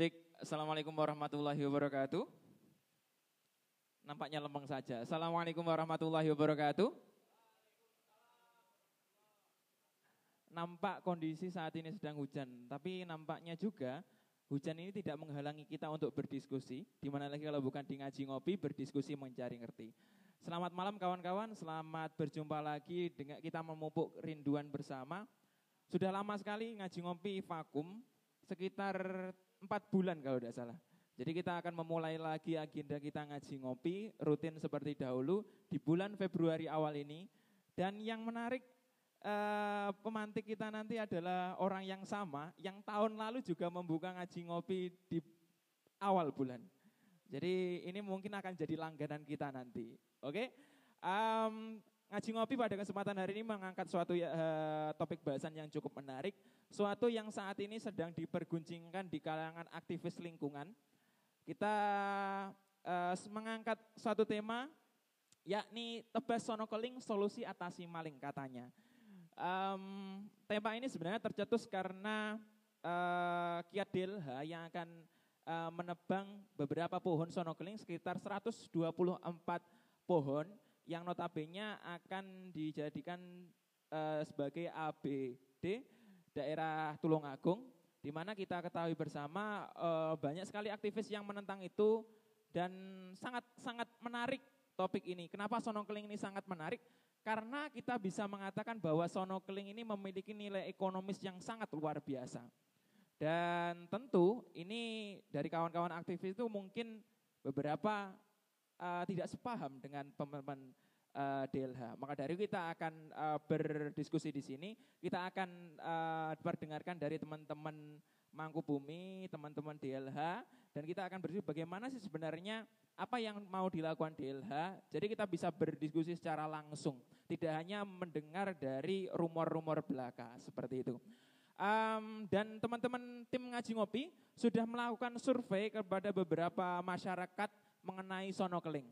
Cek, Assalamualaikum warahmatullahi wabarakatuh. Nampaknya lempeng saja. Assalamualaikum warahmatullahi wabarakatuh. Nampak kondisi saat ini sedang hujan, tapi nampaknya juga hujan ini tidak menghalangi kita untuk berdiskusi, di mana lagi kalau bukan di ngaji ngopi, berdiskusi mencari ngerti. Selamat malam kawan-kawan, selamat berjumpa lagi dengan kita memupuk rinduan bersama. Sudah lama sekali ngaji ngopi vakum, sekitar empat bulan kalau tidak salah. Jadi kita akan memulai lagi agenda kita ngaji ngopi rutin seperti dahulu di bulan Februari awal ini. Dan yang menarik eh, pemantik kita nanti adalah orang yang sama yang tahun lalu juga membuka ngaji ngopi di awal bulan. Jadi ini mungkin akan jadi langganan kita nanti. Oke? Um, ngaji ngopi pada kesempatan hari ini mengangkat suatu uh, topik bahasan yang cukup menarik, suatu yang saat ini sedang diperguncingkan di kalangan aktivis lingkungan. Kita uh, mengangkat suatu tema, yakni tebas sonokeling solusi atasi maling katanya. Um, tema ini sebenarnya tercetus karena uh, Kiat Delha yang akan uh, menebang beberapa pohon sonokeling sekitar 124 pohon yang notabene akan dijadikan uh, sebagai ABD daerah Tulungagung di mana kita ketahui bersama uh, banyak sekali aktivis yang menentang itu dan sangat sangat menarik topik ini. Kenapa sonokeling ini sangat menarik? Karena kita bisa mengatakan bahwa sonokeling ini memiliki nilai ekonomis yang sangat luar biasa. Dan tentu ini dari kawan-kawan aktivis itu mungkin beberapa uh, tidak sepaham dengan teman-teman uh, eh, DLH. Maka dari kita akan uh, berdiskusi di sini, kita akan uh, perdengarkan dari teman-teman Mangku Bumi, teman-teman DLH, dan kita akan berdiskusi bagaimana sih sebenarnya apa yang mau dilakukan DLH. Jadi kita bisa berdiskusi secara langsung, tidak hanya mendengar dari rumor-rumor belaka seperti itu. Um, dan teman-teman tim ngaji ngopi sudah melakukan survei kepada beberapa masyarakat mengenai sonokeling.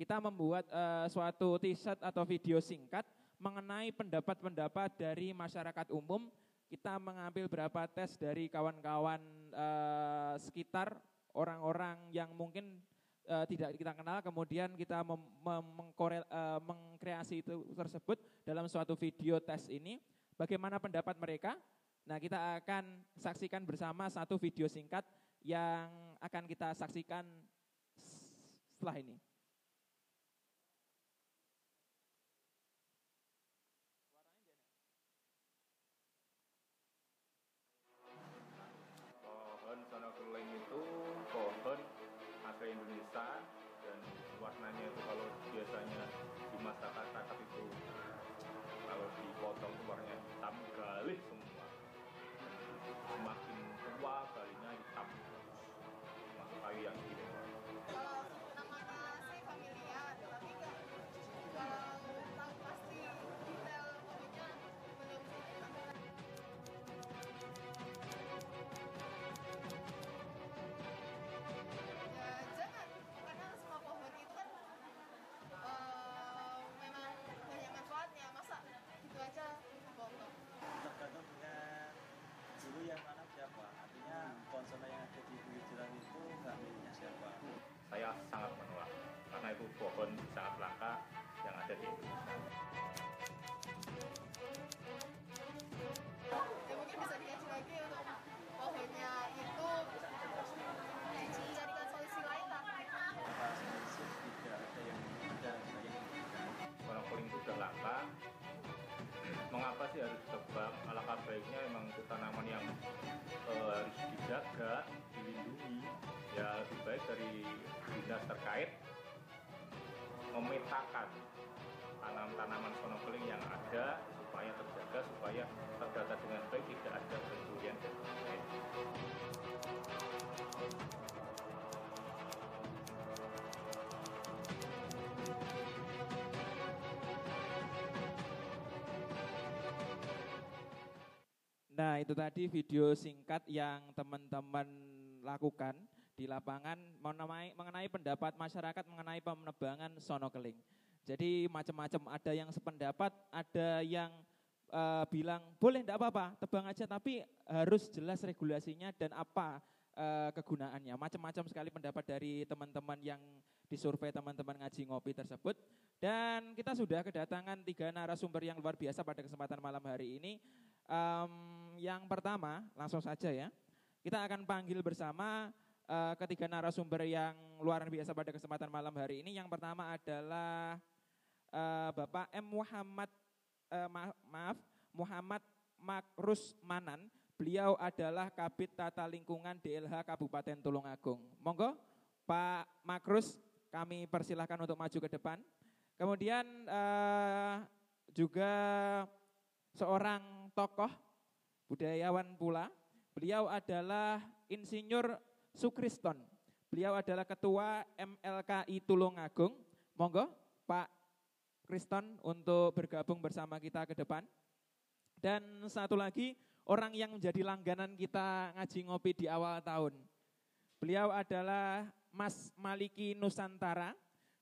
Kita membuat uh, suatu t-shirt atau video singkat mengenai pendapat-pendapat dari masyarakat umum. Kita mengambil berapa tes dari kawan-kawan uh, sekitar orang-orang yang mungkin uh, tidak kita kenal, kemudian kita mengkreasi itu tersebut dalam suatu video tes ini. Bagaimana pendapat mereka? Nah, kita akan saksikan bersama satu video singkat yang akan kita saksikan setelah itu tanaman yang e, harus dijaga dilindungi ya lebih baik dari dinas terkait memetakan tanam-tanaman sonokeling yang ada supaya terjaga supaya terdata dengan baik tidak ada Nah itu tadi video singkat yang teman-teman lakukan di lapangan mengenai, mengenai pendapat masyarakat mengenai penebangan sonokeling. Jadi macam-macam ada yang sependapat, ada yang uh, bilang boleh tidak apa-apa tebang aja tapi harus jelas regulasinya dan apa eh, kegunaannya. Macam-macam sekali pendapat dari teman-teman yang disurvei teman-teman ngaji ngopi tersebut. Dan kita sudah kedatangan tiga narasumber yang luar biasa pada kesempatan malam hari ini. Em, yang pertama, langsung saja ya. Kita akan panggil bersama eh, ketiga narasumber yang luar biasa pada kesempatan malam hari ini. Yang pertama adalah eh, Bapak M Muhammad eh, ma- maaf Muhammad Makrus Manan. Beliau adalah Kabit Tata Lingkungan DLH Kabupaten Tulungagung. Monggo Pak Makrus kami persilahkan untuk maju ke depan. Kemudian eh, juga seorang tokoh budayawan pula. Beliau adalah Insinyur Sukriston. Beliau adalah Ketua MLKI Tulungagung. Monggo Pak Kriston untuk bergabung bersama kita ke depan. Dan satu lagi orang yang menjadi langganan kita ngaji ngopi di awal tahun. Beliau adalah Mas Maliki Nusantara.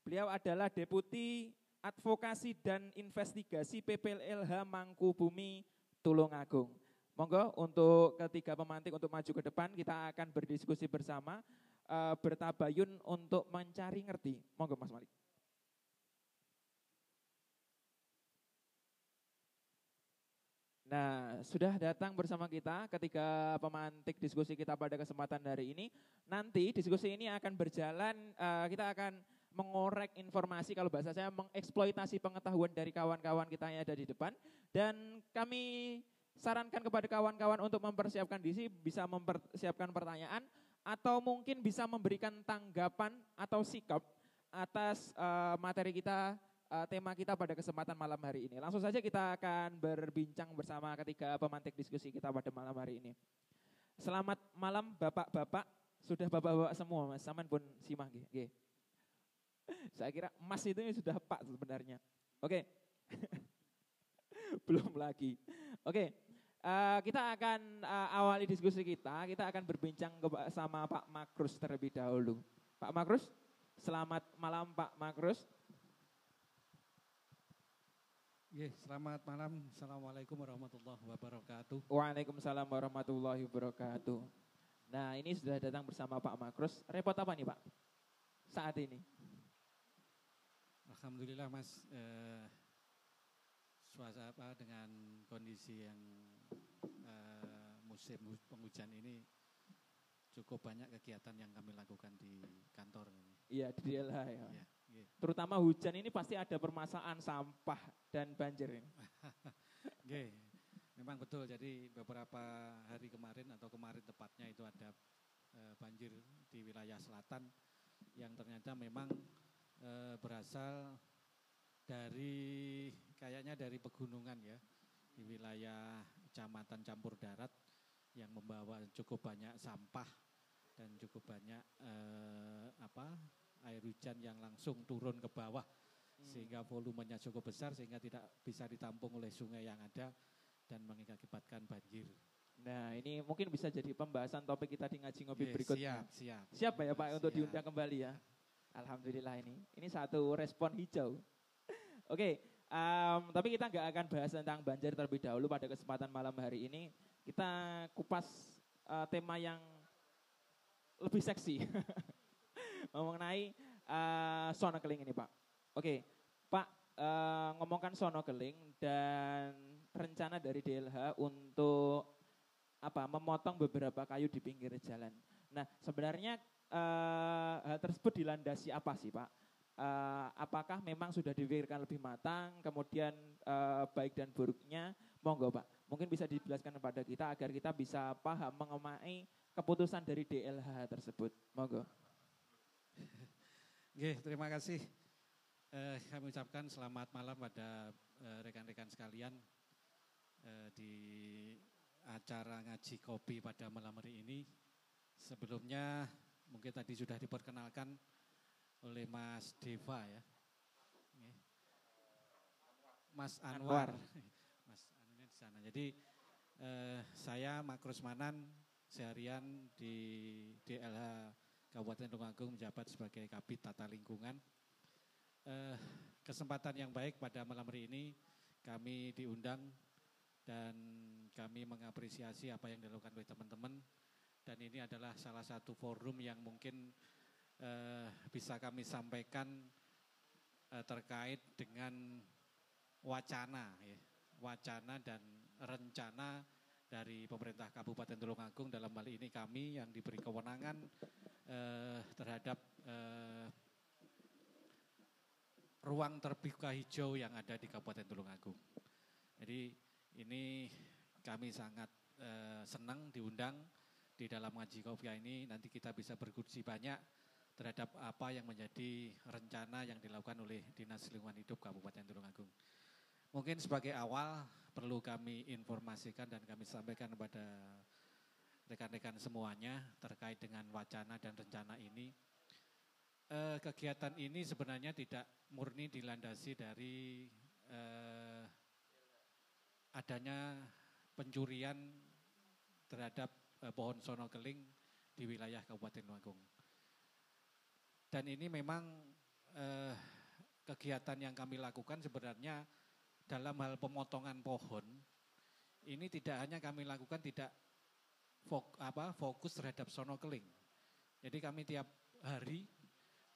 Beliau adalah Deputi Advokasi dan Investigasi PPLH Mangkubumi Tulungagung. Monggo untuk ketiga pemantik untuk maju ke depan kita akan berdiskusi bersama eh, bertabayun untuk mencari ngerti. Monggo Mas Malik. Nah, sudah datang bersama kita ketika pemantik diskusi kita pada kesempatan hari ini. Nanti diskusi ini akan berjalan, eh, kita akan mengorek informasi, kalau bahasa saya mengeksploitasi pengetahuan dari kawan-kawan kita yang ada di depan. Dan kami sarankan kepada kawan-kawan untuk mempersiapkan diri, bisa mempersiapkan pertanyaan, atau mungkin bisa memberikan tanggapan atau sikap atas eh, materi kita uh, tema kita pada kesempatan malam hari ini. Langsung saja kita akan berbincang bersama ketiga pemantik diskusi kita pada malam hari ini. Selamat malam Bapak-bapak, sudah Bapak-bapak semua Mas, saman pun nggih. Nggih. Saya kira Mas itu sudah Pak sebenarnya. Oke. Belum lagi. Oke. Eh, kita akan eh, awali diskusi kita. Kita akan berbincang ke- sama Pak Makrus terlebih dahulu. Pak Makrus, selamat malam Pak Makrus. Ye, selamat malam. Assalamualaikum warahmatullahi wabarakatuh. Waalaikumsalam warahmatullahi wabarakatuh. Nah ini sudah datang bersama Pak Makrus. Repot apa nih Pak? Saat ini. Alhamdulillah Mas, eh, suasana apa dengan kondisi yang eh, musim hu- penghujan ini cukup banyak kegiatan yang kami lakukan di kantor. Iya di DLH ya. Ya. Terutama hujan ini pasti ada permasalahan sampah dan banjir ini. Ye, memang betul. Jadi beberapa hari kemarin atau kemarin tepatnya itu ada eh, banjir di wilayah selatan yang ternyata memang eh, berasal dari kayaknya dari pegunungan ya di wilayah kecamatan campur darat yang membawa cukup banyak sampah dan cukup banyak eh, apa air hujan yang langsung turun ke bawah sehingga volumenya cukup besar sehingga tidak bisa ditampung oleh sungai yang ada dan mengakibatkan banjir. Nah ini mungkin bisa jadi pembahasan topik kita di ngaji ngopi Ye, berikutnya. Siap, siap. Siap ya Pak untuk Siap. diundang kembali ya. Alhamdulillah ini. Ini satu respon hijau. Oke, em, tapi kita nggak akan bahas tentang banjir terlebih dahulu pada kesempatan malam hari ini. Kita kupas eh, tema yang lebih seksi mengenai eh, sonokeling ini Pak. Oke, Pak eh, ngomongkan sonokeling dan rencana dari DLH untuk apa memotong beberapa kayu di pinggir jalan. Nah, sebenarnya eh, hal tersebut dilandasi apa sih, Pak? Eh, apakah memang sudah dipikirkan lebih matang, kemudian eh, baik dan buruknya, monggo Pak. Mungkin bisa dijelaskan kepada kita agar kita bisa paham mengemai keputusan dari DLH tersebut. Monggo. Oke, terima kasih. Eh, kami ucapkan selamat malam pada eh, rekan-rekan sekalian eh, di acara ngaji kopi pada malam hari ini. Sebelumnya mungkin tadi sudah diperkenalkan oleh Mas Deva ya. Mas Anwar. Mas Anunya di sana. Jadi eh, saya Makrus Manan seharian di DLH Kabupaten Tulungagung menjabat sebagai Kabit Tata Lingkungan. Eh, kesempatan yang baik pada malam hari ini kami diundang dan kami mengapresiasi apa yang dilakukan oleh teman-teman dan ini adalah salah satu forum yang mungkin uh, bisa kami sampaikan uh, terkait dengan wacana, ya, wacana dan rencana dari pemerintah Kabupaten Tulungagung dalam hal ini kami yang diberi kewenangan uh, terhadap uh, ruang terbuka hijau yang ada di Kabupaten Tulungagung. Jadi ini kami sangat uh, senang diundang di dalam ngaji kopiah ini nanti kita bisa berkursi banyak terhadap apa yang menjadi rencana yang dilakukan oleh Dinas Lingkungan Hidup Kabupaten Tulungagung. Mungkin sebagai awal perlu kami informasikan dan kami sampaikan kepada rekan-rekan semuanya terkait dengan wacana dan rencana ini. Eh, kegiatan ini sebenarnya tidak murni dilandasi dari eh, adanya pencurian terhadap eh, pohon sono keling di wilayah Kabupaten Tulungagung. Dan ini memang eh, kegiatan yang kami lakukan sebenarnya dalam hal pemotongan pohon ini tidak hanya kami lakukan tidak fok, apa, fokus terhadap sono keling. Jadi kami tiap hari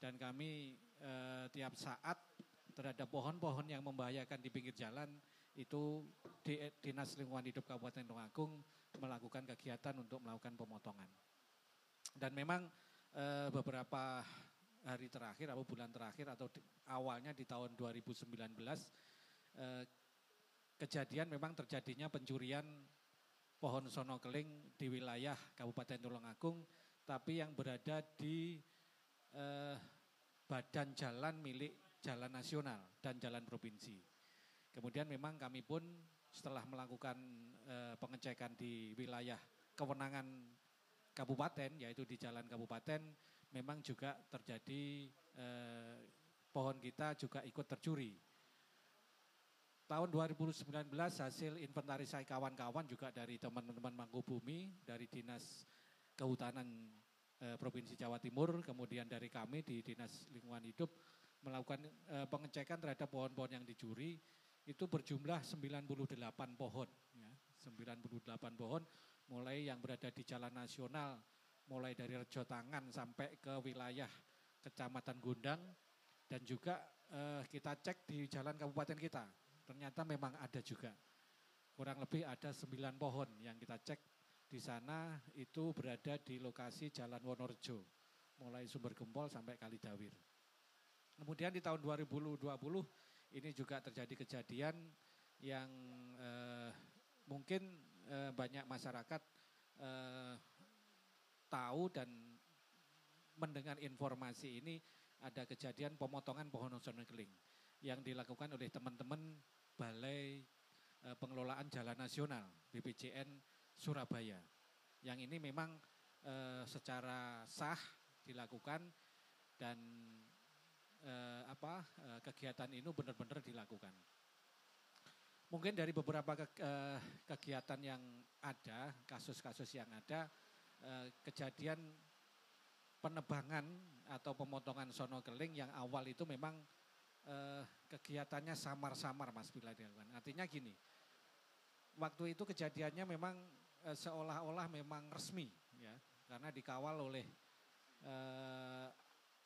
dan kami eh, tiap saat terhadap pohon-pohon yang membahayakan di pinggir jalan itu di, Dinas Lingkungan Hidup Kabupaten Tulungagung melakukan kegiatan untuk melakukan pemotongan. Dan memang e, beberapa hari terakhir atau bulan terakhir atau di, awalnya di tahun 2019 e, kejadian memang terjadinya pencurian pohon sono keling di wilayah Kabupaten Tulungagung tapi yang berada di e, badan jalan milik jalan nasional dan jalan provinsi. Kemudian memang kami pun setelah melakukan e, pengecekan di wilayah kewenangan kabupaten yaitu di jalan kabupaten memang juga terjadi e, pohon kita juga ikut tercuri. Tahun 2019 hasil inventarisasi kawan-kawan juga dari teman-teman Mangkubumi dari Dinas Kehutanan e, Provinsi Jawa Timur, kemudian dari kami di Dinas Lingkungan Hidup melakukan e, pengecekan terhadap pohon-pohon yang dicuri itu berjumlah 98 pohon. Ya, 98 pohon mulai yang berada di jalan nasional, mulai dari Rejo Tangan sampai ke wilayah Kecamatan Gundang dan juga eh, kita cek di jalan kabupaten kita. Ternyata memang ada juga. Kurang lebih ada 9 pohon yang kita cek di sana itu berada di lokasi Jalan Wonorejo, mulai Sumber Gempol sampai Kalidawir. Kemudian di tahun 2020 ini juga terjadi kejadian yang eh, mungkin eh, banyak masyarakat eh, tahu dan mendengar informasi ini ada kejadian pemotongan pohon keling yang dilakukan oleh teman-teman Balai eh, Pengelolaan Jalan Nasional BPJN Surabaya. Yang ini memang eh, secara sah dilakukan dan eh, apa eh, kegiatan ini benar-benar dilakukan. Mungkin dari beberapa ke, eh, kegiatan yang ada, kasus-kasus yang ada, kejadian penebangan atau pemotongan sono keling yang awal itu memang eh, kegiatannya samar-samar Mas Bila dilakukan. Artinya gini, waktu itu kejadiannya memang eh, seolah-olah memang resmi ya, karena dikawal oleh eh,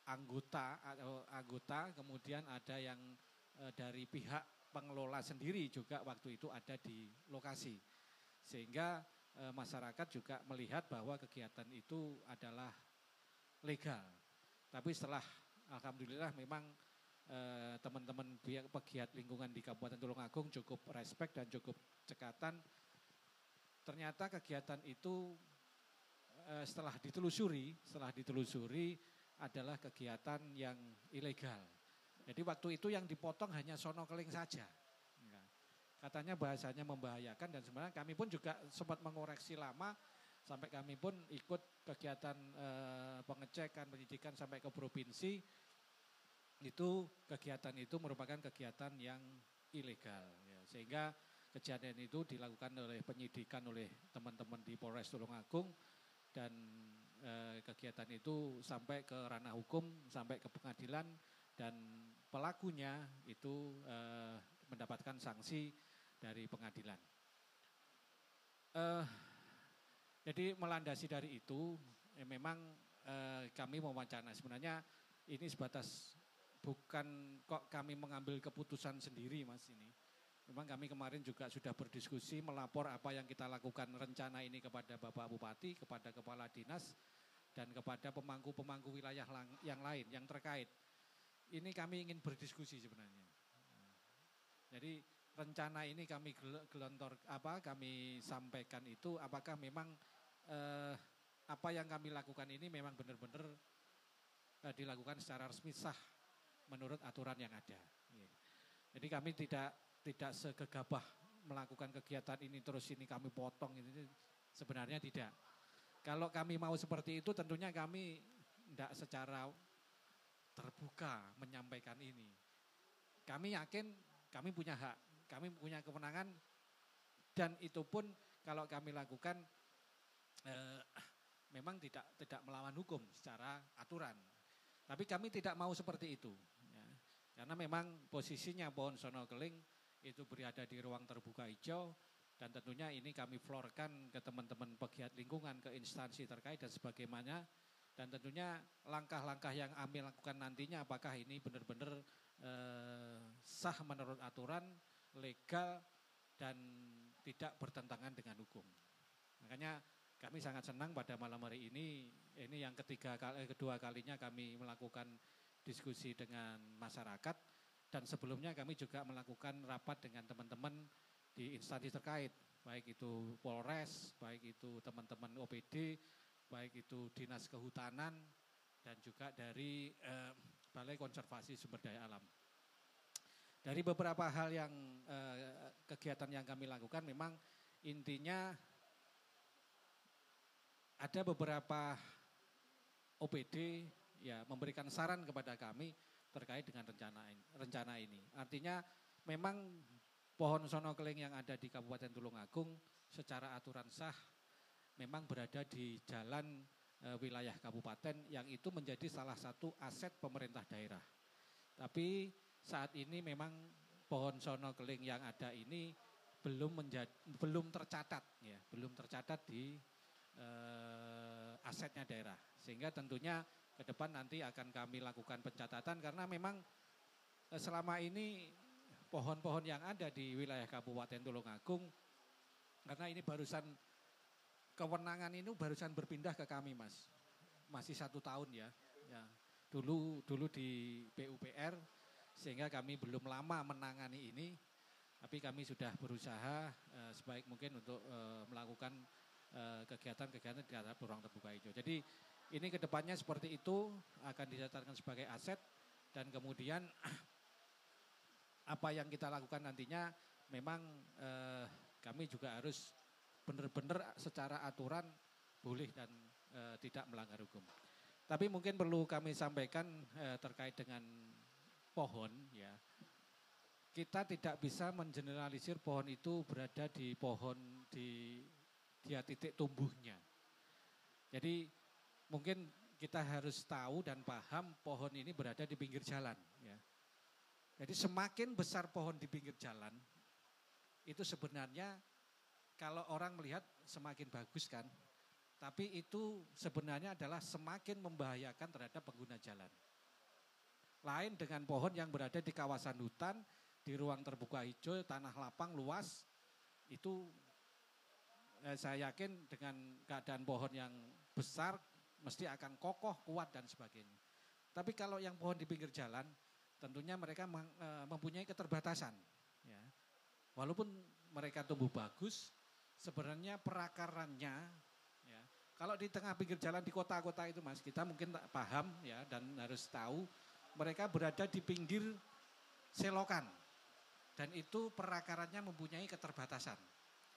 anggota atau anggota kemudian ada yang e, dari pihak pengelola sendiri juga waktu itu ada di lokasi sehingga e, masyarakat juga melihat bahwa kegiatan itu adalah legal tapi setelah alhamdulillah memang teman-teman pegiat lingkungan di Kabupaten Tulungagung cukup respect dan cukup cekatan ternyata kegiatan itu setelah ditelusuri setelah ditelusuri adalah kegiatan yang ilegal. Jadi waktu itu yang dipotong hanya sono keling saja. Ya. Katanya bahasanya membahayakan dan sebenarnya kami pun juga sempat mengoreksi lama sampai kami pun ikut kegiatan eh, pengecekan penyidikan sampai ke provinsi itu kegiatan itu merupakan kegiatan yang ilegal ya. sehingga kejadian itu dilakukan oleh penyidikan oleh teman-teman di Polres Tulungagung dan eh, kegiatan itu sampai ke ranah hukum, sampai ke pengadilan dan pelakunya itu eh, mendapatkan sanksi dari pengadilan. Eh, Jadi melandasi dari itu, ya memang eh, kami mewancana sebenarnya ini sebatas bukan kok kami mengambil keputusan sendiri mas ini. Memang kami kemarin juga sudah berdiskusi melapor apa yang kita lakukan rencana ini kepada Bapak Bupati, kepada Kepala Dinas, dan kepada pemangku-pemangku wilayah yang lain yang terkait. Ini kami ingin berdiskusi sebenarnya. Jadi rencana ini kami gelontor apa kami sampaikan itu apakah memang eh, apa yang kami lakukan ini memang benar-benar eh, dilakukan secara resmi sah menurut aturan yang ada. Iya. Jadi kami tidak tidak segegabah melakukan kegiatan ini terus ini kami potong ini sebenarnya tidak. Kalau kami mau seperti itu tentunya kami tidak secara terbuka menyampaikan ini. Kami yakin kami punya hak, kami punya kewenangan dan itu pun kalau kami lakukan eh, memang tidak tidak melawan hukum secara aturan. Tapi kami tidak mau seperti itu. Ya. Karena memang posisinya pohon sono keling itu berada di ruang terbuka hijau dan tentunya ini kami florkan ke teman-teman pegiat lingkungan, ke instansi terkait dan sebagaimana dan tentunya langkah-langkah yang kami lakukan nantinya apakah ini benar-benar eh, sah menurut aturan, legal dan tidak bertentangan dengan hukum. Makanya kami sangat senang pada malam hari ini. Ini yang ketiga kali, kedua kalinya kami melakukan diskusi dengan masyarakat dan sebelumnya kami juga melakukan rapat dengan teman-teman di instansi terkait, baik itu Polres, baik itu teman-teman OPD, baik itu Dinas Kehutanan dan juga dari eh, Balai Konservasi Sumber Daya Alam. Dari beberapa hal yang eh, kegiatan yang kami lakukan memang intinya ada beberapa OPD ya memberikan saran kepada kami terkait dengan rencana ini, rencana ini. Artinya memang pohon sono keling yang ada di Kabupaten Tulungagung secara aturan sah memang berada di jalan e, wilayah kabupaten yang itu menjadi salah satu aset pemerintah daerah. Tapi saat ini memang pohon sono keling yang ada ini belum menjadi belum tercatat ya, belum tercatat di eh, asetnya daerah. Sehingga tentunya ke depan nanti akan kami lakukan pencatatan karena memang eh, selama ini pohon-pohon yang ada di wilayah Kabupaten Tulungagung karena ini barusan kewenangan ini barusan berpindah ke kami mas. Masih satu tahun ya. Ya. Dulu dulu di PUPR sehingga kami belum lama menangani ini tapi kami sudah berusaha eh, sebaik mungkin untuk eh, melakukan Eh, kegiatan-kegiatan di atas ruang terbuka hijau. Jadi ini ke depannya seperti itu akan dicatatkan sebagai aset dan kemudian apa yang kita lakukan nantinya memang eh, kami juga harus benar-benar secara aturan boleh dan eh, tidak melanggar hukum. Tapi mungkin perlu kami sampaikan eh, terkait dengan pohon ya. Kita tidak bisa mengeneralisir pohon itu berada di pohon di dia titik tumbuhnya. Jadi mungkin kita harus tahu dan paham pohon ini berada di pinggir jalan. Ya. Jadi semakin besar pohon di pinggir jalan, itu sebenarnya kalau orang melihat semakin bagus kan. Tapi itu sebenarnya adalah semakin membahayakan terhadap pengguna jalan. Lain dengan pohon yang berada di kawasan hutan, di ruang terbuka hijau, tanah lapang luas, itu eh, saya yakin dengan keadaan pohon yang besar mesti akan kokoh, kuat dan sebagainya. Tapi kalau yang pohon di pinggir jalan, tentunya mereka eh, mempunyai keterbatasan. Ya. Walaupun mereka tumbuh bagus, sebenarnya perakarannya, ya, kalau di tengah pinggir jalan di kota-kota itu mas, kita mungkin tak paham ya dan harus tahu mereka berada di pinggir selokan dan itu perakarannya mempunyai keterbatasan.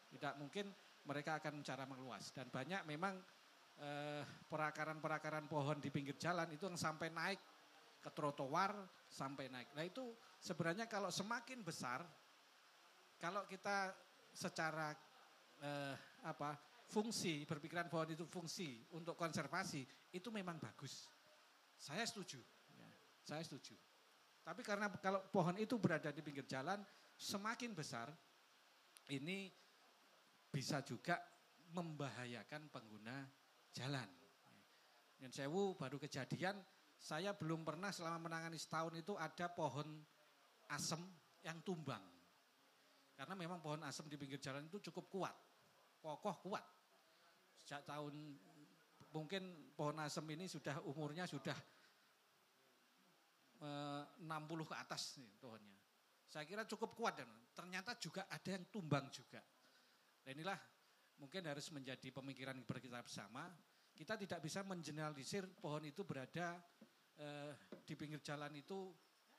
Tidak mungkin mereka akan cara meluas dan banyak memang eh, perakaran-perakaran pohon di pinggir jalan itu yang sampai naik ke trotoar sampai naik. Nah itu sebenarnya kalau semakin besar, kalau kita secara eh, apa fungsi berpikiran pohon itu fungsi untuk konservasi itu memang bagus. Saya setuju, saya setuju. Tapi karena kalau pohon itu berada di pinggir jalan semakin besar, ini bisa juga membahayakan pengguna jalan. Dan sewu baru kejadian, saya belum pernah selama menangani setahun itu ada pohon asem yang tumbang. Karena memang pohon asem di pinggir jalan itu cukup kuat, kokoh kuat. Sejak tahun mungkin pohon asem ini sudah umurnya sudah 60 ke atas nih pohonnya. Saya kira cukup kuat dan ternyata juga ada yang tumbang juga. Dan inilah mungkin harus menjadi pemikiran kita bersama. Kita tidak bisa mengeneralisir pohon itu berada eh, di pinggir jalan itu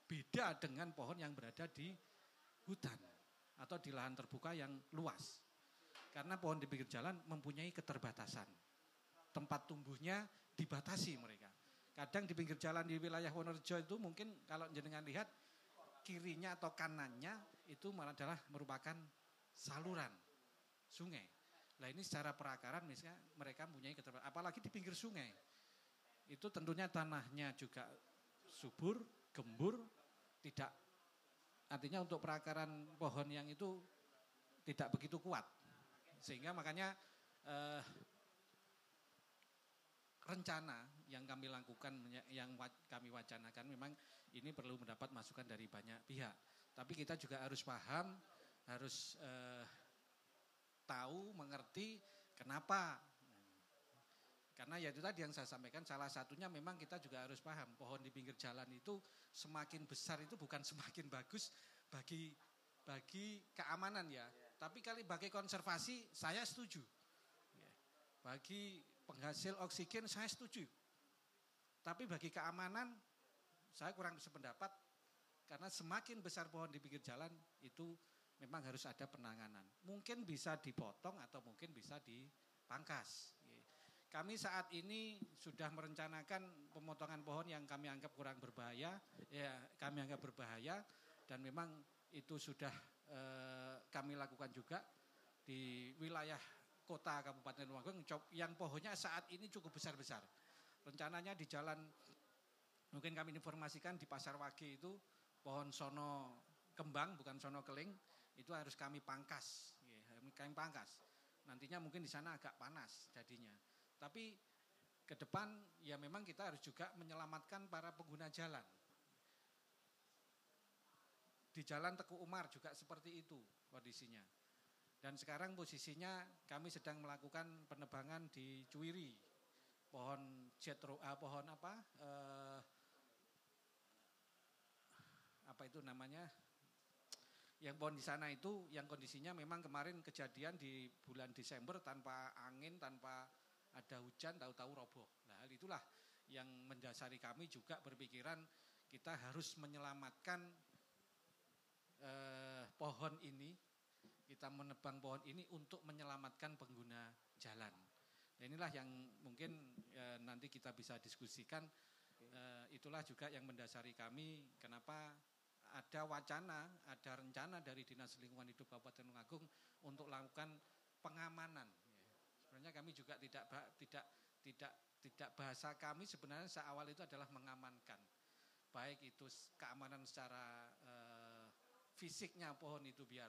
beda dengan pohon yang berada di hutan atau di lahan terbuka yang luas. Karena pohon di pinggir jalan mempunyai keterbatasan. Tempat tumbuhnya dibatasi mereka. Kadang di pinggir jalan di wilayah Wonorejo itu mungkin kalau jenengan lihat kirinya atau kanannya itu malah adalah merupakan saluran sungai. Nah ini secara perakaran misalnya mereka mempunyai keterbatasan, apalagi di pinggir sungai. Itu tentunya tanahnya juga subur, gembur, tidak artinya untuk perakaran pohon yang itu tidak begitu kuat. Sehingga makanya eh, rencana yang kami lakukan, yang kami wacanakan memang ini perlu mendapat masukan dari banyak pihak. Tapi kita juga harus paham, harus eh, tahu, mengerti kenapa. Karena ya itu tadi yang saya sampaikan, salah satunya memang kita juga harus paham, pohon di pinggir jalan itu semakin besar itu bukan semakin bagus bagi bagi keamanan ya. Tapi kali bagi konservasi saya setuju. Ya. Bagi penghasil oksigen saya setuju. Tapi bagi keamanan saya kurang sependapat karena semakin besar pohon di pinggir jalan itu memang harus ada penanganan. Mungkin bisa dipotong atau mungkin bisa dipangkas. Kami saat ini sudah merencanakan pemotongan pohon yang kami anggap kurang berbahaya, ya kami anggap berbahaya dan memang itu sudah eh, kami lakukan juga di wilayah kota Kabupaten Lumajang yang pohonnya saat ini cukup besar-besar. Rencananya di jalan mungkin kami informasikan di Pasar Wage itu pohon sono kembang bukan sono keling itu harus kami pangkas, kami pangkas. Nantinya mungkin di sana agak panas jadinya. Tapi ke depan ya memang kita harus juga menyelamatkan para pengguna jalan. Di Jalan Teku Umar juga seperti itu kondisinya. Dan sekarang posisinya kami sedang melakukan penebangan di Cuiri. Pohon jetro, ah, pohon apa? Eh, apa itu namanya? Yang pohon di sana itu yang kondisinya memang kemarin kejadian di bulan Desember tanpa angin, tanpa ada hujan, tahu-tahu roboh. Nah, itulah yang mendasari kami juga berpikiran kita harus menyelamatkan eh, pohon ini kita menebang pohon ini untuk menyelamatkan pengguna jalan. Dan inilah yang mungkin e, nanti kita bisa diskusikan. E, itulah juga yang mendasari kami kenapa ada wacana, ada rencana dari Dinas Lingkungan Hidup Kabupaten Tulungagung untuk melakukan pengamanan. Sebenarnya kami juga tidak tidak tidak tidak bahasa kami sebenarnya seawal itu adalah mengamankan. Baik itu keamanan secara e, fisiknya pohon itu biar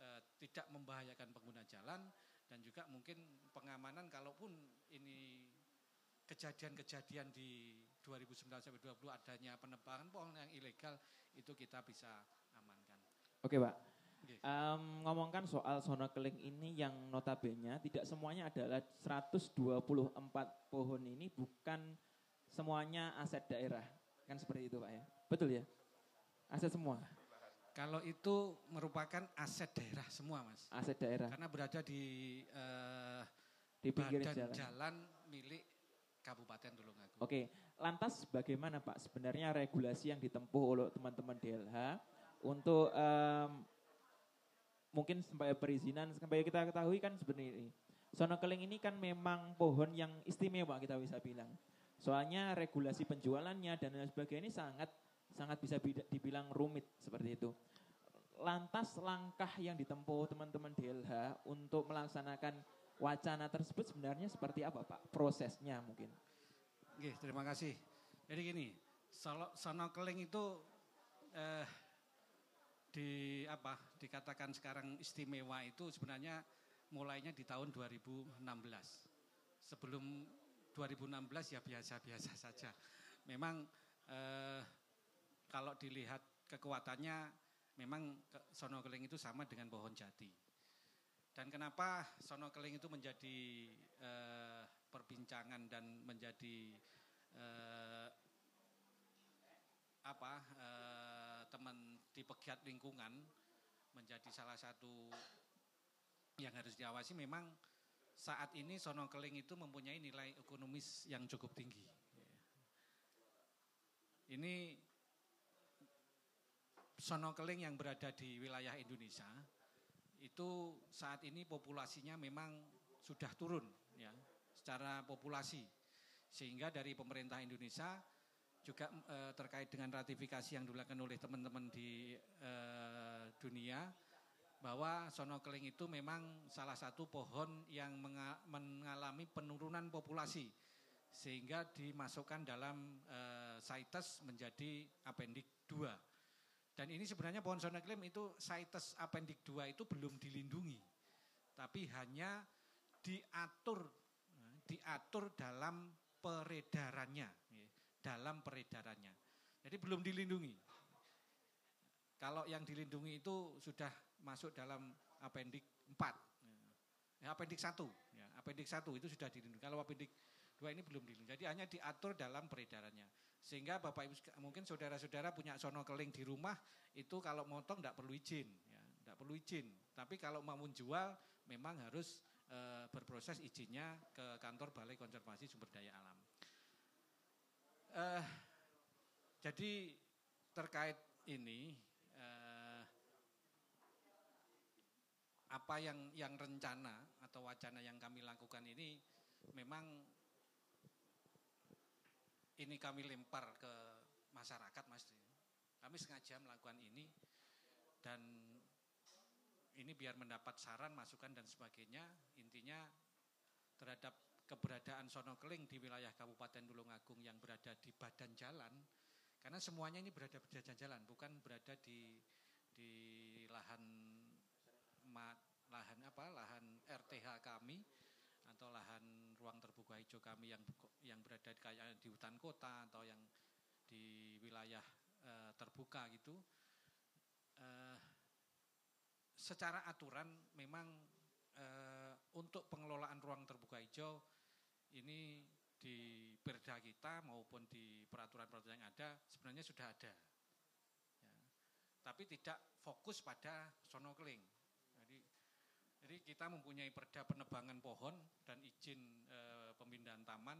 eh, tidak membahayakan pengguna jalan dan juga mungkin pengamanan kalaupun ini kejadian-kejadian di 2019 sampai 2020 adanya penebangan pohon yang ilegal itu kita bisa amankan. Oke pak. Um, ngomongkan soal sono keling ini yang notabene tidak semuanya adalah 124 pohon ini bukan semuanya aset daerah. Kan seperti itu pak ya? Betul ya? Aset semua kalau itu merupakan aset daerah semua, Mas. Aset daerah. Karena berada di uh, di pinggir jalan. jalan milik Kabupaten Tulungagung. Oke, lantas bagaimana Pak sebenarnya regulasi yang ditempuh oleh teman-teman DLH untuk um, mungkin sampai perizinan sampai kita ketahui kan sebenarnya ini. Sono keling ini kan memang pohon yang istimewa kita bisa bilang. Soalnya regulasi penjualannya dan lain sebagainya ini sangat sangat bisa dibilang rumit seperti itu. Lantas langkah yang ditempuh teman-teman DLH untuk melaksanakan wacana tersebut sebenarnya seperti apa Pak? Prosesnya mungkin. Oke, terima kasih. Jadi gini, sono keling itu eh, di apa dikatakan sekarang istimewa itu sebenarnya mulainya di tahun 2016. Sebelum 2016 ya biasa-biasa saja. Memang eh, kalau dilihat kekuatannya memang sono keling itu sama dengan pohon jati. Dan kenapa sono keling itu menjadi eh, perbincangan dan menjadi eh, apa eh, teman di pegiat lingkungan menjadi salah satu yang harus diawasi memang saat ini sono keling itu mempunyai nilai ekonomis yang cukup tinggi. Ini sono keling yang berada di wilayah Indonesia itu saat ini populasinya memang sudah turun ya secara populasi sehingga dari pemerintah Indonesia juga e, terkait dengan ratifikasi yang dilakukan oleh teman-teman di e, dunia bahwa sono keling itu memang salah satu pohon yang mengalami penurunan populasi sehingga dimasukkan dalam e, CITES menjadi apendik 2. Dan ini sebenarnya pohon sono keling itu CITES apendik 2 itu belum dilindungi. Tapi hanya diatur diatur dalam peredarannya, dalam peredarannya. Jadi belum dilindungi. Kalau yang dilindungi itu sudah masuk dalam apendik 4. Ya, apendik 1, ya, apendik 1 itu sudah dilindungi. Kalau apendik 2 ini belum dilindungi. Jadi hanya diatur dalam peredarannya. Sehingga Bapak Ibu mungkin saudara-saudara punya sono keling di rumah itu kalau motong tidak perlu izin, ya, tidak perlu izin. Tapi kalau mau menjual memang harus e, berproses izinnya ke kantor Balai Konservasi Sumber Daya Alam. E, jadi terkait ini apa yang yang rencana atau wacana yang kami lakukan ini memang ini kami lempar ke masyarakat Mas. Kami sengaja melakukan ini dan ini biar mendapat saran, masukan dan sebagainya. Intinya terhadap keberadaan sono keling di wilayah Kabupaten Tulungagung yang berada di badan jalan karena semuanya ini berada di badan jalan bukan berada di di lahan lahan apa lahan RTH kami atau lahan terbuka hijau kami yang yang berada di, kayak di hutan kota atau yang di wilayah e, terbuka gitu e, secara aturan memang e, untuk pengelolaan ruang terbuka hijau ini di perda kita maupun di peraturan-peraturan yang ada sebenarnya sudah ada ya. tapi tidak fokus pada sono keling jadi kita mempunyai perda penebangan pohon dan izin e, pemindahan taman.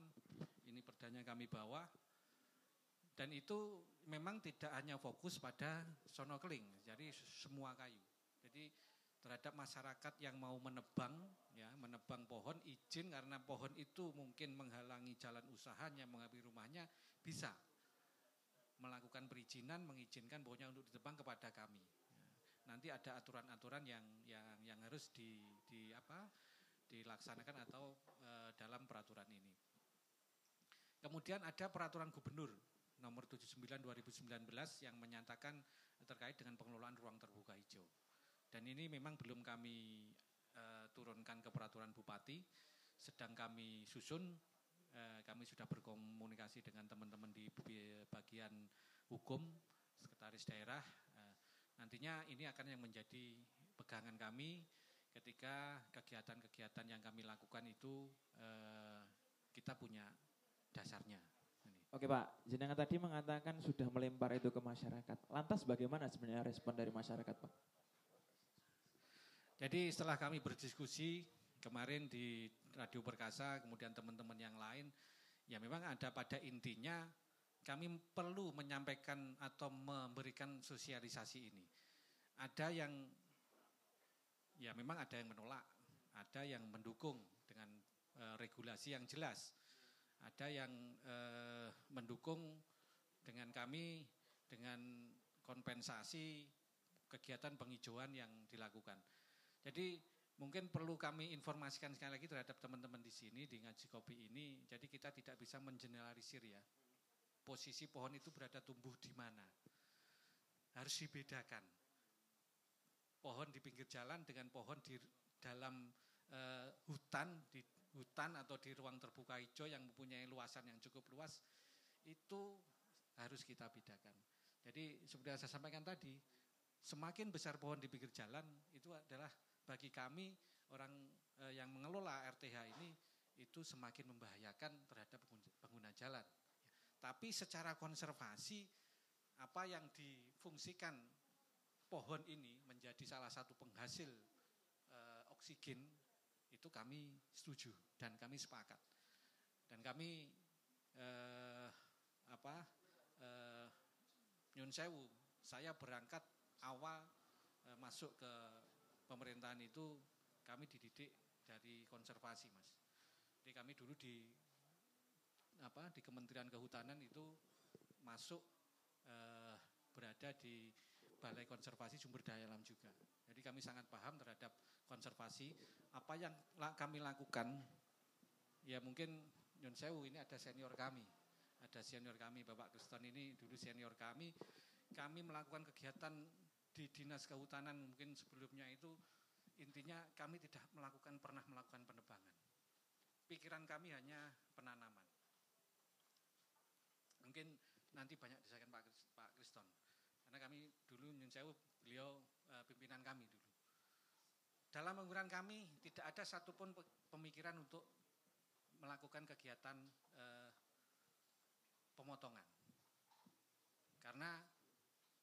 Ini perdanya kami bawa. Dan itu memang tidak hanya fokus pada sono keling, jadi semua kayu. Jadi terhadap masyarakat yang mau menebang, ya menebang pohon izin karena pohon itu mungkin menghalangi jalan usahanya, menghabis rumahnya, bisa melakukan perizinan, mengizinkan pohonnya untuk ditebang kepada kami nanti ada aturan-aturan yang yang yang harus di, di apa dilaksanakan atau e, dalam peraturan ini. Kemudian ada peraturan gubernur nomor 79 2019 yang menyatakan terkait dengan pengelolaan ruang terbuka hijau. Dan ini memang belum kami e, turunkan ke peraturan bupati, sedang kami susun. E, kami sudah berkomunikasi dengan teman-teman di bagian hukum, sekretaris daerah, Nantinya ini akan yang menjadi pegangan kami ketika kegiatan-kegiatan yang kami lakukan itu eh, kita punya dasarnya. Oke Pak, jenengan tadi mengatakan sudah melempar itu ke masyarakat. Lantas bagaimana sebenarnya respon dari masyarakat Pak? Jadi setelah kami berdiskusi kemarin di Radio Perkasa, kemudian teman-teman yang lain, ya memang ada pada intinya kami perlu menyampaikan atau memberikan sosialisasi ini. Ada yang ya memang ada yang menolak, ada yang mendukung dengan e, regulasi yang jelas. Ada yang e, mendukung dengan kami dengan kompensasi kegiatan penghijauan yang dilakukan. Jadi mungkin perlu kami informasikan sekali lagi terhadap teman-teman di sini di ngaji kopi ini. Jadi kita tidak bisa mengeneralisir ya posisi pohon itu berada tumbuh di mana. Harus dibedakan. Pohon di pinggir jalan dengan pohon di dalam eh, hutan di hutan atau di ruang terbuka hijau yang mempunyai luasan yang cukup luas itu harus kita bedakan. Jadi seperti yang saya sampaikan tadi, semakin besar pohon di pinggir jalan itu adalah bagi kami orang eh, yang mengelola RTH ini itu semakin membahayakan terhadap pengguna jalan. Tapi secara konservasi apa yang difungsikan pohon ini menjadi salah satu penghasil e, oksigen itu kami setuju dan kami sepakat. Dan kami e, apa e, nyun sewu, saya berangkat awal e, masuk ke pemerintahan itu kami dididik dari konservasi, Mas. Jadi kami dulu di apa di Kementerian Kehutanan itu masuk eh, berada di Balai Konservasi Sumber Daya Alam juga. Jadi kami sangat paham terhadap konservasi. Apa yang kami lakukan, ya mungkin Nyun Sewu ini ada senior kami. Ada senior kami, Bapak Kristen ini dulu senior kami. Kami melakukan kegiatan di Dinas Kehutanan mungkin sebelumnya itu intinya kami tidak melakukan pernah melakukan penebangan. Pikiran kami hanya penanaman mungkin nanti banyak disampaikan Pak Pak. Karena kami dulu Nyun Sewu beliau uh, pimpinan kami dulu. Dalam pemikiran kami tidak ada satupun pemikiran untuk melakukan kegiatan uh, pemotongan. Karena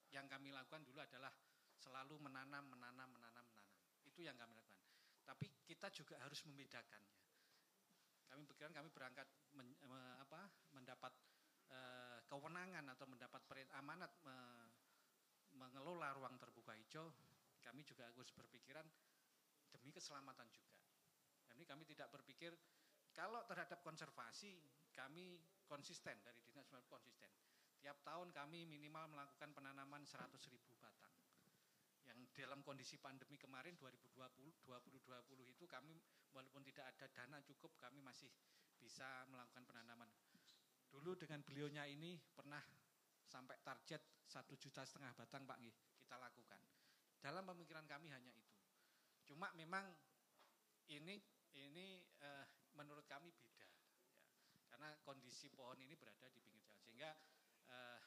yang kami lakukan dulu adalah selalu menanam, menanam, menanam, menanam. Itu yang kami lakukan. Tapi kita juga harus membedakannya. Kami pikiran kami berangkat men, me, apa, mendapat Eh, kewenangan atau mendapat amanat mengelola ruang terbuka hijau, kami juga harus berpikiran demi keselamatan juga. Jadi kami tidak berpikir kalau terhadap konservasi kami konsisten dari dinas konsisten. Tiap tahun kami minimal melakukan penanaman 100 ribu batang. Yang dalam kondisi pandemi kemarin 2020 2020 itu kami walaupun tidak ada dana cukup kami masih bisa melakukan penanaman Dulu dengan beliaunya ini pernah sampai target satu juta setengah batang Pak kita lakukan. Dalam pemikiran kami hanya itu. Cuma memang ini ini eh, menurut kami beda, ya. karena kondisi pohon ini berada di pinggir jalan sehingga eh,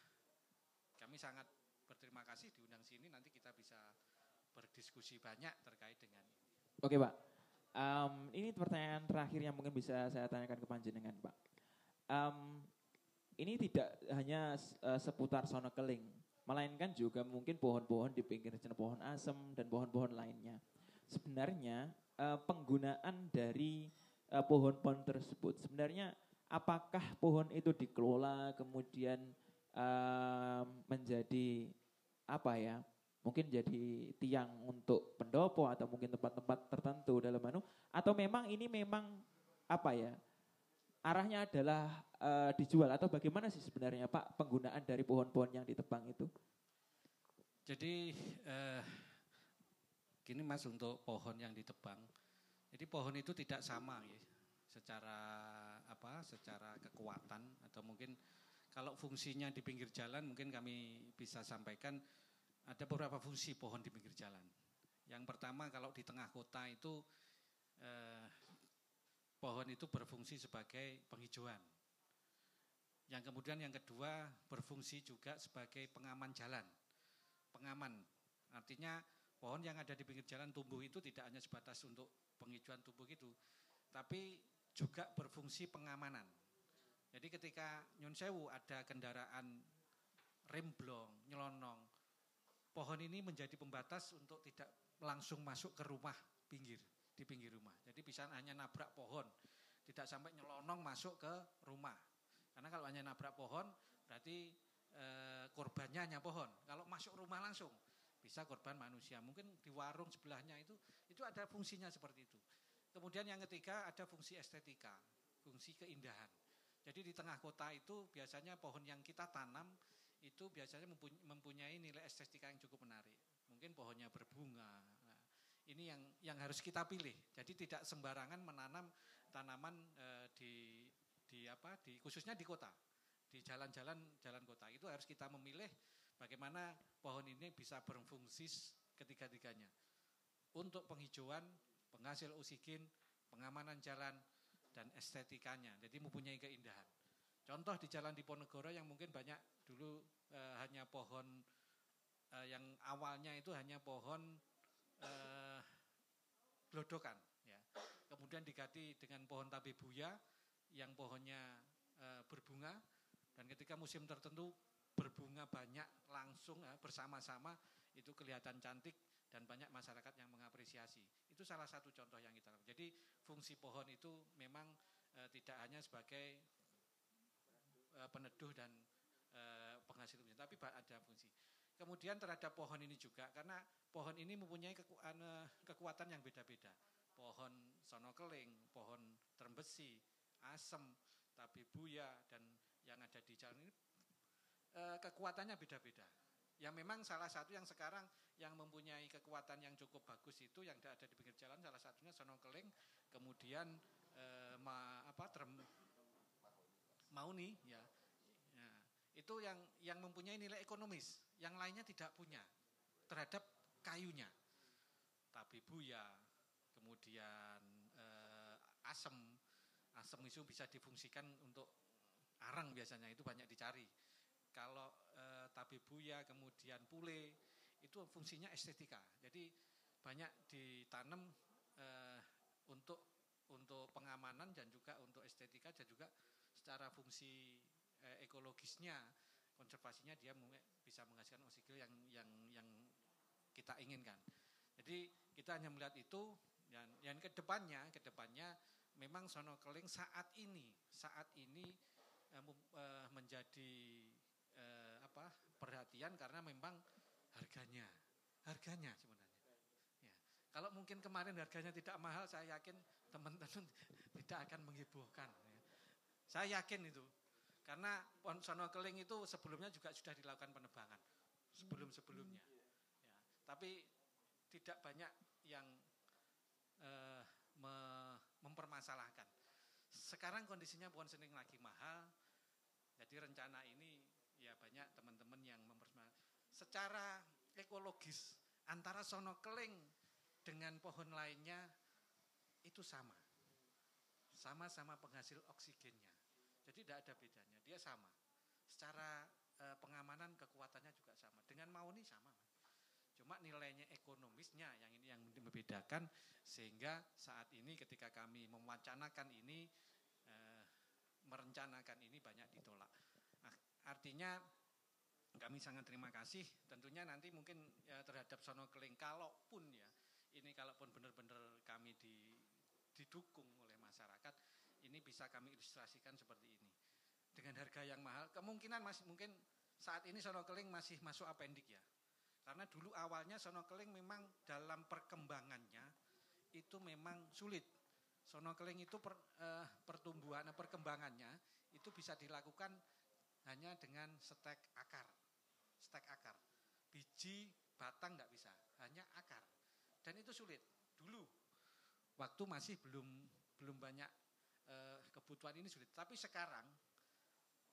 kami sangat berterima kasih diundang sini nanti kita bisa berdiskusi banyak terkait dengan ini. Oke Pak, um, ini pertanyaan terakhir yang mungkin bisa saya tanyakan ke Panjenengan Pak. Um, ini tidak hanya uh, seputar sono keling, melainkan juga mungkin pohon-pohon di pinggir jalan, pohon asem dan pohon-pohon lainnya. Sebenarnya uh, penggunaan dari uh, pohon-pohon tersebut sebenarnya apakah pohon itu dikelola kemudian uh, menjadi apa ya? Mungkin jadi tiang untuk pendopo atau mungkin tempat-tempat tertentu dalam manu atau memang ini memang apa ya? Arahnya adalah uh, dijual atau bagaimana sih sebenarnya Pak penggunaan dari pohon-pohon yang ditebang itu? Jadi uh, gini Mas untuk pohon yang ditebang. Jadi pohon itu tidak sama ya secara apa? secara kekuatan atau mungkin kalau fungsinya di pinggir jalan mungkin kami bisa sampaikan ada beberapa fungsi pohon di pinggir jalan. Yang pertama kalau di tengah kota itu eh, pohon itu berfungsi sebagai penghijauan. Yang kemudian yang kedua berfungsi juga sebagai pengaman jalan. Pengaman, artinya pohon yang ada di pinggir jalan tumbuh itu tidak hanya sebatas untuk penghijauan tumbuh itu, tapi juga berfungsi pengamanan. Jadi ketika Nyun Sewu ada kendaraan remblong, nyelonong, pohon ini menjadi pembatas untuk tidak langsung masuk ke rumah pinggir di pinggir rumah. Jadi bisa hanya nabrak pohon, tidak sampai nyelonong masuk ke rumah. Karena kalau hanya nabrak pohon, berarti e, korbannya hanya pohon. Kalau masuk rumah langsung, bisa korban manusia. Mungkin di warung sebelahnya itu, itu ada fungsinya seperti itu. Kemudian yang ketiga ada fungsi estetika, fungsi keindahan. Jadi di tengah kota itu biasanya pohon yang kita tanam itu biasanya mempunyai nilai estetika yang cukup menarik. Mungkin pohonnya berbunga, ini yang yang harus kita pilih. Jadi tidak sembarangan menanam tanaman e, di di apa di khususnya di kota, di jalan-jalan jalan kota. Itu harus kita memilih bagaimana pohon ini bisa berfungsi ketiga-tiganya. Untuk penghijauan penghasil oksigen, pengamanan jalan, dan estetikanya. Jadi mempunyai keindahan. Contoh di Jalan Diponegoro yang mungkin banyak dulu eh, hanya pohon eh, yang awalnya itu hanya pohon eh, glodokan. Kemudian diganti dengan pohon tabebuya yang pohonnya eh, berbunga dan ketika musim tertentu berbunga banyak langsung eh, bersama-sama itu kelihatan cantik dan banyak masyarakat yang mengapresiasi. Itu salah satu contoh yang kita lakukan. Jadi fungsi pohon itu memang e, tidak hanya sebagai e, peneduh dan e, penghasil oksigen, tapi ada fungsi. Kemudian terhadap pohon ini juga karena pohon ini mempunyai ane, kekuatan yang beda-beda. Pohon sonokeling, pohon terembesi, asem, tabebuya dan yang ada di jalan ini e, kekuatannya beda-beda. Yang memang salah satu yang sekarang yang mempunyai kekuatan yang cukup bagus itu yang ada di pinggir jalan salah satunya sonokeling, kemudian e, ma, apa term, mauni ya. ya. Itu yang yang mempunyai nilai ekonomis, yang lainnya tidak punya terhadap kayunya. Tapi buya, kemudian e, asem, asem itu bisa difungsikan untuk arang biasanya itu banyak dicari. Kalau e, tabi buya kemudian pule itu fungsinya estetika. Jadi banyak ditanam e, untuk untuk pengamanan dan juga untuk estetika dan juga secara fungsi e, ekologisnya konservasinya dia bisa menghasilkan oksigen yang yang yang kita inginkan. Jadi kita hanya melihat itu dan yang ke depannya ke depannya memang sono keling saat ini saat ini uh, menjadi uh, apa perhatian karena memang harganya harganya sebenarnya ya kalau mungkin kemarin harganya tidak mahal saya yakin teman-teman tidak akan menghebohkan ya. saya yakin itu karena sono keling itu sebelumnya juga sudah dilakukan penebangan sebelum sebelumnya ya. tapi tidak banyak yang uh, me mempermasalahkan sekarang kondisinya pohon sening lagi mahal, jadi rencana ini ya banyak teman-teman yang mempermasalahkan. Secara ekologis antara sono keling dengan pohon lainnya itu sama. Sama-sama penghasil oksigennya. Jadi tidak ada bedanya, dia sama. Secara e, pengamanan kekuatannya juga sama. Dengan mauni sama. Cuma nilainya ekonomisnya yang ini yang membedakan sehingga saat ini ketika kami mewacanakan ini eh, merencanakan ini banyak ditolak. Nah, artinya kami sangat terima kasih. Tentunya nanti mungkin ya, terhadap sono keling kalaupun ya ini kalaupun benar-benar kami di, didukung oleh masyarakat ini bisa kami ilustrasikan seperti ini dengan harga yang mahal kemungkinan masih mungkin saat ini sono keling masih masuk apendik ya karena dulu awalnya sono keling memang dalam perkembangannya itu memang sulit. Sono keling itu per, eh, pertumbuhan, perkembangannya itu bisa dilakukan hanya dengan stek akar. Stek akar. Biji, batang nggak bisa, hanya akar. Dan itu sulit. Dulu waktu masih belum belum banyak eh, kebutuhan ini sulit. Tapi sekarang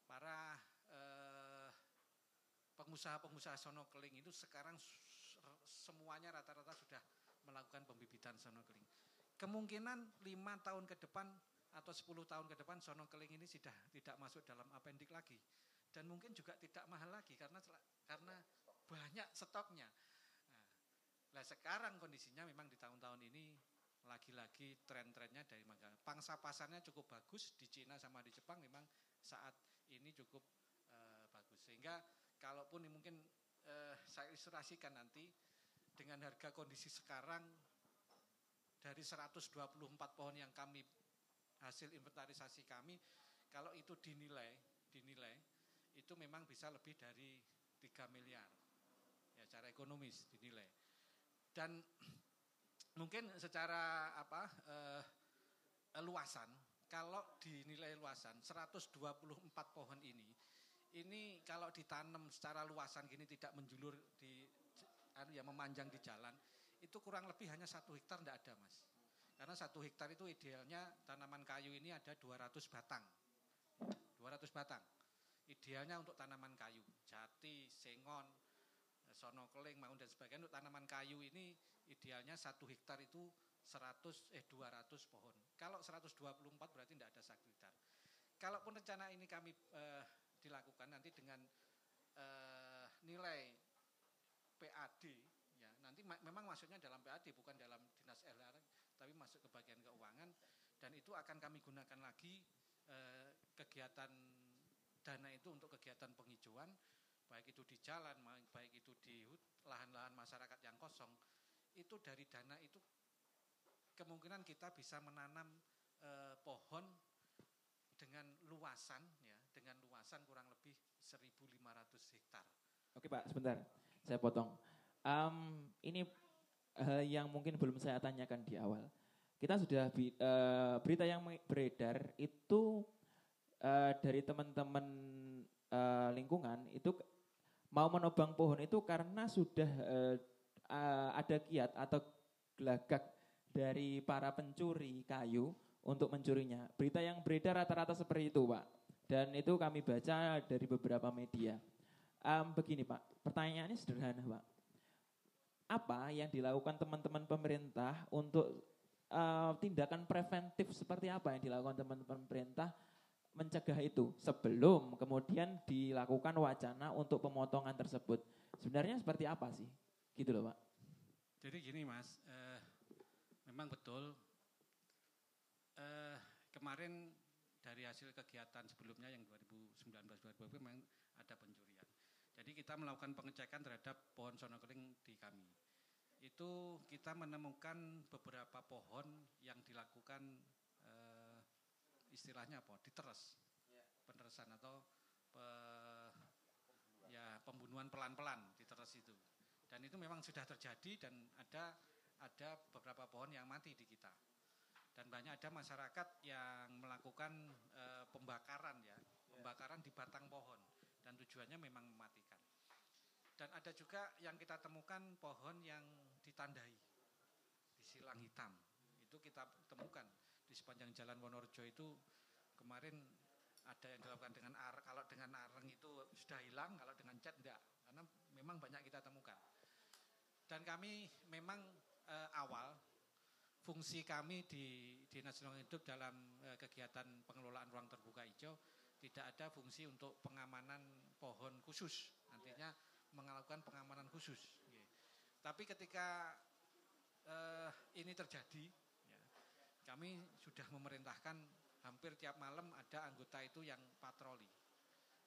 para eh, pengusaha-pengusaha sono keling itu sekarang semuanya rata-rata sudah melakukan pembibitan sono keling. Kemungkinan lima tahun ke depan atau 10 tahun ke depan sono keling ini sudah tidak masuk dalam apendik lagi dan mungkin juga tidak mahal lagi karena karena banyak stoknya. Nah, nah sekarang kondisinya memang di tahun-tahun ini lagi-lagi tren-trennya dari mangga. Pangsa pasarnya cukup bagus di Cina sama di Jepang memang saat ini cukup uh, bagus sehingga kalaupun mungkin eh, saya ilustrasikan nanti dengan harga kondisi sekarang dari 124 pohon yang kami hasil inventarisasi kami kalau itu dinilai dinilai itu memang bisa lebih dari 3 miliar. Ya secara ekonomis dinilai. Dan mungkin secara apa eh, luasan kalau dinilai luasan 124 pohon ini ini kalau ditanam secara luasan gini tidak menjulur di anu ya memanjang di jalan itu kurang lebih hanya satu hektar tidak ada mas karena satu hektar itu idealnya tanaman kayu ini ada 200 batang 200 batang idealnya untuk tanaman kayu jati sengon sono keling maun dan sebagainya untuk tanaman kayu ini idealnya satu hektar itu 100 eh 200 pohon. Kalau 124 berarti tidak ada sekitar. Kalaupun rencana ini kami eh, dilakukan nanti dengan eh, nilai PAD ya. Nanti ma memang maksudnya dalam PAD bukan dalam dinas LR tapi masuk ke bagian keuangan. Dan itu akan kami gunakan lagi eh, kegiatan dana itu untuk kegiatan penghijauan baik itu di jalan baik itu di lahan-lahan masyarakat yang kosong. Itu dari dana itu kemungkinan kita bisa menanam eh, pohon dengan luasan ya dengan luasan kurang lebih 1.500 hektar. Oke Pak, sebentar, saya potong. Um, ini hal yang mungkin belum saya tanyakan di awal. Kita sudah uh, berita yang beredar itu uh, dari teman-teman uh, lingkungan itu mau menobang pohon itu karena sudah uh, uh, ada kiat atau gelagak dari para pencuri kayu untuk mencurinya. Berita yang beredar rata-rata seperti itu, Pak. Dan itu kami baca dari beberapa media. Um, begini, Pak. Pertanyaannya sederhana, Pak. Apa yang dilakukan teman-teman pemerintah untuk uh, tindakan preventif seperti apa yang dilakukan teman-teman pemerintah mencegah itu sebelum kemudian dilakukan wacana untuk pemotongan tersebut. Sebenarnya seperti apa sih? Gitu loh, Pak. Jadi gini, Mas. Uh, memang betul eh, kemarin dari hasil kegiatan sebelumnya yang 2019-2020 memang ada pencurian. Jadi kita melakukan pengecekan terhadap pohon sonokeling di kami. Itu kita menemukan beberapa pohon yang dilakukan eh, istilahnya apa? Diteres, ya. peneresan atau pe, ya pembunuhan pelan-pelan diteres itu. Dan itu memang sudah terjadi dan ada ada beberapa pohon yang mati di kita dan banyak ada masyarakat yang melakukan e, pembakaran ya, pembakaran di batang pohon dan tujuannya memang mematikan. Dan ada juga yang kita temukan pohon yang ditandai di silang hitam. Itu kita temukan di sepanjang jalan Wonorejo itu kemarin ada yang dilakukan dengan ar kalau dengan areng itu sudah hilang, kalau dengan cat enggak. Karena memang banyak kita temukan. Dan kami memang e, awal fungsi kami di Dinas Lingkungan Hidup dalam e, kegiatan pengelolaan ruang terbuka hijau tidak ada fungsi untuk pengamanan pohon khusus, nantinya melakukan pengamanan khusus. Tapi ketika e, ini terjadi, ya, kami sudah memerintahkan hampir tiap malam ada anggota itu yang patroli,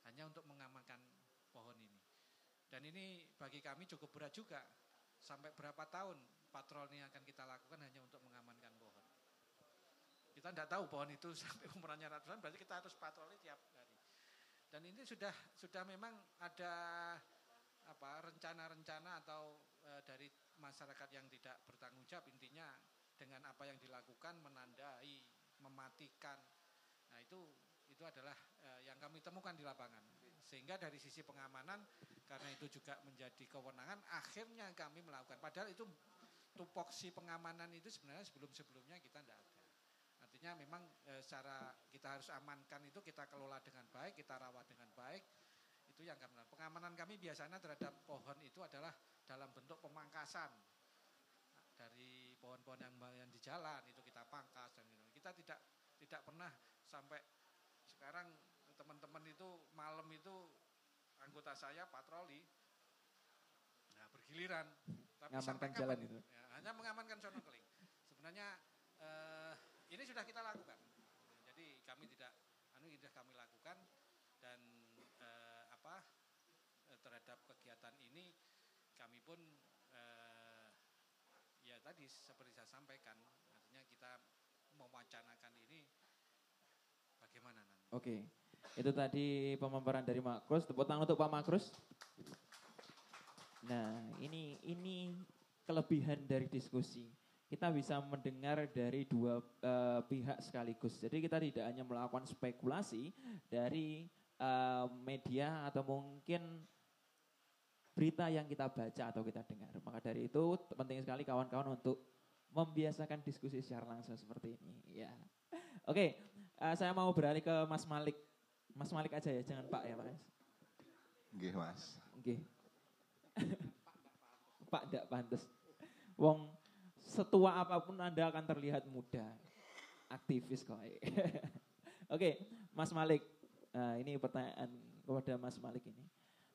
hanya untuk mengamankan pohon ini. Dan ini bagi kami cukup berat juga, sampai berapa tahun patroli yang akan kita lakukan hanya untuk mengamankan pohon. Kita tidak tahu pohon itu sampai umurnya ratusan, berarti kita harus patroli tiap hari. Dan ini sudah sudah memang ada apa rencana-rencana atau e, dari masyarakat yang tidak bertanggung jawab intinya dengan apa yang dilakukan menandai, mematikan. Nah itu itu adalah e, yang kami temukan di lapangan. Sehingga dari sisi pengamanan karena itu juga menjadi kewenangan akhirnya kami melakukan padahal itu tupoksi pengamanan itu sebenarnya sebelum-sebelumnya kita tidak ada. Artinya memang e, secara kita harus amankan itu kita kelola dengan baik, kita rawat dengan baik. Itu yang kami lakukan. Pengamanan kami biasanya terhadap pohon itu adalah dalam bentuk pemangkasan dari pohon-pohon yang, yang di jalan itu kita pangkas dan gitu. Kita tidak tidak pernah sampai sekarang teman-teman itu malam itu anggota saya patroli nah bergiliran tapi mengamankan jalan itu ya, hanya mengamankan snorkeling. Sebenarnya eh, ini sudah kita lakukan. Jadi kami tidak anu sudah kami lakukan dan eh, apa eh, terhadap kegiatan ini kami pun eh, ya tadi seperti saya sampaikan artinya kita mewacanakan ini bagaimana nanti. Oke. Itu tadi pemaparan dari Makrus. Tepuk tangan untuk Pak Makrus. Nah, ini ini kelebihan dari diskusi. Kita bisa mendengar dari dua uh, pihak sekaligus. Jadi kita tidak hanya melakukan spekulasi dari uh, media atau mungkin berita yang kita baca atau kita dengar. Maka dari itu penting sekali kawan-kawan untuk membiasakan diskusi secara langsung seperti ini. Ya. Oke, uh, saya mau beralih ke Mas Malik. Mas Malik aja ya, jangan Pak ya, Mas. Oke, Mas. Oke. Pak tidak pantas. Wong setua apa pun Anda akan terlihat muda. Aktivis kok. Oke, Mas Malik. Nah, ini pertanyaan kepada Mas Malik ini.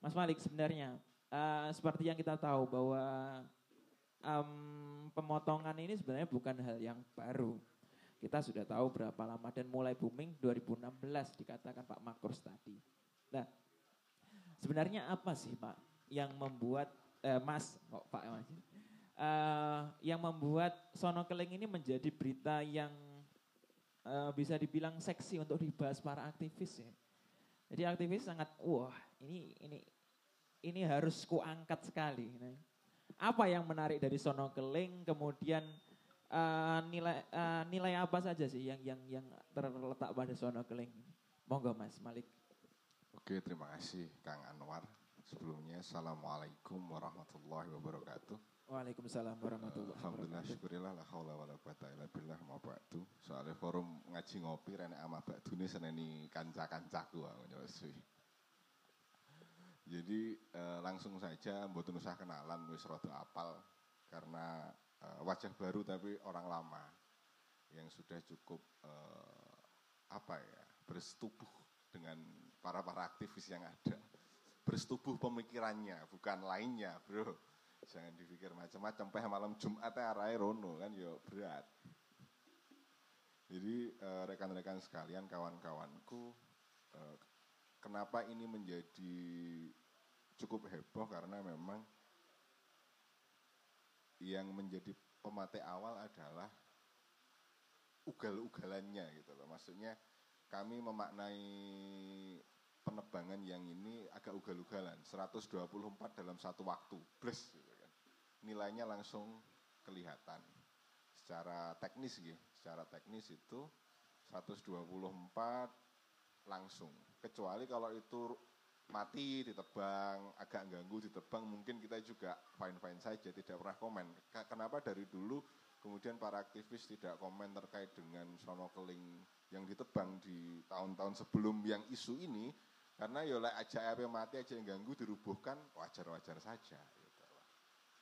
Mas Malik sebenarnya uh, seperti yang kita tahu bahwa um, pemotongan ini sebenarnya bukan hal yang baru. Kita sudah tahu berapa lama dan mulai booming 2016 dikatakan Pak Makros tadi. Nah, sebenarnya apa sih Pak yang membuat eh, Mas kok Pak Mas uh, yang membuat Sono Keling ini menjadi berita yang uh, bisa dibilang seksi untuk dibahas para aktivis ya. Jadi aktivis sangat wah ini ini ini harus kuangkat sekali. Nah, apa yang menarik dari Sono Keling kemudian uh, nilai uh, nilai apa saja sih yang yang yang terletak pada Sono Keling? Monggo Mas Malik. Oke, terima kasih Kang Anwar. Sebelumnya, Assalamualaikum warahmatullahi wabarakatuh. Waalaikumsalam warahmatullahi wabarakatuh. Alhamdulillah, syukurillah, la haula wa la quwata illa billah ma ba'du. Soalnya forum ngaji ngopi rene ama ini seneni kanca-kancaku aku nyuwun Jadi eh, langsung saja mboten usah kenalan wis rada apal karena eh, wajah baru tapi orang lama yang sudah cukup eh, apa ya bersetubuh dengan para para aktivis yang ada bersetubuh pemikirannya bukan lainnya bro. Jangan dipikir macam-macam. Sampai malam Jumat arai rono kan yo berat. Jadi eh, rekan-rekan sekalian kawan-kawanku eh, kenapa ini menjadi cukup heboh? Karena memang yang menjadi pemate awal adalah ugal-ugalannya gitu loh. Maksudnya kami memaknai penebangan yang ini agak ugal-ugalan. 124 dalam satu waktu, bless gitu kan. Nilainya langsung kelihatan. Secara teknis gitu, secara teknis itu 124 langsung. Kecuali kalau itu mati ditebang, agak ganggu ditebang, mungkin kita juga fine-fine saja, tidak pernah komen. Kenapa dari dulu kemudian para aktivis tidak komen terkait dengan sono keling yang ditebang di tahun-tahun sebelum yang isu ini, karena ya aja apa mati aja yang ganggu dirubuhkan wajar-wajar saja. Gitu.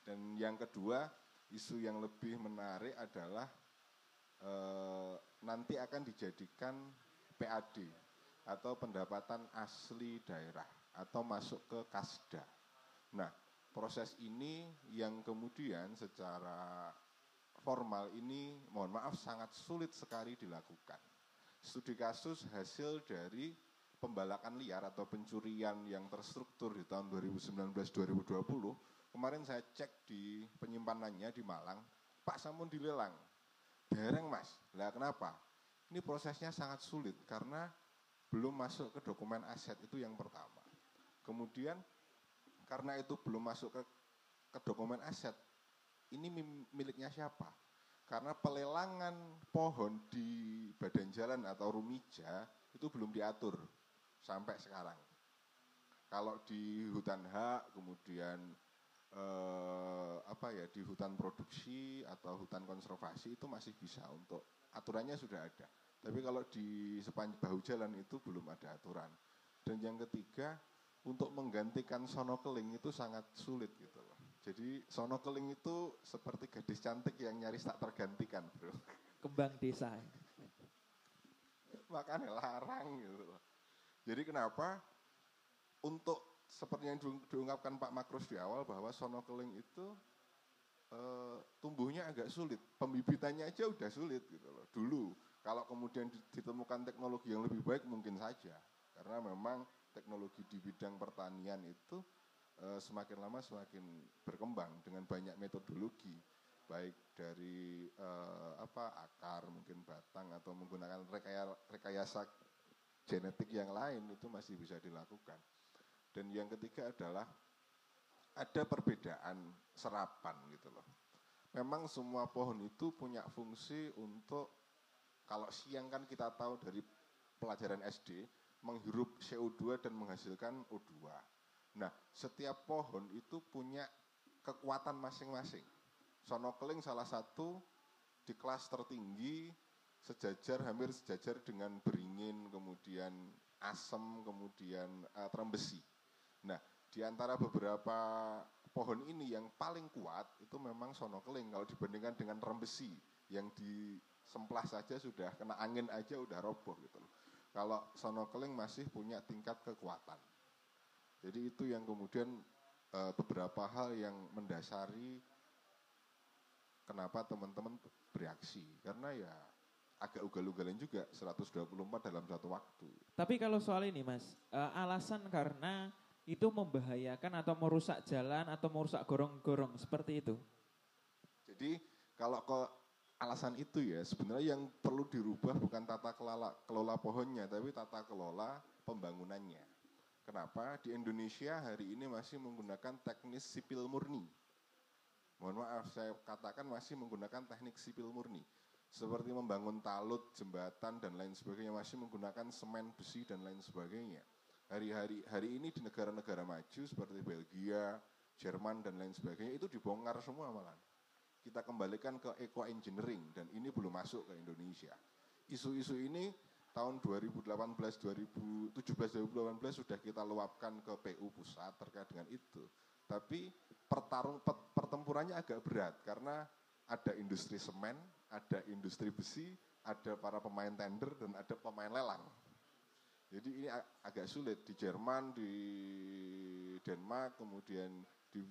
Dan yang kedua, isu yang lebih menarik adalah e, nanti akan dijadikan PAD atau pendapatan asli daerah atau masuk ke kasda. Nah, proses ini yang kemudian secara formal ini mohon maaf sangat sulit sekali dilakukan. Studi kasus hasil dari pembalakan liar atau pencurian yang terstruktur di tahun 2019-2020, kemarin saya cek di penyimpanannya di Malang, Pak Samun dilelang. Dereng mas, lah kenapa? Ini prosesnya sangat sulit karena belum masuk ke dokumen aset itu yang pertama. Kemudian karena itu belum masuk ke, ke dokumen aset, ini miliknya siapa? Karena pelelangan pohon di badan jalan atau rumija itu belum diatur sampai sekarang. Kalau di hutan hak, kemudian eh, apa ya di hutan produksi atau hutan konservasi itu masih bisa untuk aturannya sudah ada. Tapi kalau di sepanjang bahu jalan itu belum ada aturan. Dan yang ketiga, untuk menggantikan sono keling itu sangat sulit gitu loh. Jadi sono keling itu seperti gadis cantik yang nyaris tak tergantikan, bro. Kembang desa. Makanya larang gitu loh. Jadi kenapa untuk seperti yang diungkapkan Pak Makros di awal bahwa sono keling itu e, tumbuhnya agak sulit, pembibitannya aja udah sulit gitu loh. Dulu kalau kemudian ditemukan teknologi yang lebih baik mungkin saja, karena memang teknologi di bidang pertanian itu e, semakin lama semakin berkembang dengan banyak metodologi, baik dari e, apa akar mungkin batang atau menggunakan rekayasa genetik yang lain itu masih bisa dilakukan. Dan yang ketiga adalah ada perbedaan serapan gitu loh. Memang semua pohon itu punya fungsi untuk kalau siang kan kita tahu dari pelajaran SD menghirup CO2 dan menghasilkan O2. Nah, setiap pohon itu punya kekuatan masing-masing. Sonokeling salah satu di kelas tertinggi sejajar hampir sejajar dengan beringin, kemudian asem, kemudian uh, trembesi. Nah, di antara beberapa pohon ini yang paling kuat itu memang sonokeling kalau dibandingkan dengan rembesi yang disemplah saja sudah kena angin aja udah roboh gitu loh. Kalau sonokeling masih punya tingkat kekuatan. Jadi itu yang kemudian e, beberapa hal yang mendasari kenapa teman-teman bereaksi karena ya agak ugal-ugalan juga 124 dalam satu waktu. Tapi kalau soal ini Mas, e, alasan karena itu membahayakan atau merusak jalan atau merusak gorong-gorong seperti itu. Jadi kalau ke alasan itu ya sebenarnya yang perlu dirubah bukan tata kelola, kelola pohonnya tapi tata kelola pembangunannya. Kenapa? Di Indonesia hari ini masih menggunakan teknis sipil murni. Mohon maaf saya katakan masih menggunakan teknik sipil murni. Seperti membangun talut, jembatan dan lain sebagainya masih menggunakan semen, besi dan lain sebagainya hari-hari hari ini di negara-negara maju seperti Belgia, Jerman dan lain sebagainya itu dibongkar semua malah. Kita kembalikan ke eco engineering dan ini belum masuk ke Indonesia. Isu-isu ini tahun 2018, 2017, 2018 sudah kita luapkan ke PU pusat terkait dengan itu. Tapi pertarung pertempurannya agak berat karena ada industri semen, ada industri besi, ada para pemain tender dan ada pemain lelang. Jadi ini agak sulit di Jerman, di Denmark, kemudian di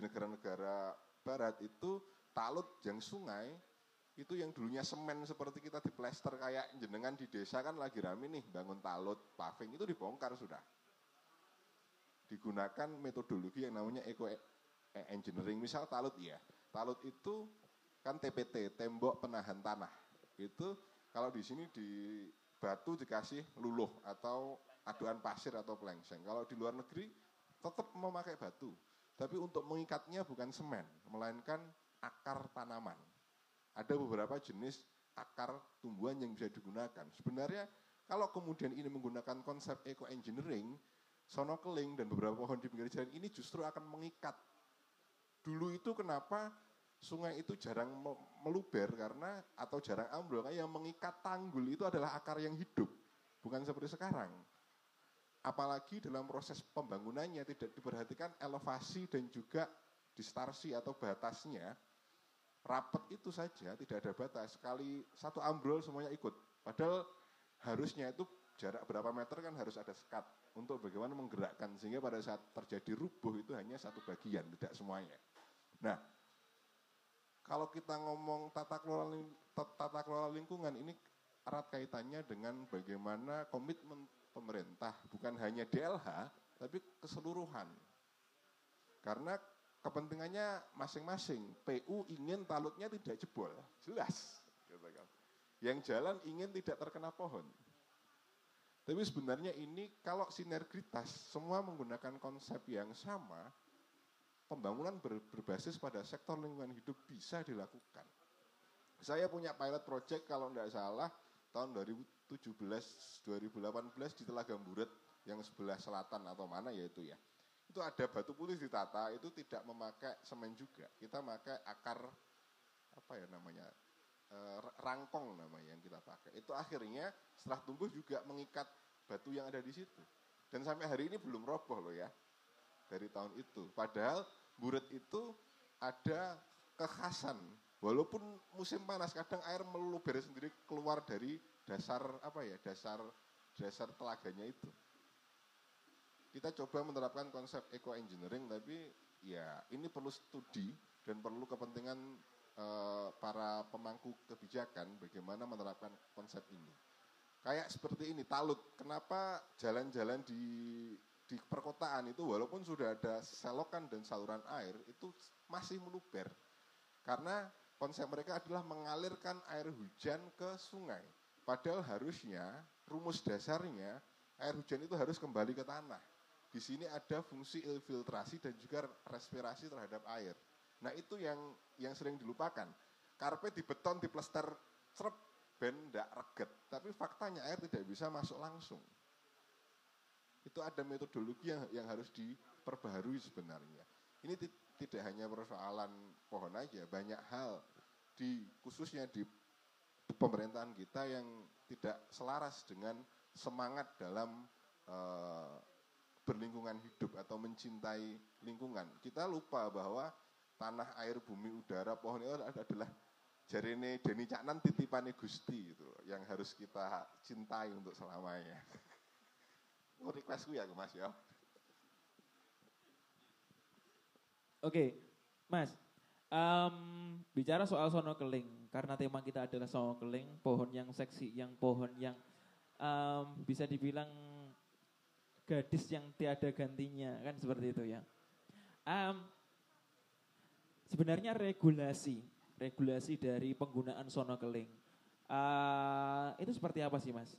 negara-negara barat itu talut yang sungai itu yang dulunya semen seperti kita di plester kayak jenengan di desa kan lagi rame nih bangun talut, paving itu dibongkar sudah. Digunakan metodologi yang namanya eco e, engineering. Misal talut ya, talut itu kan TPT, tembok penahan tanah. Itu kalau di sini di batu dikasih luluh atau aduan pasir atau plengseng. Kalau di luar negeri tetap memakai batu. Tapi untuk mengikatnya bukan semen, melainkan akar tanaman. Ada beberapa jenis akar tumbuhan yang bisa digunakan. Sebenarnya kalau kemudian ini menggunakan konsep eco engineering, sonokeling dan beberapa pohon di pinggir jalan ini justru akan mengikat. Dulu itu kenapa sungai itu jarang meluber karena atau jarang ambrol yang mengikat tanggul itu adalah akar yang hidup bukan seperti sekarang. Apalagi dalam proses pembangunannya tidak diperhatikan elevasi dan juga distarsi atau batasnya. Rapat itu saja tidak ada batas sekali satu ambrol semuanya ikut. Padahal harusnya itu jarak berapa meter kan harus ada sekat untuk bagaimana menggerakkan sehingga pada saat terjadi rubuh itu hanya satu bagian tidak semuanya. Nah kalau kita ngomong tata kelola tata kelola lingkungan ini erat kaitannya dengan bagaimana komitmen pemerintah bukan hanya DLH tapi keseluruhan. Karena kepentingannya masing-masing. PU ingin talutnya tidak jebol, jelas. Yang jalan ingin tidak terkena pohon. Tapi sebenarnya ini kalau sinergitas semua menggunakan konsep yang sama, pembangunan ber, berbasis pada sektor lingkungan hidup bisa dilakukan. Saya punya pilot project kalau tidak salah tahun 2017 2018 di Telaga Buret yang sebelah selatan atau mana yaitu ya. Itu ada batu putih ditata itu tidak memakai semen juga. Kita pakai akar apa ya namanya? E, rangkong namanya yang kita pakai. Itu akhirnya setelah tumbuh juga mengikat batu yang ada di situ. Dan sampai hari ini belum roboh loh ya dari tahun itu. Padahal buret itu ada kekhasan. Walaupun musim panas, kadang air meluber sendiri keluar dari dasar apa ya, dasar dasar telaganya itu. Kita coba menerapkan konsep eco engineering, tapi ya ini perlu studi dan perlu kepentingan e, para pemangku kebijakan bagaimana menerapkan konsep ini. Kayak seperti ini, talut. Kenapa jalan-jalan di di perkotaan itu walaupun sudah ada selokan dan saluran air itu masih meluber. Karena konsep mereka adalah mengalirkan air hujan ke sungai. Padahal harusnya rumus dasarnya air hujan itu harus kembali ke tanah. Di sini ada fungsi infiltrasi dan juga respirasi terhadap air. Nah itu yang yang sering dilupakan. Karpet di beton di plester serep ben ndak reget. Tapi faktanya air tidak bisa masuk langsung itu ada metodologi yang, yang harus diperbaharui sebenarnya. Ini tidak hanya persoalan pohon aja, banyak hal di khususnya di pemerintahan kita yang tidak selaras dengan semangat dalam uh, berlingkungan hidup atau mencintai lingkungan. Kita lupa bahwa tanah, air, bumi, udara, pohon itu adalah jarine Deni Caknan titipane Gusti itu yang harus kita cintai untuk selamanya. Oh, requestku ya Mas ya. Oke, Mas. em, bicara soal sono keling, karena tema kita adalah sono keling, pohon yang seksi, yang pohon yang em, bisa dibilang gadis yang tiada gantinya, kan seperti itu ya. Em, sebenarnya regulasi, regulasi dari penggunaan sono keling, eh, itu seperti apa sih, Mas?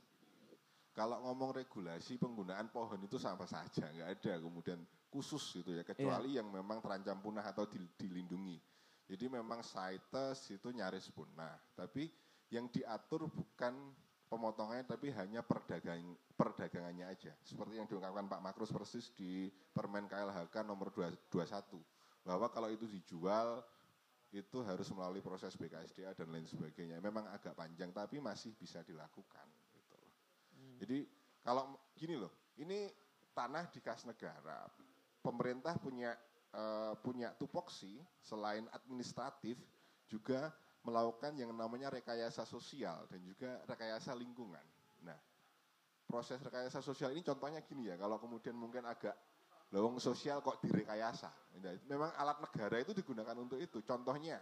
Kalau ngomong regulasi penggunaan pohon itu sama saja, nggak ada kemudian khusus gitu ya, kecuali yang memang terancam punah atau dil- dilindungi. Jadi memang CITES itu nyaris punah, tapi yang diatur bukan pemotongannya tapi hanya perdagang, perdagangannya aja. Seperti yang diungkapkan Pak Makrus persis di Permen KLHK nomor 221 bahwa kalau itu dijual itu harus melalui proses BKSDA dan lain sebagainya. Memang agak panjang tapi masih bisa dilakukan. Jadi kalau gini loh, ini tanah di kas negara. Pemerintah punya eh, punya tupoksi selain administratif juga melakukan yang namanya rekayasa sosial dan juga rekayasa lingkungan. Nah, proses rekayasa sosial ini contohnya gini ya, kalau kemudian mungkin agak lowong sosial kok direkayasa. Nah, Memang alat negara itu digunakan untuk itu. Contohnya,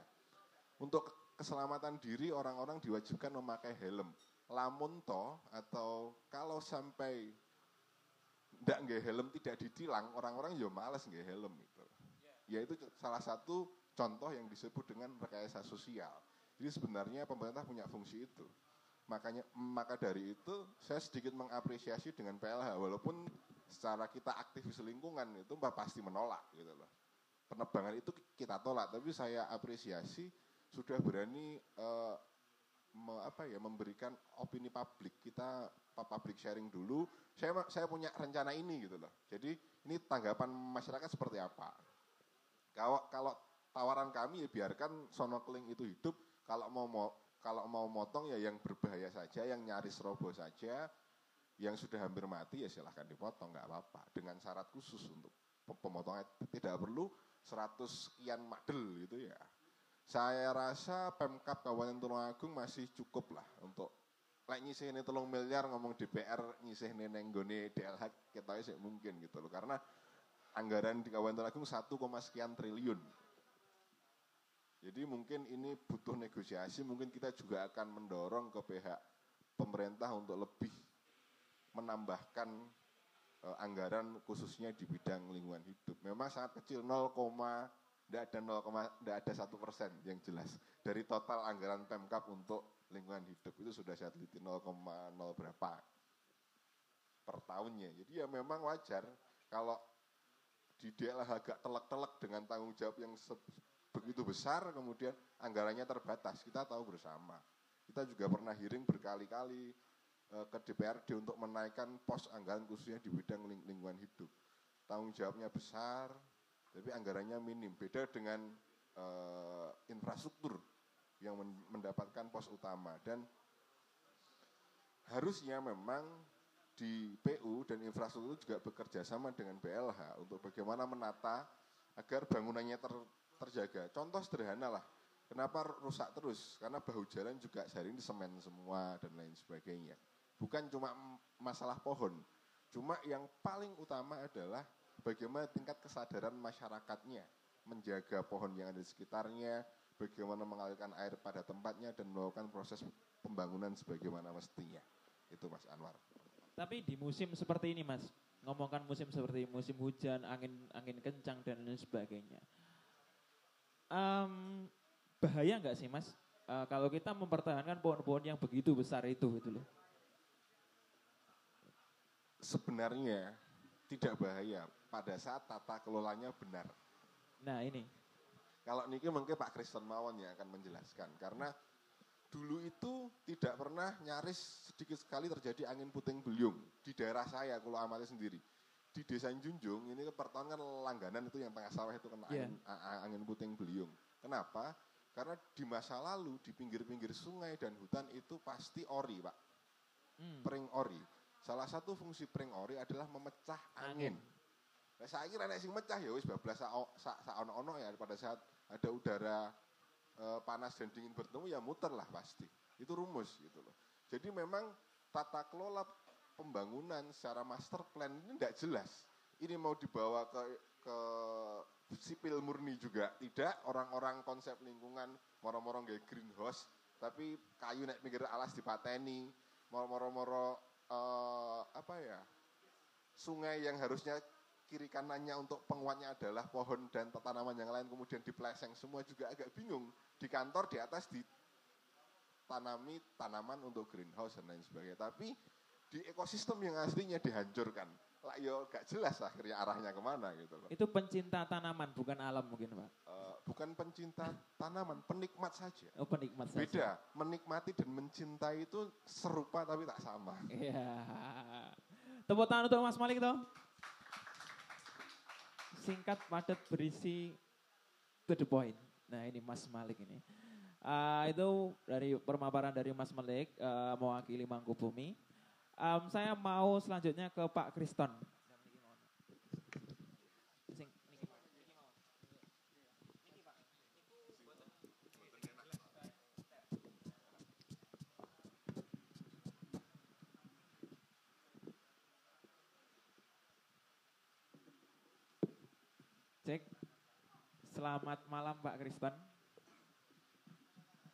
untuk keselamatan diri orang-orang diwajibkan memakai helm. Lamun toh atau kalau sampai ndak nggak helm tidak ditilang, orang-orang ya males nggak helm gitu. Ya itu salah satu contoh yang disebut dengan rekayasa sosial. Jadi sebenarnya pemerintah punya fungsi itu. Makanya maka dari itu saya sedikit mengapresiasi dengan PLH walaupun secara kita aktivis lingkungan itu mbak pasti menolak gitu loh. Penebangan itu kita tolak, tapi saya apresiasi sudah berani eh, me- apa ya memberikan opini publik. Kita public sharing dulu. Saya saya punya rencana ini gitu loh. Jadi ini tanggapan masyarakat seperti apa? Kalau kalau tawaran kami ya biarkan sonokeling itu hidup. Kalau mau kalau mau motong ya yang berbahaya saja yang nyaris roboh saja. Yang sudah hampir mati ya silahkan dipotong nggak apa-apa. Dengan syarat khusus untuk pe- pemotongan tidak perlu 100 sekian madel gitu ya saya rasa Pemkap Kabupaten Tulungagung masih cukup lah untuk lek nyisihne telung miliar ngomong DPR nyisihne neng gone DLH kita sih mungkin gitu loh karena anggaran di Kabupaten Tulungagung 1, sekian triliun. Jadi mungkin ini butuh negosiasi, mungkin kita juga akan mendorong ke pihak pemerintah untuk lebih menambahkan eh, anggaran khususnya di bidang lingkungan hidup. Memang sangat kecil 0, tidak ada 0, tidak ada satu persen yang jelas dari total anggaran Pemkap untuk lingkungan hidup itu sudah saya teliti 0,0 berapa per tahunnya. Jadi ya memang wajar kalau di DLH agak telek-telek dengan tanggung jawab yang begitu besar kemudian anggarannya terbatas. Kita tahu bersama. Kita juga pernah hearing berkali-kali eh, ke DPRD untuk menaikkan pos anggaran khususnya di bidang ling- lingkungan hidup. Tanggung jawabnya besar, tapi anggarannya minim. Beda dengan eh, infrastruktur yang men- mendapatkan pos utama dan harusnya memang di PU dan infrastruktur juga bekerja sama dengan BLH untuk bagaimana menata agar bangunannya ter- terjaga. Contoh sederhana lah, kenapa rusak terus? Karena bahu jalan juga sehari ini semen semua dan lain sebagainya. Bukan cuma masalah pohon, cuma yang paling utama adalah bagaimana tingkat kesadaran masyarakatnya menjaga pohon yang ada di sekitarnya, bagaimana mengalirkan air pada tempatnya dan melakukan proses pembangunan sebagaimana mestinya. Itu Mas Anwar. Tapi di musim seperti ini mas, ngomongkan musim seperti musim hujan, angin angin kencang dan lain sebagainya. Em, bahaya nggak sih mas, Eh, kalau kita mempertahankan pohon-pohon yang begitu besar itu gitu loh? Sebenarnya tidak bahaya pada saat tata kelolanya benar. Nah ini, Kalau niki mungkin Pak Kristen Mawon yang akan menjelaskan karena dulu itu tidak pernah nyaris sedikit sekali terjadi angin puting beliung di daerah saya kalau amati sendiri. Di Desa Junjung ini per tahun kan langganan itu yang tengah sawah itu kena Iya. angin, angin puting beliung. Kenapa? Karena di masa lalu di pinggir-pinggir sungai dan hutan itu pasti ori, Pak. hmm, Pering ori. Salah satu fungsi pring ori adalah memecah angin. Nah, saya kira nek sing mecah ya wis bablas sa, sa, sa ono-ono ya pada saat ada udara eh, panas dan dingin bertemu ya muter lah pasti. Itu rumus gitu loh. Jadi memang tata kelola pembangunan secara master plan ini tidak jelas. Ini mau dibawa ke ke sipil murni juga tidak orang-orang konsep lingkungan moro-moro nggak greenhouse tapi kayu naik pinggir alas dipateni moro-moro eh, apa ya sungai yang harusnya kiri kanannya untuk penguatnya adalah pohon dan tanaman yang lain kemudian dipleseng semua juga agak bingung di kantor di atas ditanami tanaman untuk greenhouse dan lain sebagainya tapi di ekosistem yang aslinya dihancurkan lah yo gak jelas akhirnya arahnya ke mana gitu loh Itu pencinta tanaman bukan alam mungkin Pak. Eh, bukan pencinta tanaman penikmat saja Oh penikmat saja. beda menikmati dan mencintai itu serupa tapi tak sama Iya. Tepuk tangan untuk Mas Malik toh. Singkat, padat, berisi, to the point. Nah ini Mas Malik ini. Ah, itu dari permaparan dari Mas Malik eh, mewakili Mangkubumi. Em, saya mau selanjutnya ke Pak Kriston. Sing- Cek. Selamat malam Pak Kriston.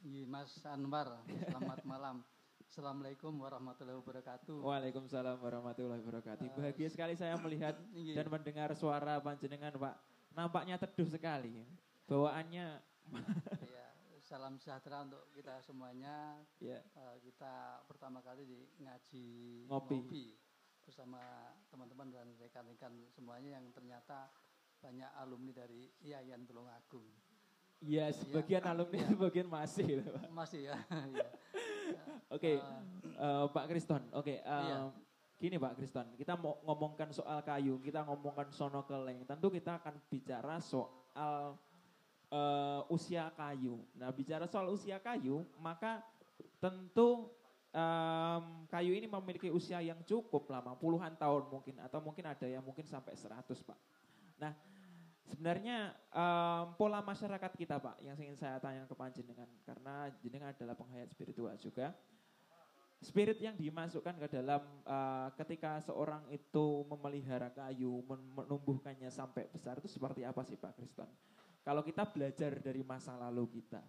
Iya, Mas Anwar, selamat malam. Assalamualaikum warahmatullahi wabarakatuh. Waalaikumsalam warahmatullahi wabarakatuh. Bahagia sekali saya melihat Iya. dan mendengar suara panjenengan Pak. Nampaknya teduh sekali. Bawaannya Iya, salam sejahtera untuk kita semuanya. ya Eh, kita pertama kali di ngaji Ngopi. bersama teman-teman dan rekan-rekan semuanya yang ternyata banyak alumni dari IAIN Tulungagung. Iya, sebagian alumni, sebagian masih. Pak. Masih ya. iya. Oke, Eh, eh, Pak Kriston. Oke, eh, Iya. gini Pak Kriston. Kita mau ngomongkan soal kayu, kita ngomongkan sono keleng. Tentu kita akan bicara soal eh, usia kayu. Nah, bicara soal usia kayu, maka tentu em, kayu ini memiliki usia yang cukup lama, puluhan tahun mungkin, atau mungkin ada yang mungkin sampai 100 Pak. Nah, sebenarnya em, pola masyarakat kita Pak, yang ingin saya tanya ke panjenengan, karena jenengan adalah penghayat spiritual juga. Spirit yang dimasukkan ke dalam eh, ketika seorang itu memelihara kayu, men- menumbuhkannya sampai besar itu seperti apa sih Pak Kriston? Kalau kita belajar dari masa lalu kita,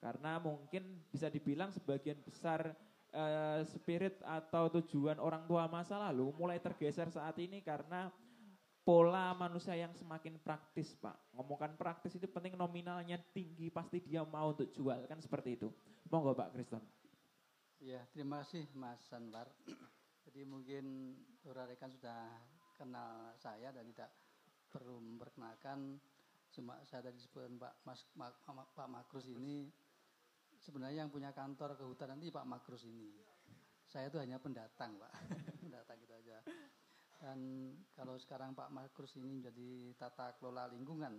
karena mungkin bisa dibilang sebagian besar eh, spirit atau tujuan orang tua masa lalu mulai tergeser saat ini karena pola manusia yang semakin praktis Pak. Ngomongkan praktis itu penting nominalnya tinggi, pasti dia mau untuk jual, kan seperti itu. Monggo Pak Kriston. Ya, terima kasih Mas Anwar. Jadi mungkin para rekan sudah kenal saya dan tidak perlu memperkenalkan. Cuma saya tadi sebutkan Pak Mas Ma- Ma- Pak Makrus ini sebenarnya yang punya kantor kehutanan ini Pak Makrus ini. Saya itu hanya pendatang Pak, pendatang gitu aja. Dan kalau sekarang Pak Makrus ini menjadi tata kelola lingkungan,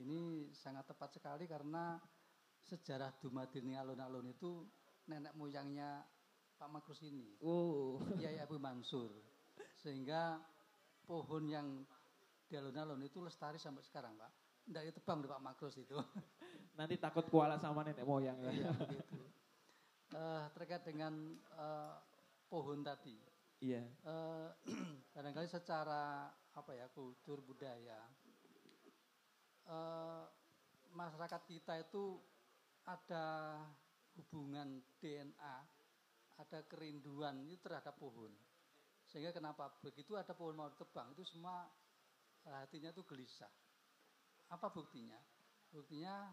ini sangat tepat sekali karena sejarah Dumadini alun-alun itu nenek moyangnya Pak Makrus ini, Oh, Kiai Abu Mansur. Sehingga pohon yang di alun-alun itu lestari sampai sekarang, Pak. Tidak ditebang di Pak Makrus itu. nanti takut kuala sama nenek moyang ya. Iya, begitu. Eh, terkait dengan eh, pohon tadi, Iya. kadang-kadang secara apa ya kultur budaya eh, masyarakat kita itu ada hubungan DNA, ada kerinduan itu terhadap pohon. Sehingga kenapa begitu ada pohon mau ditebang itu semua hatinya itu gelisah. Apa buktinya? Buktinya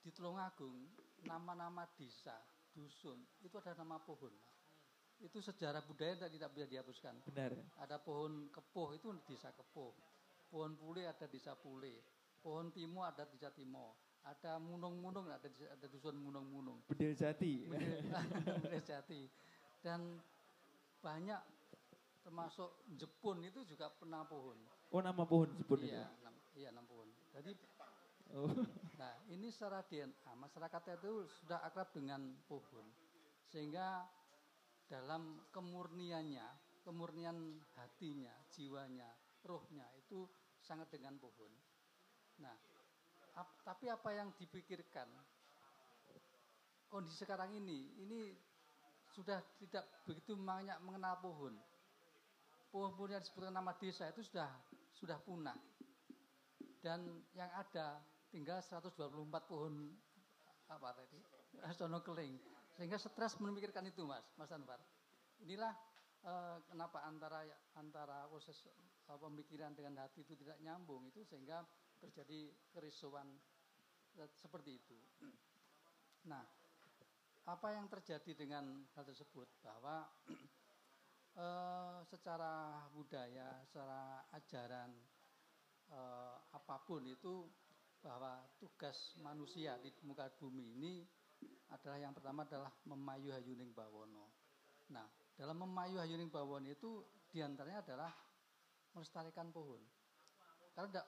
di Tulungagung nama-nama desa, dusun itu ada nama pohon. Pak. Itu sejarah budaya yang tidak bisa dihapuskan. Benar. Ada pohon kepuh itu desa kepuh. Pohon pule ada desa pule. Pohon timo ada desa timo. Ada munung-munung ada desa- ada dusun munung-munung. Bedil jati. Beres jati. Dan banyak termasuk Jepun itu juga pernah pohon. Oh nama pohon itu. Iya, enam, iya enam pohon. Jadi Oh. Nah, ini secara DNA masyarakat itu sudah akrab dengan pohon, sehingga dalam kemurniannya, kemurnian hatinya, jiwanya, rohnya itu sangat dengan pohon. Nah, ap, tapi apa yang dipikirkan kondisi sekarang ini, ini sudah tidak begitu banyak mengenal pohon. Pohon-pohon yang disebutkan nama desa itu sudah sudah punah. Dan yang ada tinggal 124 pohon apa tadi? Sono keling. Sehingga stres memikirkan itu, Mas, Mas Anwar. Inilah eh, kenapa antara antara proses eh, pemikiran dengan hati itu tidak nyambung itu sehingga terjadi kerisauan eh, seperti itu. Nah, apa yang terjadi dengan hal tersebut bahwa eh, secara budaya, secara ajaran eh, apa pun itu bahwa tugas manusia di muka bumi ini adalah yang pertama adalah memayu hayuning bawono. Nah, dalam memayu hayuning bawono itu di antaranya adalah melestarikan pohon. Karena tidak,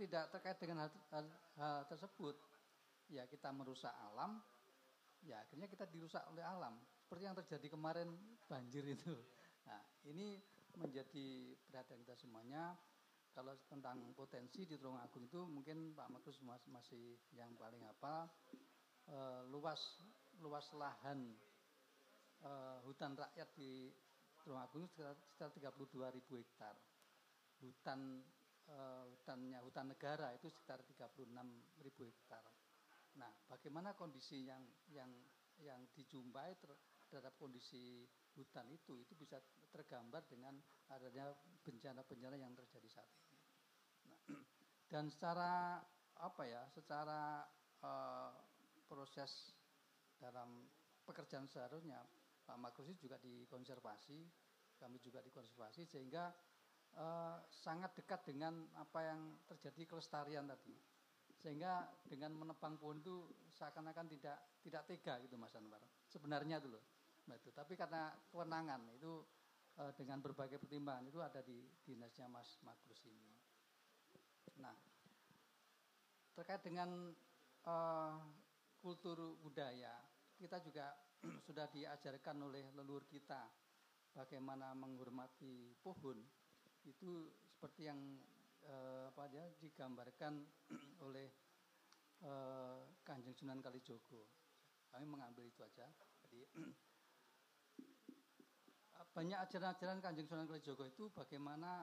tidak terkait dengan hal, hal, hal tersebut, ya kita merusak alam, ya akhirnya kita dirusak oleh alam. Seperti yang terjadi kemarin banjir itu. Nah, ini menjadi perhatian kita semuanya. Kalau tentang potensi di Tulung Agung itu mungkin Pak Magus masih yang paling apa uh, luas luas lahan uh, hutan rakyat di Tulung Agung sekitar 32 ribu hektar. Hutan uh, hutannya hutan negara itu sekitar 36 ribu hektar. Nah, bagaimana kondisi yang yang yang dijumpai ter, terhadap kondisi hutan itu itu bisa tergambar dengan adanya bencana-bencana yang terjadi saat ini. Nah, dan secara apa ya, secara uh, proses dalam pekerjaan seharusnya Pak Makrusi juga dikonservasi, kami juga dikonservasi sehingga uh, sangat dekat dengan apa yang terjadi kelestarian tadi. Sehingga dengan menebang pohon itu seakan-akan tidak tidak tega gitu Mas Anwar. Sebenarnya dulu. Nah, itu. Tapi karena kewenangan itu uh, dengan berbagai pertimbangan itu ada di dinasnya Mas Makrus ini. Nah, terkait dengan uh, kultur budaya, kita juga sudah diajarkan oleh leluhur kita bagaimana menghormati pohon. Itu seperti yang uh, apa ya digambarkan oleh uh, Kanjeng Sunan Kalijogo. Kami mengambil itu aja. Jadi banyak ajaran-ajaran Kanjeng Sunan Kalijogo itu bagaimana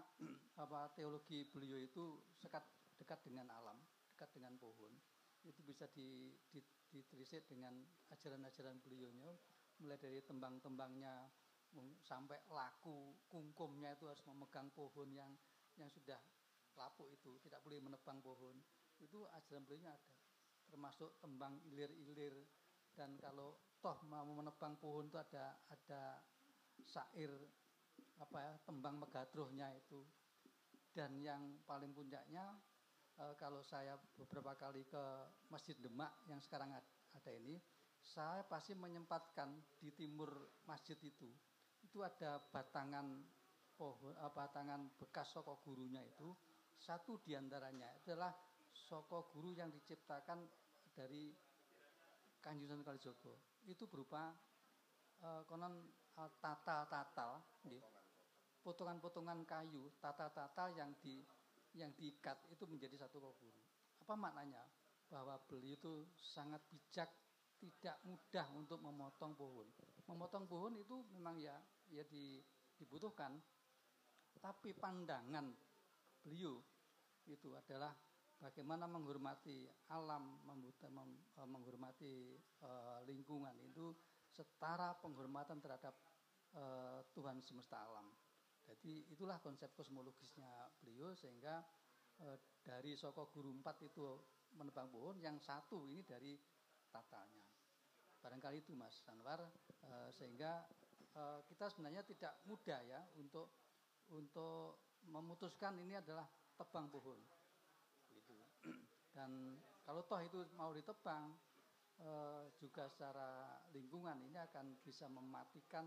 apa teologi beliau itu sekat dekat dengan alam, dekat dengan pohon. Itu bisa di, di, ditelisik dengan ajaran-ajaran beliaunya, mulai dari tembang-tembangnya sampai laku kungkumnya itu harus memegang pohon yang yang sudah lapuk itu, tidak boleh menebang pohon. Itu ajaran beliaunya ada. Termasuk tembang ilir-ilir dan kalau toh mau menebang pohon itu ada ada syair apa ya tembang megadrohnya itu dan yang paling puncaknya e, kalau saya beberapa kali ke Masjid Demak yang sekarang ada ini saya pasti menyempatkan di timur masjid itu itu ada batangan pohon eh, batangan bekas soko gurunya itu. Satu di antaranya adalah soko guru yang diciptakan dari Kanjeng Sunan Kalijogo. Itu berupa uh, konon uh, tatal-tatal potongan-potongan kayu tatal-tatal yang di yang diikat itu menjadi satu kubur. Apa maknanya? Bahwa beliau itu sangat bijak, tidak mudah untuk memotong pohon. Memotong pohon itu memang ya ya di, dibutuhkan. Tapi pandangan beliau itu adalah bagaimana menghormati alam, eh, menghormati uh, lingkungan itu setara penghormatan terhadap uh, Tuhan semesta alam. Jadi itulah konsep kosmologisnya beliau sehingga uh, dari Soko Guru empat itu menebang pohon, yang satu ini dari tatanya. Barangkali itu Mas Anwar, uh, sehingga uh, kita sebenarnya tidak mudah ya untuk untuk memutuskan ini adalah tebang pohon. Gitu. Dan kalau toh itu mau ditebang, uh, juga secara lingkungan ini akan bisa mematikan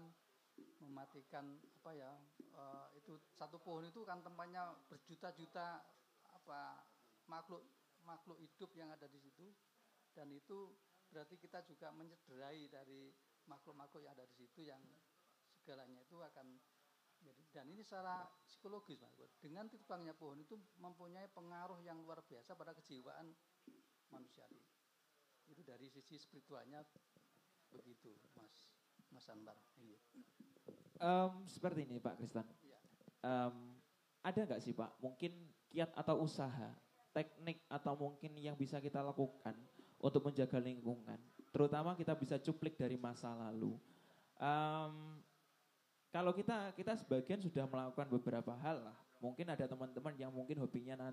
mematikan apa ya uh, itu satu pohon itu kan tempatnya berjuta-juta apa makhluk makhluk hidup yang ada di situ. Dan itu berarti kita juga mencederai dari makhluk-makhluk yang ada di situ yang segalanya itu akan dan ini secara psikologis mas dengan ditebangnya pohon itu mempunyai pengaruh yang luar biasa pada kejiwaan manusia. Itu dari sisi spiritualnya begitu mas mas Anwar iya. Um, seperti ini Pak Kristen. Um, ada nggak sih Pak, mungkin kiat atau usaha, teknik atau mungkin yang bisa kita lakukan untuk menjaga lingkungan, terutama kita bisa cuplik dari masa lalu. Um, kalau kita kita sebagian sudah melakukan beberapa hal lah, mungkin ada teman-teman yang mungkin hobinya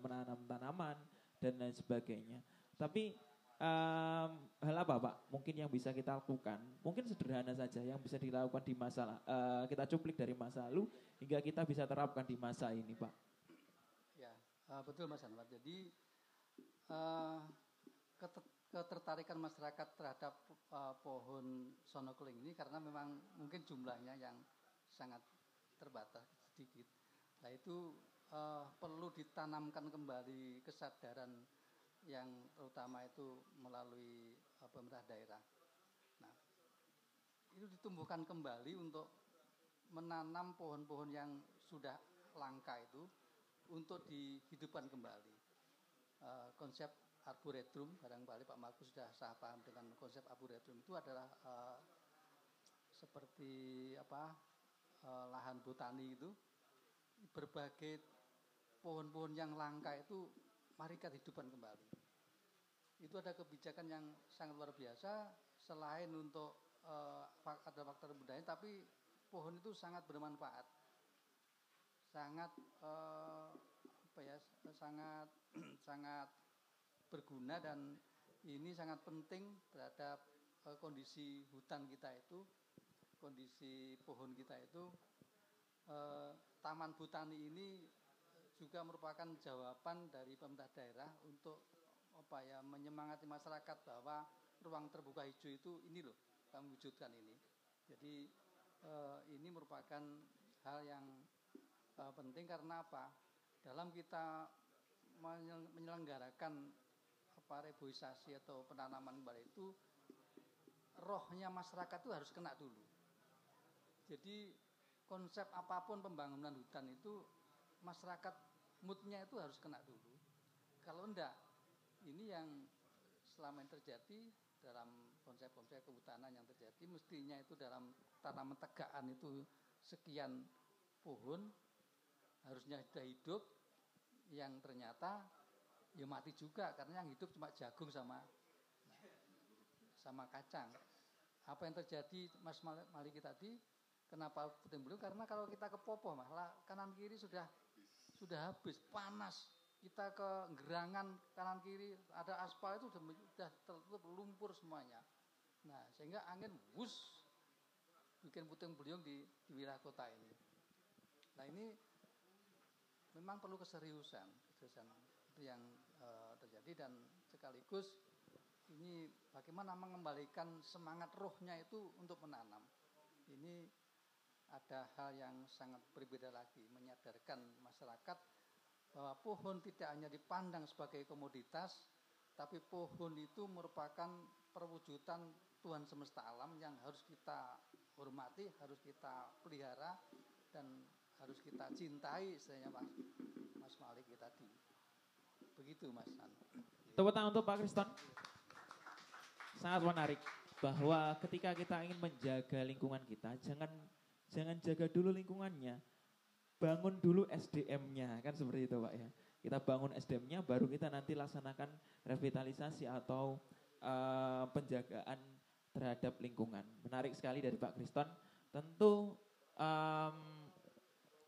menanam tanaman dan lain sebagainya. Tapi um, hal apa Pak? Mungkin yang bisa kita lakukan, mungkin sederhana saja yang bisa dilakukan di masa uh, kita cuplik dari masa lalu hingga kita bisa terapkan di masa ini Pak. Ya uh, betul Mas Anwar. Jadi uh, ketertarikan masyarakat terhadap uh, pohon sonokeling ini karena memang mungkin jumlahnya yang sangat terbatas sedikit. Nah itu uh, perlu ditanamkan kembali kesadaran yang terutama itu melalui uh, pemerintah daerah. Nah, itu ditumbuhkan kembali untuk menanam pohon-pohon yang sudah langka itu untuk dihidupkan kembali. Uh, konsep arboretum, barangkali Pak Markus sudah sah paham dengan konsep arboretum itu adalah uh, seperti apa uh, lahan botani itu berbagai pohon-pohon yang langka itu mari kita hidupkan kembali. Itu ada kebijakan yang sangat luar biasa selain untuk uh, ada faktor budaya tapi pohon itu sangat bermanfaat. Sangat uh, apa ya sangat sangat berguna dan ini sangat penting terhadap uh, kondisi hutan kita itu, kondisi pohon kita itu. Uh, Taman Botani ini juga merupakan jawaban dari pemerintah daerah untuk apa ya menyemangati masyarakat bahwa ruang terbuka hijau itu ini loh kami wujudkan ini. Jadi eh, ini merupakan hal yang eh, penting karena apa? Dalam kita menyelenggarakan apa reboisasi atau penanaman kembali itu rohnya masyarakat itu harus kena dulu. Jadi konsep apa pun pembangunan hutan itu masyarakat moodnya itu harus kena dulu. Kalau enggak, ini yang selama ini terjadi dalam konsep-konsep kehutanan yang terjadi, mestinya itu dalam tanaman tegaan itu sekian pohon, harusnya sudah hidup, yang ternyata ya mati juga karena yang hidup cuma jagung sama sama kacang. Apa yang terjadi Mas Maliki tadi? Kenapa puting beliung? Karena kalau kita ke Popo malah kanan kiri sudah sudah habis, panas. Kita ke gerangan kanan kiri ada aspal itu sudah, tertutup lumpur semuanya. Nah, sehingga angin bus bikin puting beliung di, di wilayah kota ini. Nah, ini memang perlu keseriusan, keseriusan yang uh, terjadi dan sekaligus ini bagaimana mengembalikan semangat rohnya itu untuk menanam. Ini ada hal yang sangat berbeda lagi, menyadarkan masyarakat bahwa pohon tidak hanya dipandang sebagai komoditas, tapi pohon itu merupakan perwujudan Tuhan semesta alam yang harus kita hormati, harus kita pelihara, dan harus kita cintai, istilahnya Mas, Mas Malik tadi. Begitu Mas An. Tepuk tangan untuk Pak Kriston. Sangat menarik bahwa ketika kita ingin menjaga lingkungan kita, jangan jangan jaga dulu lingkungannya, bangun dulu SDM-nya, kan seperti itu Pak ya. Kita bangun SDM-nya, baru kita nanti laksanakan revitalisasi atau uh, penjagaan terhadap lingkungan. Menarik sekali dari Pak Kriston. Tentu um,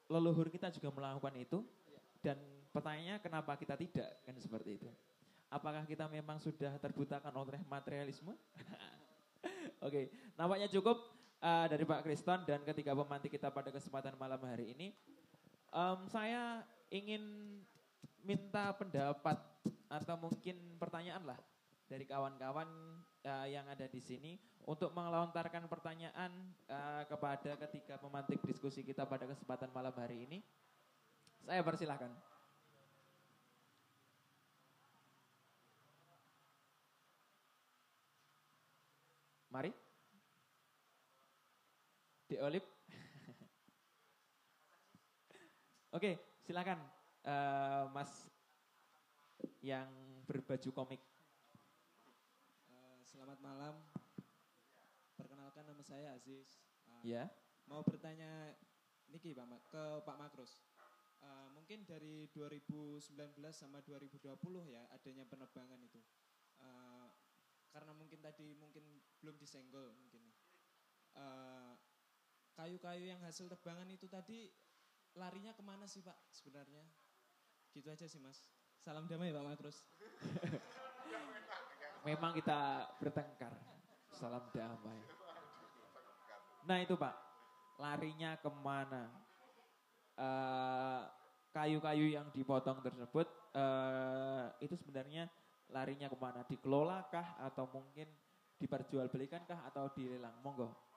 leluhur kita juga melakukan itu, dan pertanyaannya kenapa kita tidak, kan seperti itu. Apakah kita memang sudah terbutakan oleh materialisme? Oke, okay. nampaknya cukup uh, dari Pak Kriston dan ketiga pemantik kita pada kesempatan malam hari ini. Um, saya ingin minta pendapat atau mungkin pertanyaan lah dari kawan-kawan uh, yang ada di sini untuk melontarkan pertanyaan uh, kepada ketiga pemantik diskusi kita pada kesempatan malam hari ini. Saya persilahkan. Mari. Di Olip. Oke, silakan eh, Mas yang berbaju komik. Eh, selamat malam. Perkenalkan nama saya Aziz. Eh, Ya. Mau bertanya niki Pak ke Pak Makrus. Eh, mungkin dari 2019 sama 2020 ya adanya penerbangan itu. Eh, karena mungkin tadi mungkin belum disenggol mungkin. Eh, kayu-kayu yang hasil tebangan itu tadi larinya ke mana sih Pak sebenarnya? Gitu aja sih Mas. Salam damai Pak Makrus. Memang kita bertengkar. Salam damai. Nah itu Pak, larinya ke mana? Eh, Kayu-kayu yang dipotong tersebut, eh, itu sebenarnya larinya ke mana? Dikelola kah atau mungkin diperjualbelikan kah atau dilelang? Monggo.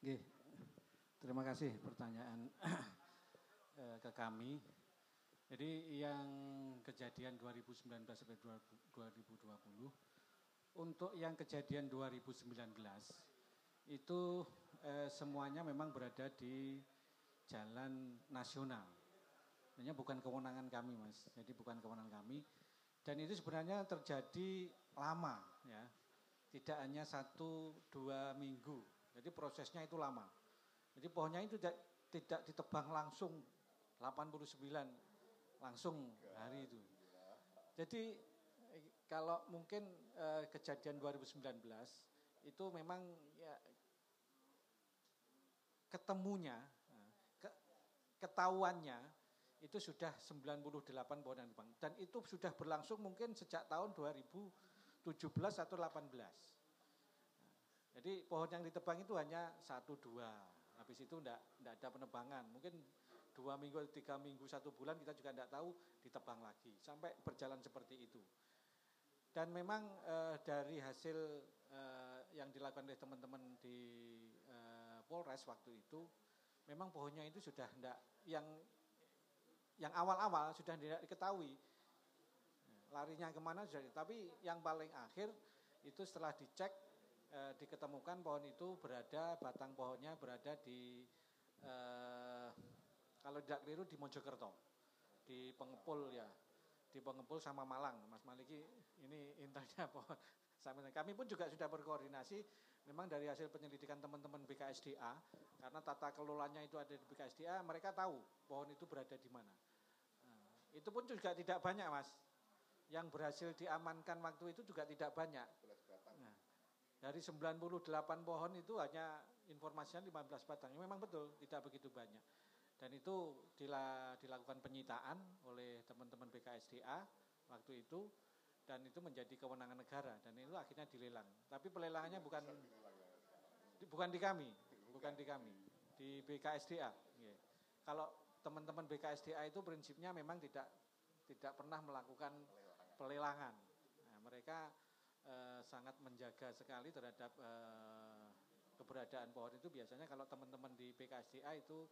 Oke, terima kasih pertanyaan eh, ke kami. Jadi yang kejadian 2019 sampai 2020, untuk yang kejadian 2019 itu eh, semuanya memang berada di jalan nasional. Sebenarnya bukan kewenangan kami, Mas. Jadi bukan kewenangan kami. Dan itu sebenarnya terjadi lama, ya. Tidak hanya satu dua minggu. Jadi prosesnya itu lama. Jadi pohonnya itu tidak, tidak ditebang langsung 89 langsung hari itu. Jadi kalau mungkin eh, kejadian 2019 itu memang ya ketemunya, ke- ketahuannya itu sudah 98 pohon yang ditebang dan itu sudah berlangsung mungkin sejak tahun 2017 atau 18. Jadi pohon yang ditebang itu hanya satu dua, habis itu enggak, enggak ada penebangan. Mungkin dua minggu, tiga minggu, satu bulan kita juga enggak tahu ditebang lagi. Sampai berjalan seperti itu. Dan memang eh, dari hasil eh, yang dilakukan oleh teman-teman di eh, Polres waktu itu, memang pohonnya itu sudah enggak, yang yang awal-awal sudah tidak diketahui larinya ke mana sudah, tapi yang paling akhir itu setelah dicek eh, diketemukan pohon itu berada batang pohonnya berada di eh, kalau tidak keliru di Mojokerto. Di Pengepul ya. Di Pengepul sama Malang. Mas Maliki ini intinya pohon kami pun juga sudah berkoordinasi memang dari hasil penyelidikan teman-teman BKSDA karena tata kelolanya itu ada di BKSDA mereka tahu pohon itu berada di mana. Nah, itu pun juga tidak banyak mas. Yang berhasil diamankan waktu itu juga tidak banyak dari 98 pohon itu hanya informasinya 15 batang. Ya, memang betul tidak begitu banyak. Dan itu dila- dilakukan penyitaan oleh teman-teman BKSDA waktu itu dan itu menjadi kewenangan negara dan itu akhirnya dilelang. Tapi pelelangannya bukan bukan di kami, bukan di kami, di BKSDA. Nggih. Kalau teman-teman BKSDA itu prinsipnya memang tidak tidak pernah melakukan pelelangan. Nah, mereka eh, sangat menjaga sekali terhadap eh, keberadaan pohon itu. Biasanya kalau teman-teman di BKSDA itu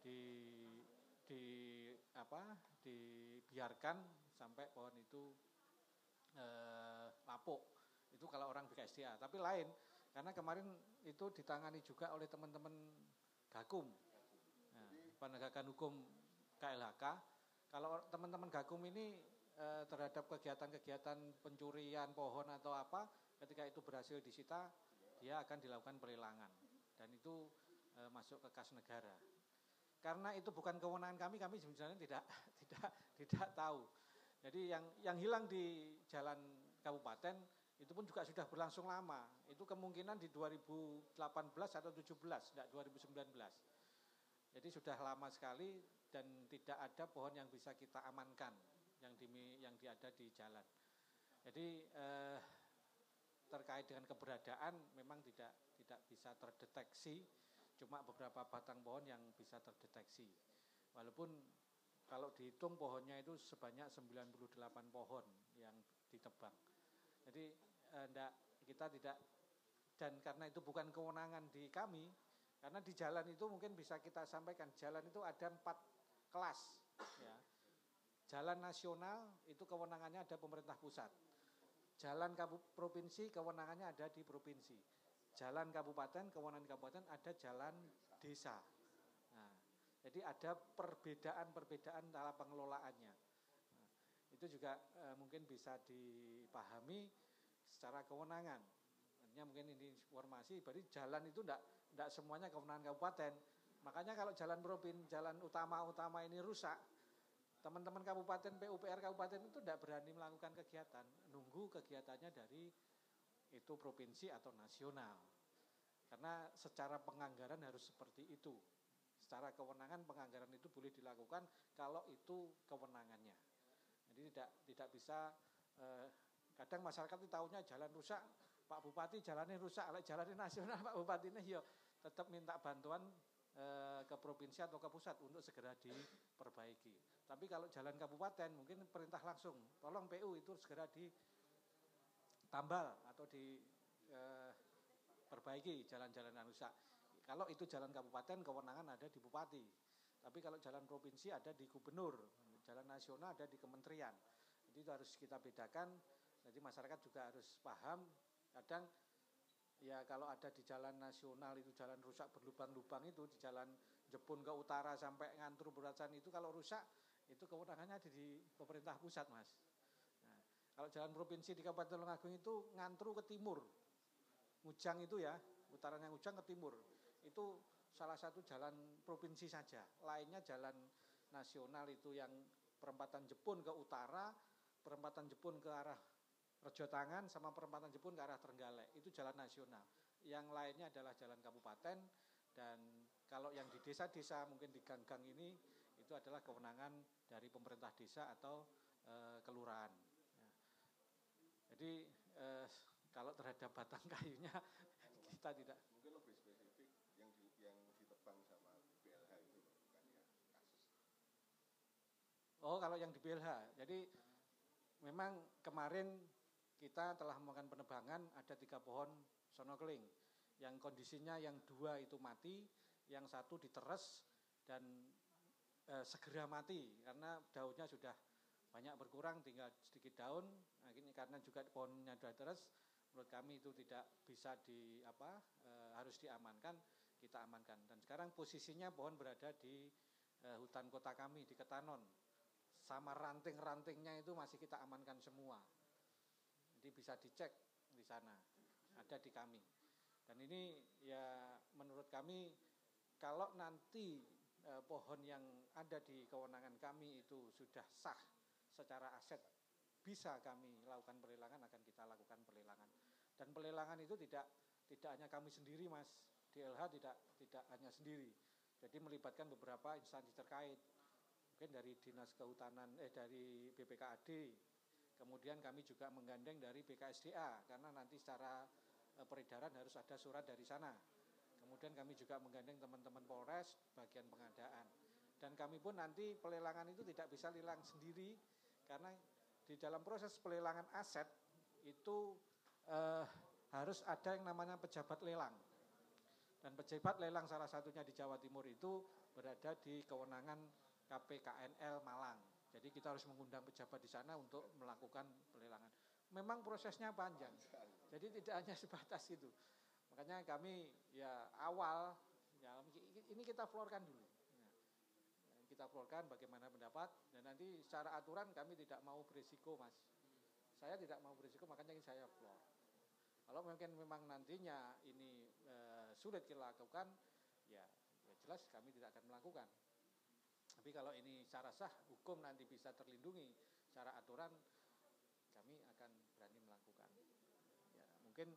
di di apa dibiarkan sampai pohon itu eh, lapuk. Itu kalau orang BKSDA tapi lain karena kemarin itu ditangani juga oleh teman-teman Gakum. Nah, penegakan hukum KLHK kalau teman-teman Gakum ini eh, terhadap kegiatan-kegiatan pencurian pohon atau apa ketika itu berhasil disita dia akan dilakukan pelelangan dan itu eh, masuk ke kas negara karena itu bukan kewenangan kami kami sebenarnya tidak tidak tidak tahu jadi yang yang hilang di jalan kabupaten itu pun juga sudah berlangsung lama. Itu kemungkinan di 2018 atau 17, tidak 2019. Jadi sudah lama sekali dan tidak ada pohon yang bisa kita amankan yang di yang di ada di jalan. Jadi eh, terkait dengan keberadaan memang tidak tidak bisa terdeteksi cuma beberapa batang pohon yang bisa terdeteksi. Walaupun kalau dihitung pohonnya itu sebanyak 98 pohon yang ditebang. Jadi eh, enggak, kita tidak dan karena itu bukan kewenangan di kami, karena di jalan itu mungkin bisa kita sampaikan jalan itu ada empat kelas. Ya. Jalan nasional itu kewenangannya ada pemerintah pusat. jalan provinsi kewenangannya ada di provinsi. Jalan kabupaten kewenangan kabupaten ada jalan desa. Nah, jadi ada perbedaan-perbedaan dalam pengelolaannya. Nah, itu juga eh, mungkin bisa dipahami secara kewenangan. Artinya mungkin ini informasi, berarti jalan itu tidak tidak semuanya kewenangan kabupaten. Makanya kalau jalan provinsi, jalan utama-utama ini rusak, teman-teman kabupaten PUPR kabupaten itu tidak berani melakukan kegiatan, nunggu kegiatannya dari itu provinsi atau nasional. Karena secara penganggaran harus seperti itu. Secara kewenangan penganggaran itu boleh dilakukan kalau itu kewenangannya. Jadi tidak tidak bisa eh, kadang masyarakat itu tahunya jalan rusak, Pak Bupati jalannya rusak, jalannya nasional Pak Bupati ini yo tetap minta bantuan ke provinsi atau ke pusat untuk segera diperbaiki. Tapi kalau jalan kabupaten mungkin perintah langsung, tolong PU itu segera ditambal atau diperbaiki eh, jalan-jalan yang rusak. Kalau itu jalan kabupaten kewenangan ada di bupati. Tapi kalau jalan provinsi ada di gubernur, jalan nasional ada di kementerian. Jadi itu harus kita bedakan. Jadi masyarakat juga harus paham. Kadang ya kalau ada di jalan nasional itu jalan rusak berlubang-lubang itu di jalan Jepun ke utara sampai ngantur beracan itu kalau rusak itu kewenangannya ada di pemerintah pusat mas. Nah, kalau jalan provinsi di Kabupaten Tulungagung itu ngantru ke timur, Ujang itu ya, utaranya Ujang ke timur. Itu salah satu jalan provinsi saja. Lainnya jalan nasional itu yang perempatan Jepun ke utara, perempatan Jepun ke arah Rejo Tangan sama perempatan Jepun ke arah Trenggalek itu jalan nasional. Yang lainnya adalah jalan kabupaten dan kalau yang di desa-desa mungkin di gang-gang ini itu adalah kewenangan dari pemerintah desa atau e, kelurahan. Ya. Jadi e, kalau terhadap batang kayunya kita tidak. Mungkin lebih spesifik yang di, yang ditebang sama BLH itu bukan ya kasus. Oh kalau yang di BLH, jadi memang kemarin kita telah melakukan penebangan ada tiga pohon sonokeling yang kondisinya yang dua itu mati, yang satu diteres dan e, segera mati karena daunnya sudah banyak berkurang tinggal sedikit daun. Ini karena juga pohonnya sudah teres, menurut kami itu tidak bisa di apa e, harus diamankan, kita amankan. Dan sekarang posisinya pohon berada di e, hutan kota kami di Ketanon. Sama ranting-rantingnya itu masih kita amankan semua. Jadi bisa dicek di sana, ada di kami. Dan ini ya menurut kami kalau nanti eh, pohon yang ada di kewenangan kami itu sudah sah secara aset bisa kami lakukan pelelangan akan kita lakukan pelelangan. Dan pelelangan itu tidak tidak hanya kami sendiri Mas, DLH tidak tidak hanya sendiri. Jadi melibatkan beberapa instansi terkait. Mungkin dari Dinas Kehutanan eh dari BPKAD, Kemudian kami juga menggandeng dari BKSDA karena nanti secara e, peredaran harus ada surat dari sana. Kemudian kami juga menggandeng teman-teman Polres bagian pengadaan. Dan kami pun nanti pelelangan itu tidak bisa lelang sendiri karena di dalam proses pelelangan aset itu eh, harus ada yang namanya pejabat lelang. Dan pejabat lelang salah satunya di Jawa Timur itu berada di kewenangan KPKNL Malang. Jadi kita harus mengundang pejabat di sana untuk melakukan pelelangan. Memang prosesnya panjang. Jadi tidak hanya sebatas itu. Makanya kami ya awal ya ini kita florkan dulu. Ya, kita florkan bagaimana pendapat dan nanti secara aturan kami tidak mau berisiko, Mas. Saya tidak mau berisiko makanya saya floor. Kalau mungkin memang nantinya ini e, sulit kita lakukan, ya, ya jelas kami tidak akan melakukan. Tapi kalau ini secara sah, hukum nanti bisa terlindungi secara aturan, kami akan berani melakukan. Ya, mungkin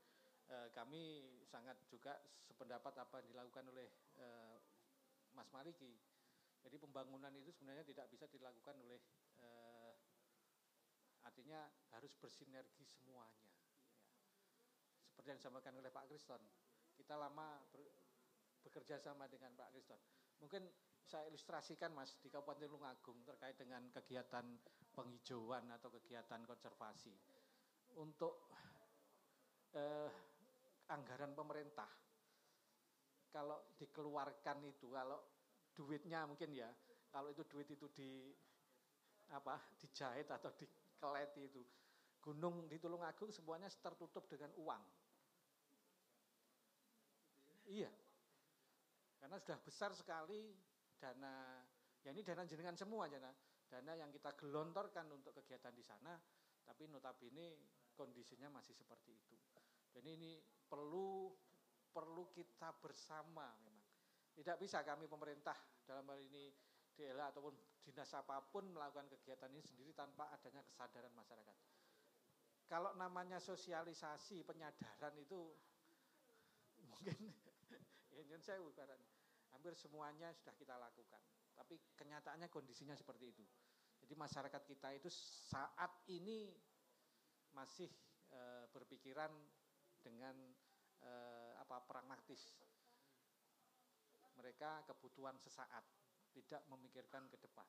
eh, kami sangat juga sependapat apa yang dilakukan oleh eh, Mas Maliki. Jadi pembangunan itu sebenarnya tidak bisa dilakukan oleh eh, artinya harus bersinergi semuanya. Ya. Seperti yang disampaikan oleh Pak Kriston, kita lama bekerja sama dengan Pak Kriston. Mungkin saya ilustrasikan Mas di Kabupaten Tulungagung terkait dengan kegiatan penghijauan atau kegiatan konservasi. Untuk eh, anggaran pemerintah kalau dikeluarkan itu kalau duitnya mungkin ya kalau itu duit itu di apa dijahit atau dikeleti itu gunung di Tulungagung semuanya tertutup dengan uang. Iya. Karena sudah besar sekali dana, ya ini dana jenengan semua dana, dana yang kita gelontorkan untuk kegiatan di sana, tapi notabene kondisinya masih seperti itu. Jadi ini perlu perlu kita bersama memang. Tidak bisa kami pemerintah dalam hal ini DLA ataupun dinas apa pun melakukan kegiatan ini sendiri tanpa adanya kesadaran masyarakat. Kalau namanya sosialisasi, penyadaran itu mungkin ingin saya ibaratnya hampir semuanya sudah kita lakukan. Tapi kenyataannya kondisinya seperti itu. Jadi masyarakat kita itu saat ini masih e, berpikiran dengan e, apa pragmatis. Mereka kebutuhan sesaat, tidak memikirkan ke depan.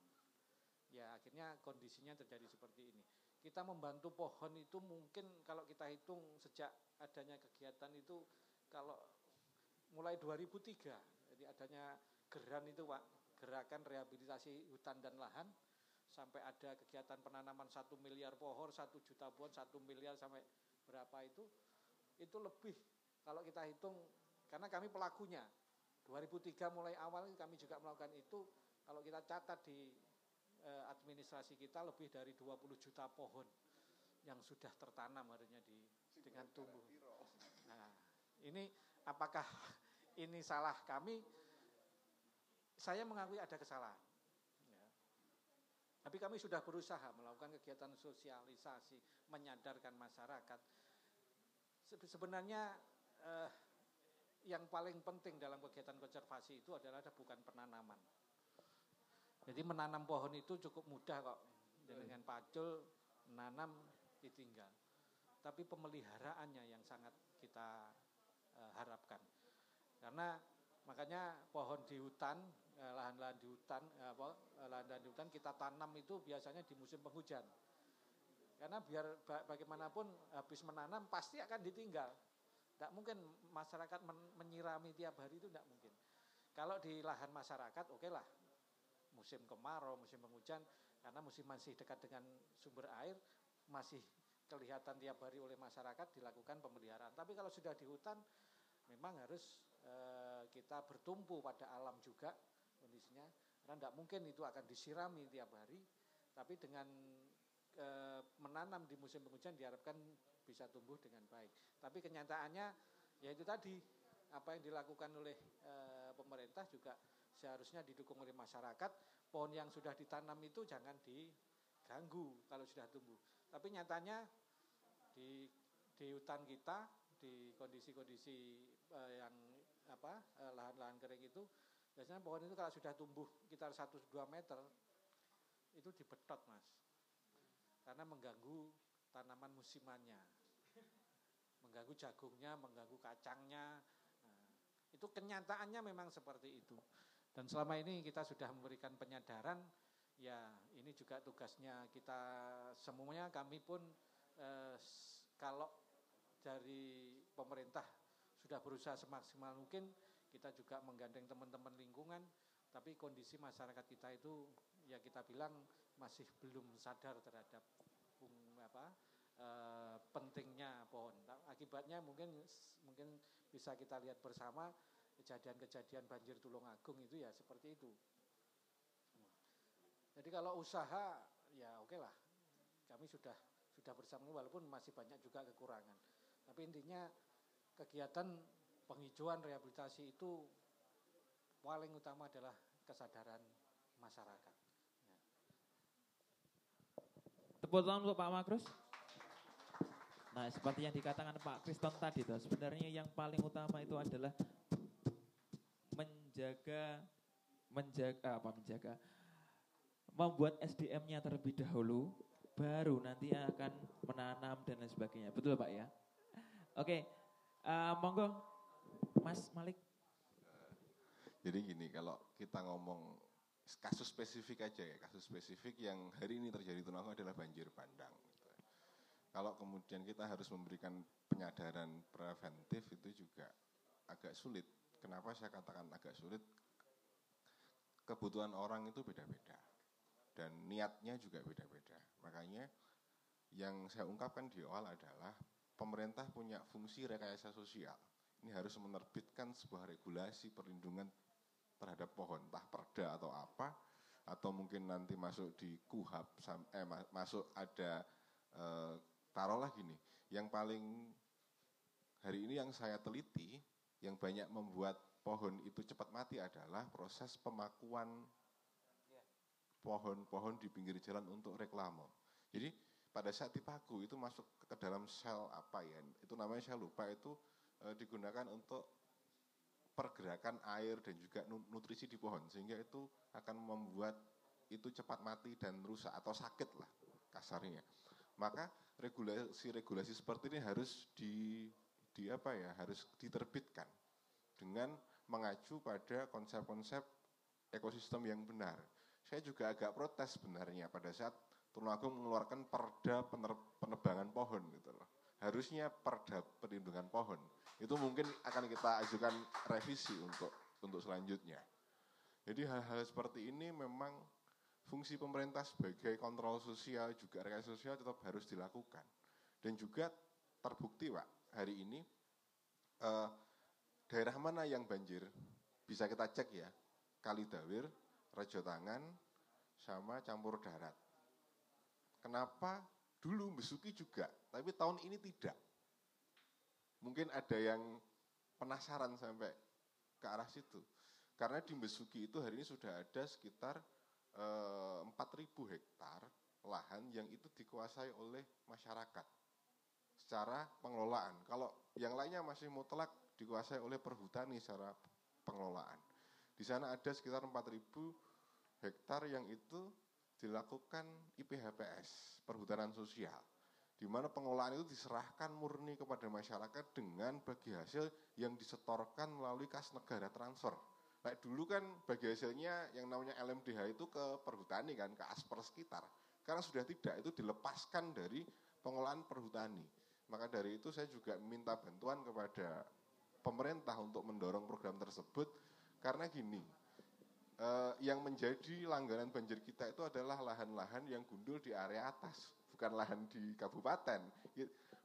Ya akhirnya kondisinya terjadi seperti ini. Kita membantu pohon itu mungkin kalau kita hitung sejak adanya kegiatan itu kalau mulai 2003 jadi adanya geran itu Pak. Gerakan rehabilitasi hutan dan lahan. Sampai ada kegiatan penanaman satu miliar pohon satu juta pohon satu miliar sampai berapa itu itu lebih kalau kita hitung. Karena kami pelakunya. 2003 mulai awal kami juga melakukan itu. Kalau kita catat di eh, administrasi kita lebih dari 20 juta pohon yang sudah tertanam harinya di dengan tumbuh. Nah, ini apakah ini salah kami? Saya mengakui ada kesalahan. Ya. Tapi kami sudah berusaha melakukan kegiatan sosialisasi, menyadarkan masyarakat. Sebenarnya eh, yang paling penting dalam kegiatan konservasi itu adalah bukan penanaman. Jadi menanam pohon itu cukup mudah kok. Dengan pacul, menanam, ditinggal. Tapi pemeliharaannya yang sangat kita uh, harapkan. Karena makanya pohon di hutan, eh, lahan-lahan di hutan, eh, apa, lahan-lahan di hutan kita tanam itu biasanya di musim penghujan. Karena biar bagaimanapun habis menanam pasti akan ditinggal. Tidak mungkin masyarakat men menyirami tiap hari itu tidak mungkin. Kalau di lahan masyarakat, oke okay lah. Musim kemarau, musim penghujan, karena musim masih dekat dengan sumber air, masih kelihatan tiap hari oleh masyarakat dilakukan pemeliharaan. Tapi kalau sudah di hutan, memang harus kita bertumpu pada alam juga kondisinya. Karena tidak mungkin itu akan disirami tiap hari, tapi dengan e, menanam di musim penghujan diharapkan bisa tumbuh dengan baik. Tapi kenyataannya ya itu tadi apa yang dilakukan oleh e, pemerintah juga seharusnya didukung oleh masyarakat. Pohon yang sudah ditanam itu jangan diganggu kalau sudah tumbuh. Tapi nyatanya di di hutan kita di kondisi-kondisi e, yang apa lahan-lahan kering itu biasanya pohon itu kalau sudah tumbuh sekitar 1-2 meter itu dibetot mas karena mengganggu tanaman musimannya mengganggu jagungnya, mengganggu kacangnya. Nah, itu kenyataannya memang seperti itu. Dan selama ini kita sudah memberikan penyadaran, ya ini juga tugasnya kita semuanya. Kami pun eh, kalau dari pemerintah sudah berusaha semaksimal mungkin, kita juga menggandeng teman-teman lingkungan, tapi kondisi masyarakat kita itu ya kita bilang masih belum sadar terhadap apa uh, pentingnya pohon. Akibatnya mungkin mungkin bisa kita lihat bersama kejadian-kejadian banjir Tulungagung itu ya seperti itu. Jadi kalau usaha ya oke okay lah. Kami sudah sudah bersama walaupun masih banyak juga kekurangan. Tapi intinya kegiatan penghijauan rehabilitasi itu paling utama adalah kesadaran masyarakat. Ya. Tepuk tangan untuk Pak Makrus. Nah, seperti yang dikatakan Pak Kriston tadi tuh, sebenarnya yang paling utama itu adalah menjaga menjaga apa menjaga membuat SDM-nya terlebih dahulu baru nanti akan menanam dan lain sebagainya. Betul Pak ya? Oke. Uh, monggo Mas Malik. Jadi gini, kalau kita ngomong kasus spesifik aja ya, kasus spesifik yang hari ini terjadi di adalah banjir bandang. Kalau kemudian kita harus memberikan penyadaran preventif itu juga agak sulit. Kenapa saya katakan agak sulit? Kebutuhan orang itu beda-beda dan niatnya juga beda-beda. Makanya yang saya ungkapkan di awal adalah pemerintah punya fungsi rekayasa sosial. Ini harus menerbitkan sebuah regulasi perlindungan terhadap pohon, entah perda atau apa, atau mungkin nanti masuk di kuhab, eh, masuk ada eh, taruhlah gini, yang paling hari ini yang saya teliti, yang banyak membuat pohon itu cepat mati adalah proses pemakuan pohon-pohon di pinggir jalan untuk reklame. Jadi pada saat dipaku itu masuk ke dalam sel apa ya, itu namanya saya lupa itu e, digunakan untuk pergerakan air dan juga nutrisi di pohon sehingga itu akan membuat itu cepat mati dan rusak atau sakit lah kasarnya. Maka regulasi-regulasi seperti ini harus di di apa ya harus diterbitkan dengan mengacu pada konsep-konsep ekosistem yang benar. Saya juga agak protes sebenarnya pada saat Tulungagung mengeluarkan perda penebangan pohon gitu loh. Harusnya perda perlindungan pohon. Itu mungkin akan kita ajukan revisi untuk untuk selanjutnya. Jadi hal-hal seperti ini memang fungsi pemerintah sebagai kontrol sosial juga rekayasa sosial tetap harus dilakukan. Dan juga terbukti Pak, hari ini eh, daerah mana yang banjir bisa kita cek ya. Kalidawir, Rejo Tangan, sama campur darat. Kenapa dulu Besuki juga, tapi tahun ini tidak? Mungkin ada yang penasaran sampai ke arah situ. Karena di Besuki itu hari ini sudah ada sekitar eh, 4.000 hektar lahan yang itu dikuasai oleh masyarakat secara pengelolaan. Kalau yang lainnya masih mutlak dikuasai oleh perhutani secara pengelolaan. Di sana ada sekitar 4.000 hektar yang itu dilakukan IPHPS, perhutanan sosial, di mana pengelolaan itu diserahkan murni kepada masyarakat dengan bagi hasil yang disetorkan melalui kas negara transfer. Nah dulu kan bagi hasilnya yang namanya LMDH itu ke perhutani kan, ke asper sekitar. Karena sudah tidak, itu dilepaskan dari pengelolaan perhutani. Maka dari itu saya juga minta bantuan kepada pemerintah untuk mendorong program tersebut. Karena gini, eh, yang menjadi langganan banjir kita itu adalah lahan-lahan yang gundul di area atas, bukan lahan di kabupaten.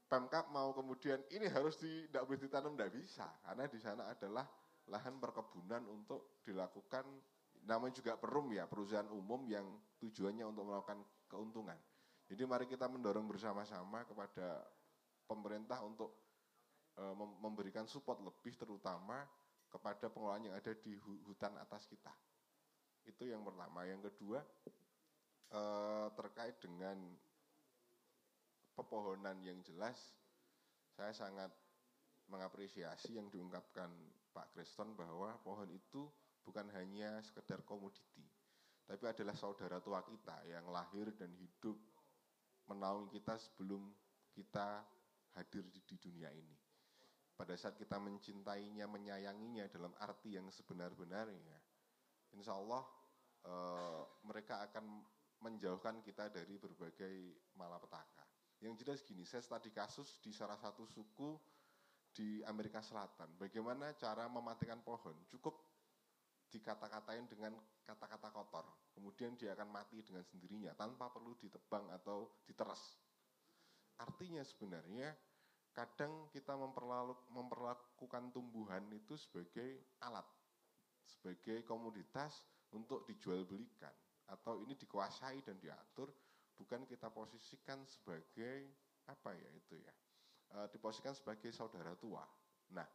Pemkap mau kemudian ini harus tidak boleh ditanam tidak bisa, karena di sana adalah lahan perkebunan untuk dilakukan namanya juga perum ya perusahaan umum yang tujuannya untuk melakukan keuntungan. Jadi mari kita mendorong bersama-sama kepada pemerintah untuk e, memberikan support lebih terutama kepada pengelolaan yang ada di hutan atas kita. Itu yang pertama. Yang kedua eh, terkait dengan pepohonan yang jelas, saya sangat mengapresiasi yang diungkapkan Pak Kriston bahwa pohon itu bukan hanya sekedar komoditi, tapi adalah saudara tua kita yang lahir dan hidup menaungi kita sebelum kita hadir di, di dunia ini. Pada saat kita mencintainya, menyayanginya dalam arti yang sebenar-benarnya, insya Allah uh, mereka akan menjauhkan kita dari berbagai malapetaka. Yang jelas gini, saya tadi kasus di salah satu suku di Amerika Selatan. Bagaimana cara mematikan pohon? Cukup dikata-katain dengan kata-kata kotor. Kemudian dia akan mati dengan sendirinya tanpa perlu ditebang atau diteres. Artinya sebenarnya kadang kita memperlakukan tumbuhan itu sebagai alat sebagai komoditas untuk dijual belikan atau ini dikuasai dan diatur bukan kita posisikan sebagai apa ya itu ya e, diposisikan sebagai saudara tua. Nah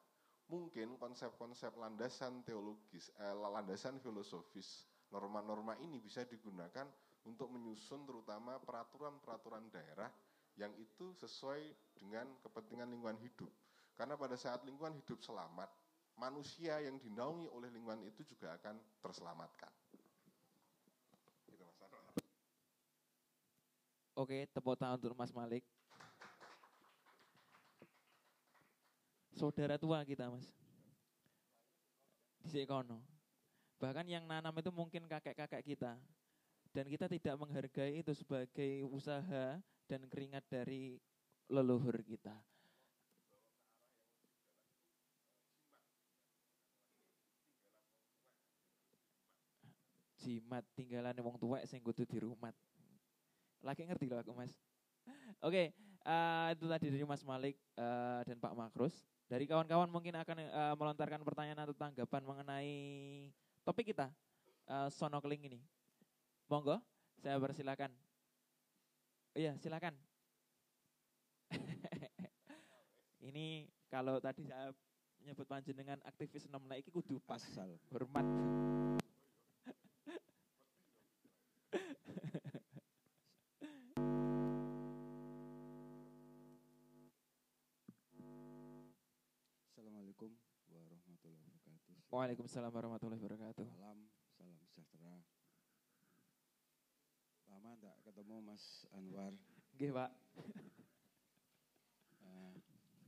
mungkin konsep-konsep landasan teologis, eh, landasan filosofis norma-norma ini bisa digunakan untuk menyusun terutama peraturan-peraturan daerah yang itu sesuai dengan kepentingan lingkungan hidup. Karena pada saat lingkungan hidup selamat, manusia yang dinaungi oleh lingkungan itu juga akan terselamatkan. Gitu, Oke, tepuk tangan untuk Mas Malik. Saudara tua kita, Mas. Di Sekono. Bahkan yang nanam itu mungkin kakek-kakek kita. Dan kita tidak menghargai itu sebagai usaha dan keringat dari leluhur kita. Jimat tinggalan wong tua sing kudu dirumat. Lagi ngerti loh aku Mas. Oke, uh, itu tadi dari Mas Malik uh, dan Pak Makrus. Dari kawan-kawan mungkin akan uh, melontarkan pertanyaan atau tanggapan mengenai topik kita, uh, sonokling ini. Monggo, saya persilakan. Iya, silakan. ini kalau tadi saya menyebut dengan aktivis enam naik kudu pasal hormat. Waalaikumsalam warahmatullahi wabarakatuh. Salam, salam sejahtera. Lama enggak ketemu Mas Anwar. Oke, Pak. Uh,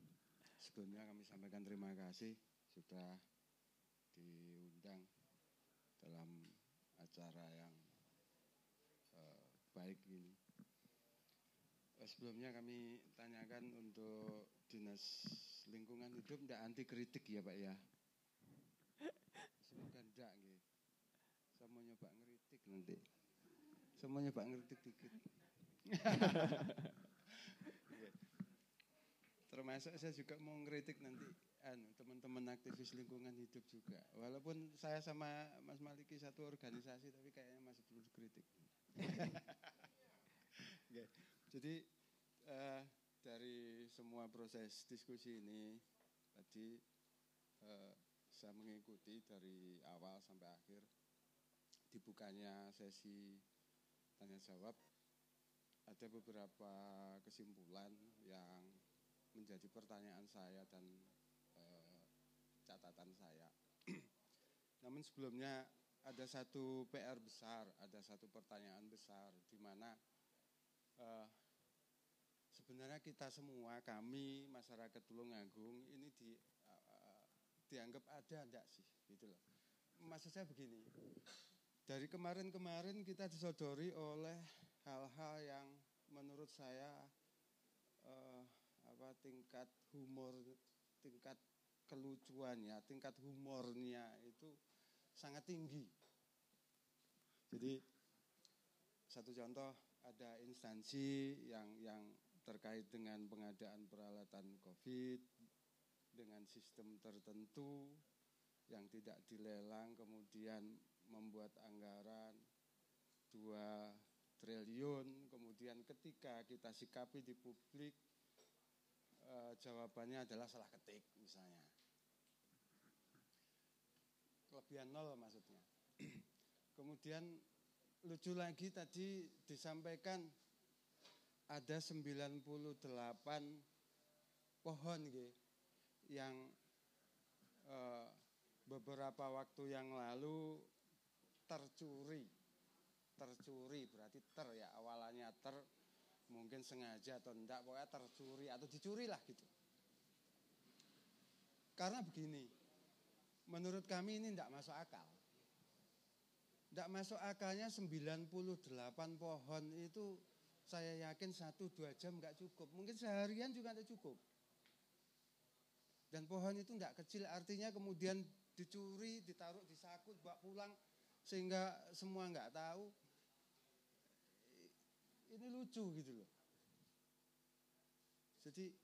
sebelumnya kami sampaikan terima kasih sudah diundang dalam acara yang uh, baik ini. Uh, sebelumnya kami tanyakan untuk dinas lingkungan hidup tidak anti kritik ya Pak ya? Gitu. Saya mau nyoba ngeritik nanti. Saya mau nyoba ngeritik dikit. Termasuk saya juga mau ngeritik nanti anu teman-teman aktivis lingkungan hidup juga. Walaupun saya sama Mas Maliki satu organisasi tapi kayaknya masih perlu kritik. Jadi uh, dari semua proses diskusi ini tadi eh, saya mengikuti dari awal sampai akhir dibukanya sesi tanya jawab ada beberapa kesimpulan yang menjadi pertanyaan saya dan eh, catatan saya. Namun sebelumnya ada satu PR besar, ada satu pertanyaan besar di mana eh, sebenarnya kita semua kami masyarakat Tulungagung ini di dianggap ada enggak sih gitu loh. Maksud saya begini. Dari kemarin-kemarin kita disodori oleh hal-hal yang menurut saya uh, apa tingkat humor tingkat kelucuannya, tingkat humornya itu sangat tinggi. Jadi satu contoh ada instansi yang yang terkait dengan pengadaan peralatan COVID dengan sistem tertentu yang tidak dilelang kemudian membuat anggaran 2 triliun. Kemudian ketika kita sikapi di publik e, jawabannya adalah salah ketik misalnya. Kelebihan nol maksudnya. Kemudian lucu lagi tadi disampaikan ada 98 pohon gitu, yang uh, beberapa waktu yang lalu tercuri. Tercuri berarti ter ya awalannya ter mungkin sengaja atau enggak pokoknya tercuri atau dicuri lah gitu. Karena begini, menurut kami ini tidak masuk akal. Tidak masuk akalnya 98 pohon itu saya yakin satu dua jam nggak cukup. Mungkin seharian juga tidak cukup. Dan pohon itu tidak kecil, artinya kemudian dicuri, ditaruh di saku, bawa pulang, sehingga semua nggak tahu. Ini lucu gitu loh. Jadi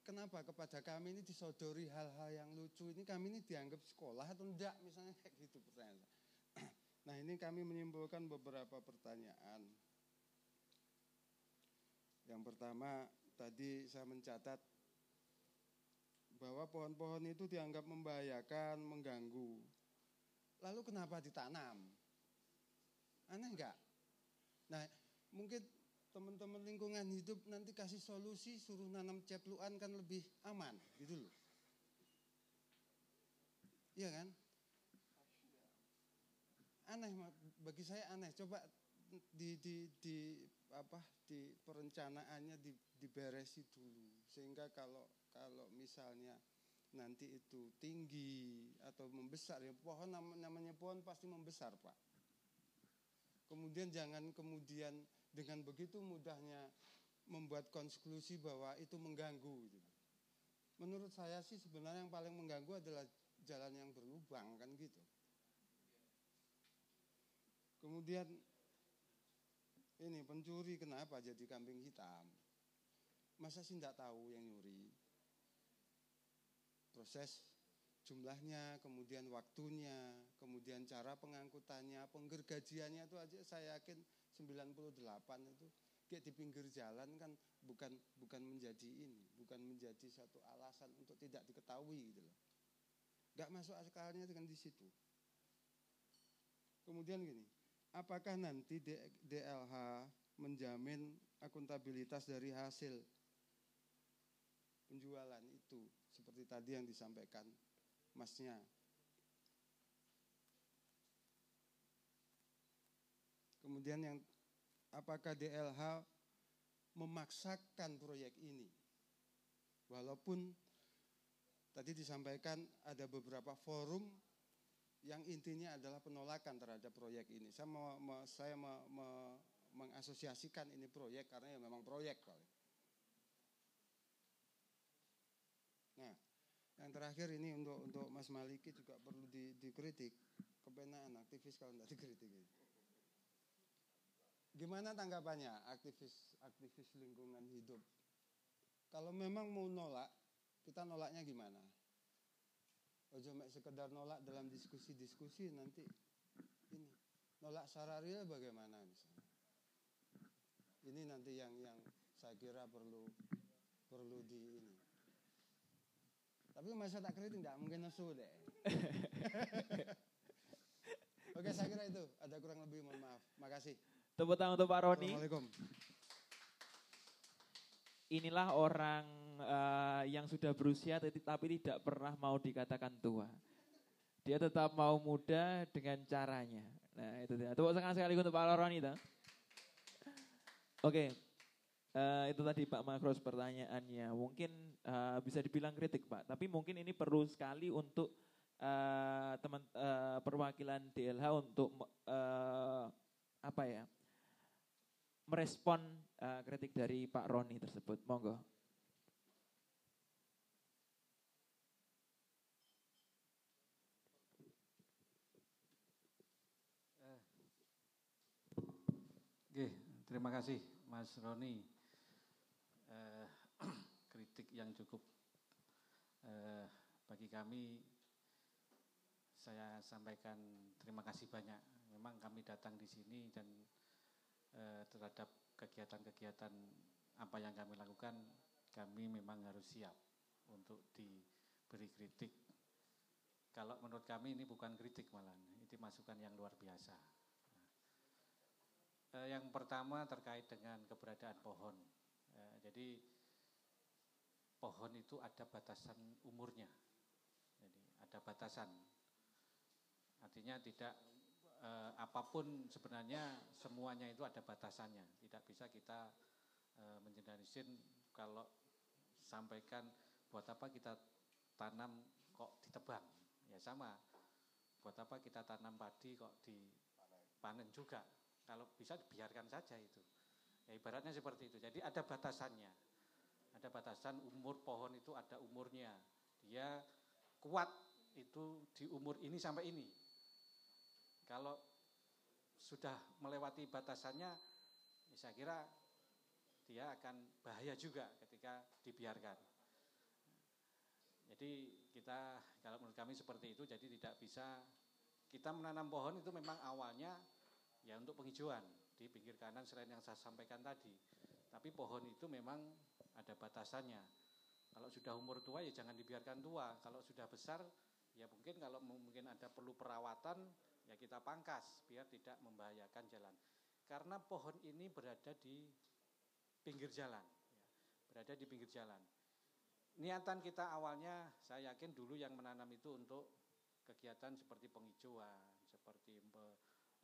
kenapa kepada kami ini disodori hal-hal yang lucu ini kami ini dianggap sekolah atau enggak misalnya kayak gitu pertanyaan. Nah ini kami menyimpulkan beberapa pertanyaan. Yang pertama tadi saya mencatat bahwa pohon-pohon itu dianggap membahayakan, mengganggu. Lalu kenapa ditanam? Aneh enggak? Nah, mungkin teman-teman lingkungan hidup nanti kasih solusi suruh nanam cepluan kan lebih aman, gitu loh. Iya kan? Aneh bagi saya aneh. Coba di di di apa di perencanaannya di, diberesi dulu sehingga kalau kalau misalnya nanti itu tinggi atau membesar ya pohon namanya pohon pasti membesar pak kemudian jangan kemudian dengan begitu mudahnya membuat konklusi bahwa itu mengganggu gitu. menurut saya sih sebenarnya yang paling mengganggu adalah jalan yang berlubang kan gitu kemudian ini pencuri kenapa jadi kambing hitam? Masa sih tidak tahu yang nyuri? Proses jumlahnya, kemudian waktunya, kemudian cara pengangkutannya, penggergajiannya itu aja saya yakin 98 itu kayak di pinggir jalan kan bukan bukan menjadi ini, bukan menjadi satu alasan untuk tidak diketahui gitu loh. Gak masuk akalnya dengan di situ. Kemudian gini, apakah nanti DLH menjamin akuntabilitas dari hasil penjualan seperti tadi yang disampaikan masnya. Kemudian yang apakah DLH memaksakan proyek ini? Walaupun tadi disampaikan ada beberapa forum yang intinya adalah penolakan terhadap proyek ini. Saya me, saya me, me, mengasosiasikan ini proyek karena ya memang proyek kali. Nah, yang terakhir ini untuk untuk Mas Maliki juga perlu di, dikritik. Kepenaan aktivis kalau tidak dikritik. Gimana tanggapannya aktivis aktivis lingkungan hidup? Kalau memang mau nolak, kita nolaknya gimana? Ojo sekedar nolak dalam diskusi-diskusi nanti ini nolak secara real bagaimana misalnya. Ini nanti yang yang saya kira perlu perlu di ini. Tapi masa tak kritik tidak mungkin nesu deh. Oke saya kira itu ada kurang lebih mohon maaf. Makasih. Tepuk tangan untuk Pak Roni. Assalamualaikum. Inilah orang uh, yang sudah berusia tapi tidak pernah mau dikatakan tua. Dia tetap mau muda dengan caranya. Nah itu dia. Tepuk tangan sekali untuk Pak Roni. Oke, okay. uh, itu tadi Pak Makros pertanyaannya. Mungkin uh, bisa dibilang kritik Pak, tapi mungkin ini perlu sekali untuk uh, teman uh, perwakilan DLH untuk uh, apa ya merespon uh, kritik dari Pak Roni tersebut. Monggo. Oke, terima kasih Mas Roni. Yang cukup eh, bagi kami saya sampaikan terima kasih banyak. Memang kami datang di sini dan eh, terhadap kegiatan-kegiatan apa yang kami lakukan, kami memang harus siap untuk diberi kritik. Kalau menurut kami ini bukan kritik malah, ini masukan yang luar biasa. Eh, yang pertama terkait dengan keberadaan pohon. Eh, jadi pohon itu ada batasan umurnya. Jadi ada batasan. Artinya tidak eh, apa pun sebenarnya semuanya itu ada batasannya. Tidak bisa kita eh, menjenarisin kalau sampaikan buat apa kita tanam kok ditebang. Ya sama. Buat apa kita tanam padi kok dipanen juga. Kalau bisa dibiarkan saja itu. Ya ibaratnya seperti itu. Jadi ada batasannya. Ada batasan umur pohon itu ada umurnya. Dia kuat itu di umur ini sampai ini. Kalau sudah melewati batasannya, ya saya kira dia akan bahaya juga ketika dibiarkan. Jadi kita kalau menurut kami seperti itu, jadi tidak bisa kita menanam pohon itu memang awalnya ya untuk penghijauan di pinggir kanan selain yang saya sampaikan tadi. Tapi pohon itu memang ada batasannya. Kalau sudah umur tua ya jangan dibiarkan tua. Kalau sudah besar ya mungkin kalau mungkin ada perlu perawatan ya kita pangkas biar tidak membahayakan jalan. Karena pohon ini berada di pinggir jalan, ya, berada di pinggir jalan. Niatan kita awalnya saya yakin dulu yang menanam itu untuk kegiatan seperti penghijauan, seperti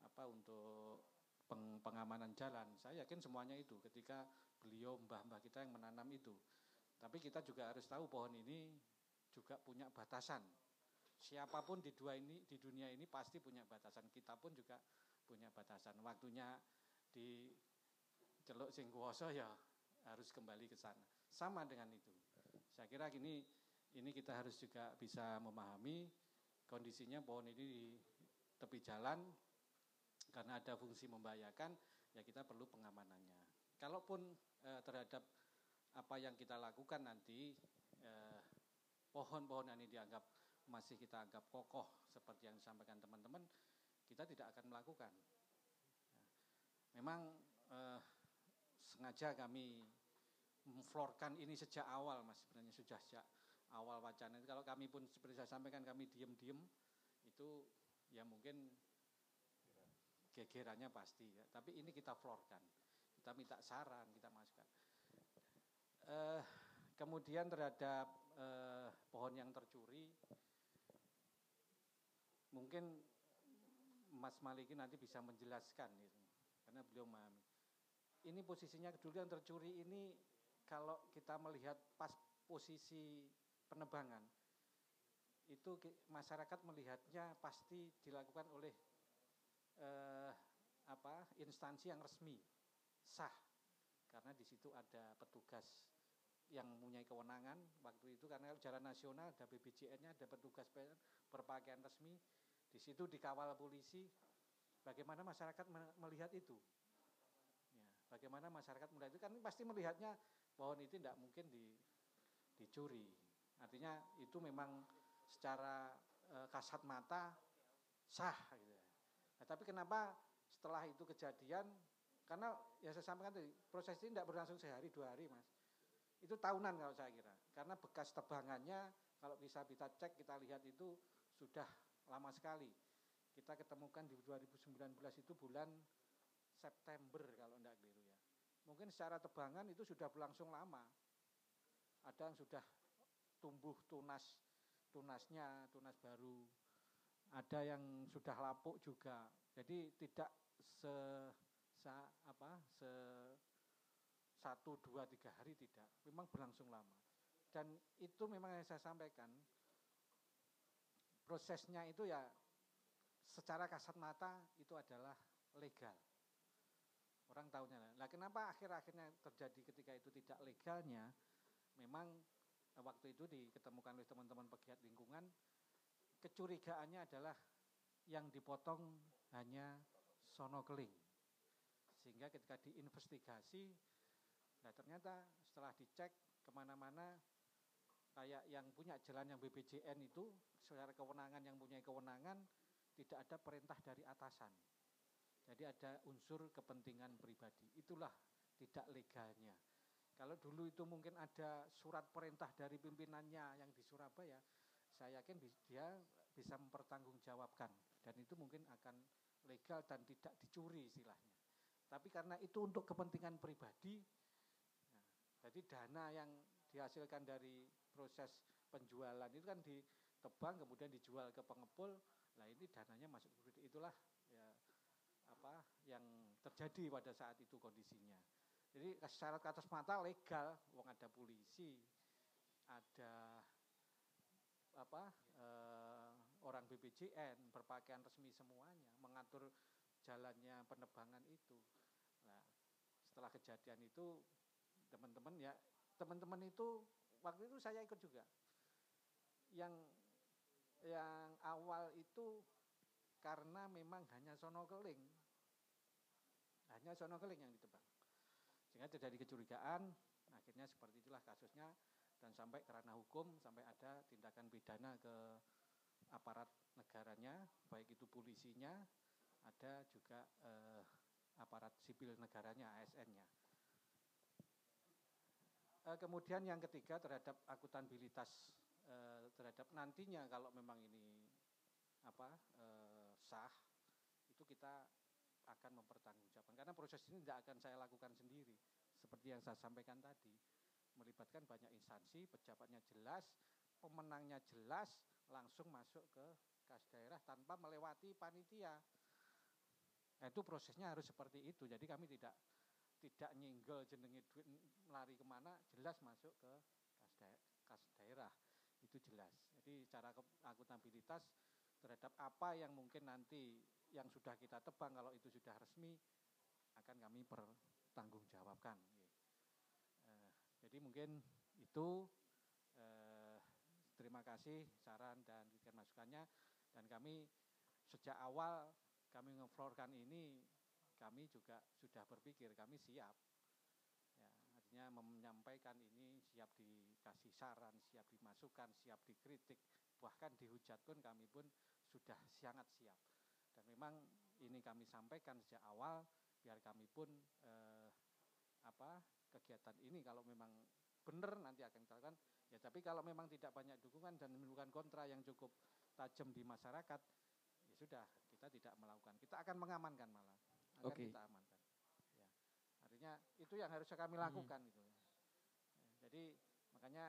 apa untuk peng, pengamanan jalan. Saya yakin semuanya itu ketika beliau mbah-mbah kita yang menanam itu. Tapi kita juga harus tahu pohon ini juga punya batasan. Siapa pun di dua ini di dunia ini pasti punya batasan. Kita pun juga punya batasan. Waktunya di celuk sing ya harus kembali ke sana. Sama dengan itu. Saya kira gini ini kita harus juga bisa memahami kondisinya pohon ini di tepi jalan karena ada fungsi membahayakan, ya ya kita perlu pengamanannya. Kalaupun eh, terhadap apa yang kita lakukan nanti eh, pohon-pohon yang ini dianggap masih kita anggap kokoh seperti yang disampaikan teman-teman, kita tidak akan melakukan. Memang eh, sengaja kami memflorkan ini sejak awal, mas. Sebenarnya sudah sejak awal wacana. Kalau kami pun seperti saya sampaikan kami diem-diem itu ya mungkin gegerannya pasti. Ya. Tapi ini kita florkan, kita minta saran, kita masukkan. Eh, kemudian terhadap eh, pohon yang tercuri, mungkin Mas Maliki nanti bisa menjelaskan gitu karena beliau memahami. Ini posisinya dulu yang tercuri ini kalau kita melihat pas posisi penebangan itu masyarakat melihatnya pasti dilakukan oleh eh, apa instansi yang resmi sah karena di situ ada petugas yang mempunyai kewenangan waktu itu karena jalan nasional ada BBJN-nya ada petugas berpakaian resmi di situ dikawal polisi Bagaimana masyarakat melihat itu? Ya, bagaimana masyarakat melihat itu? Kan pasti melihatnya pohon itu tidak mungkin di, dicuri. Artinya itu memang secara e, kasat mata sah. Gitu. Nah, tapi kenapa setelah itu kejadian? Karena yang saya sampaikan tadi proses ini tidak berlangsung sehari dua hari, mas. Itu tahunan kalau saya kira. Karena bekas tebangannya kalau bisa kita cek kita lihat itu sudah lama sekali kita ketemukan di 2019 itu bulan September kalau enggak keliru ya. Mungkin secara tebangan itu sudah berlangsung lama. Ada yang sudah tumbuh tunas tunasnya, tunas baru. Ada yang sudah lapuk juga. Jadi tidak se, se apa se satu dua tiga hari tidak. Memang berlangsung lama. Dan itu memang yang saya sampaikan prosesnya itu ya secara kasat mata itu adalah legal. Orang tahunya. Nah, kenapa akhir-akhirnya terjadi ketika itu tidak legalnya? Memang eh, waktu itu diketemukan oleh teman-teman pegiat lingkungan, kecurigaannya adalah yang dipotong hanya sono keling. Sehingga ketika diinvestigasi, nah ternyata setelah dicek ke mana-mana, kayak yang punya jalan yang BPJN itu, secara kewenangan yang punya kewenangan, tidak ada perintah dari atasan. Jadi ada unsur kepentingan pribadi. Itulah tidak legalnya. Kalau dulu itu mungkin ada surat perintah dari pimpinannya yang di Surabaya, saya yakin dia bisa mempertanggungjawabkan dan itu mungkin akan legal dan tidak dicuri istilahnya. Tapi karena itu untuk kepentingan pribadi, nah, jadi dana yang dihasilkan dari proses penjualan itu kan ditebang kemudian dijual ke pengepul, Nah ini dananya masuk itulah ya apa yang terjadi pada saat itu kondisinya. Jadi secara atas mata legal, uang ada polisi, ada apa eh, orang BPJN berpakaian resmi semuanya mengatur jalannya penerbangan itu. Nah, setelah kejadian itu teman-teman ya teman-teman itu waktu itu saya ikut juga. Yang yang awal itu karena memang hanya sono keling. Hanya sono keling yang ditebang. Sehingga terjadi kecurigaan, akhirnya seperti itulah kasusnya dan sampai kerana hukum sampai ada tindakan pidana ke aparat negaranya, baik itu polisinya, ada juga eh, aparat sipil negaranya, ASN-nya. Eh, kemudian yang ketiga terhadap akuntabilitas Eh, terhadap nantinya kalau memang ini apa eh, sah itu kita akan mempertanggungjawabkan. Karena proses ini tidak akan saya lakukan sendiri. Seperti yang saya sampaikan tadi melibatkan banyak instansi pejabatnya jelas pemenangnya jelas langsung masuk ke kas daerah tanpa melewati panitia nah, itu prosesnya harus seperti itu. Jadi kami tidak tidak nyinggol jenengi duit lari ke mana jelas masuk ke kas daerah. Itu jelas. Jadi cara akuntabilitas terhadap apa yang mungkin nanti yang sudah kita tebang kalau itu sudah resmi akan kami pertanggungjawabkan. Eh, jadi mungkin itu. Eh, terima kasih saran dan masukannya. Dan kami sejak awal kami ngeflorkan ini kami juga sudah berpikir kami siap. Ya artinya menyampaikan ini siap dikasih saran siap dimasukkan siap dikritik bahkan dihujat pun kami pun sudah sangat siap. Dan memang ini kami sampaikan sejak awal biar kami pun eh, apa kegiatan ini kalau memang benar nanti akan kita ya tapi kalau memang tidak banyak dukungan dan menimbulkan kontra yang cukup tajam di masyarakat ya sudah kita tidak melakukan kita akan mengamankan malah akan Oke. kita amankan ya artinya itu yang harus kami lakukan gitu ya, jadi makanya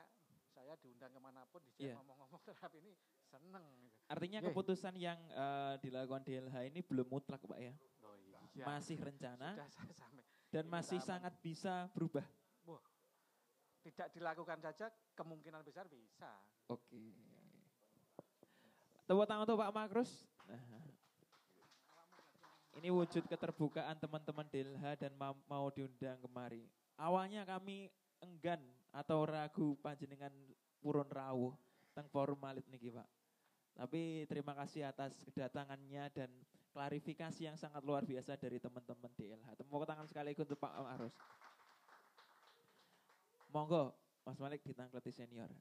saya diundang ke mana pun di Iya. ngomong-ngomong terhadap ini seneng gitu. Artinya Yeay. keputusan yang eh, dilakukan DLH ini belum mutlak Pak ya. Oh, iya. Masih rencana Sudah saya sampai dan ini masih aman. sangat bisa berubah. Wah, tidak dilakukan saja kemungkinan besar bisa. Oke. Tepuk tangan untuk Pak Makrus. Nah. Ini wujud keterbukaan teman-teman Delha dan ma- mau diundang kemari. Awalnya kami enggan atau ragu panjenengan purun rawuh teng forum malit niki Pak. Tapi terima kasih atas kedatangannya dan klarifikasi yang sangat luar biasa dari teman-teman DLH. Tepuk tangan sekaligus untuk Pak Arus. Monggo, Mas Malik ditangkleti senior.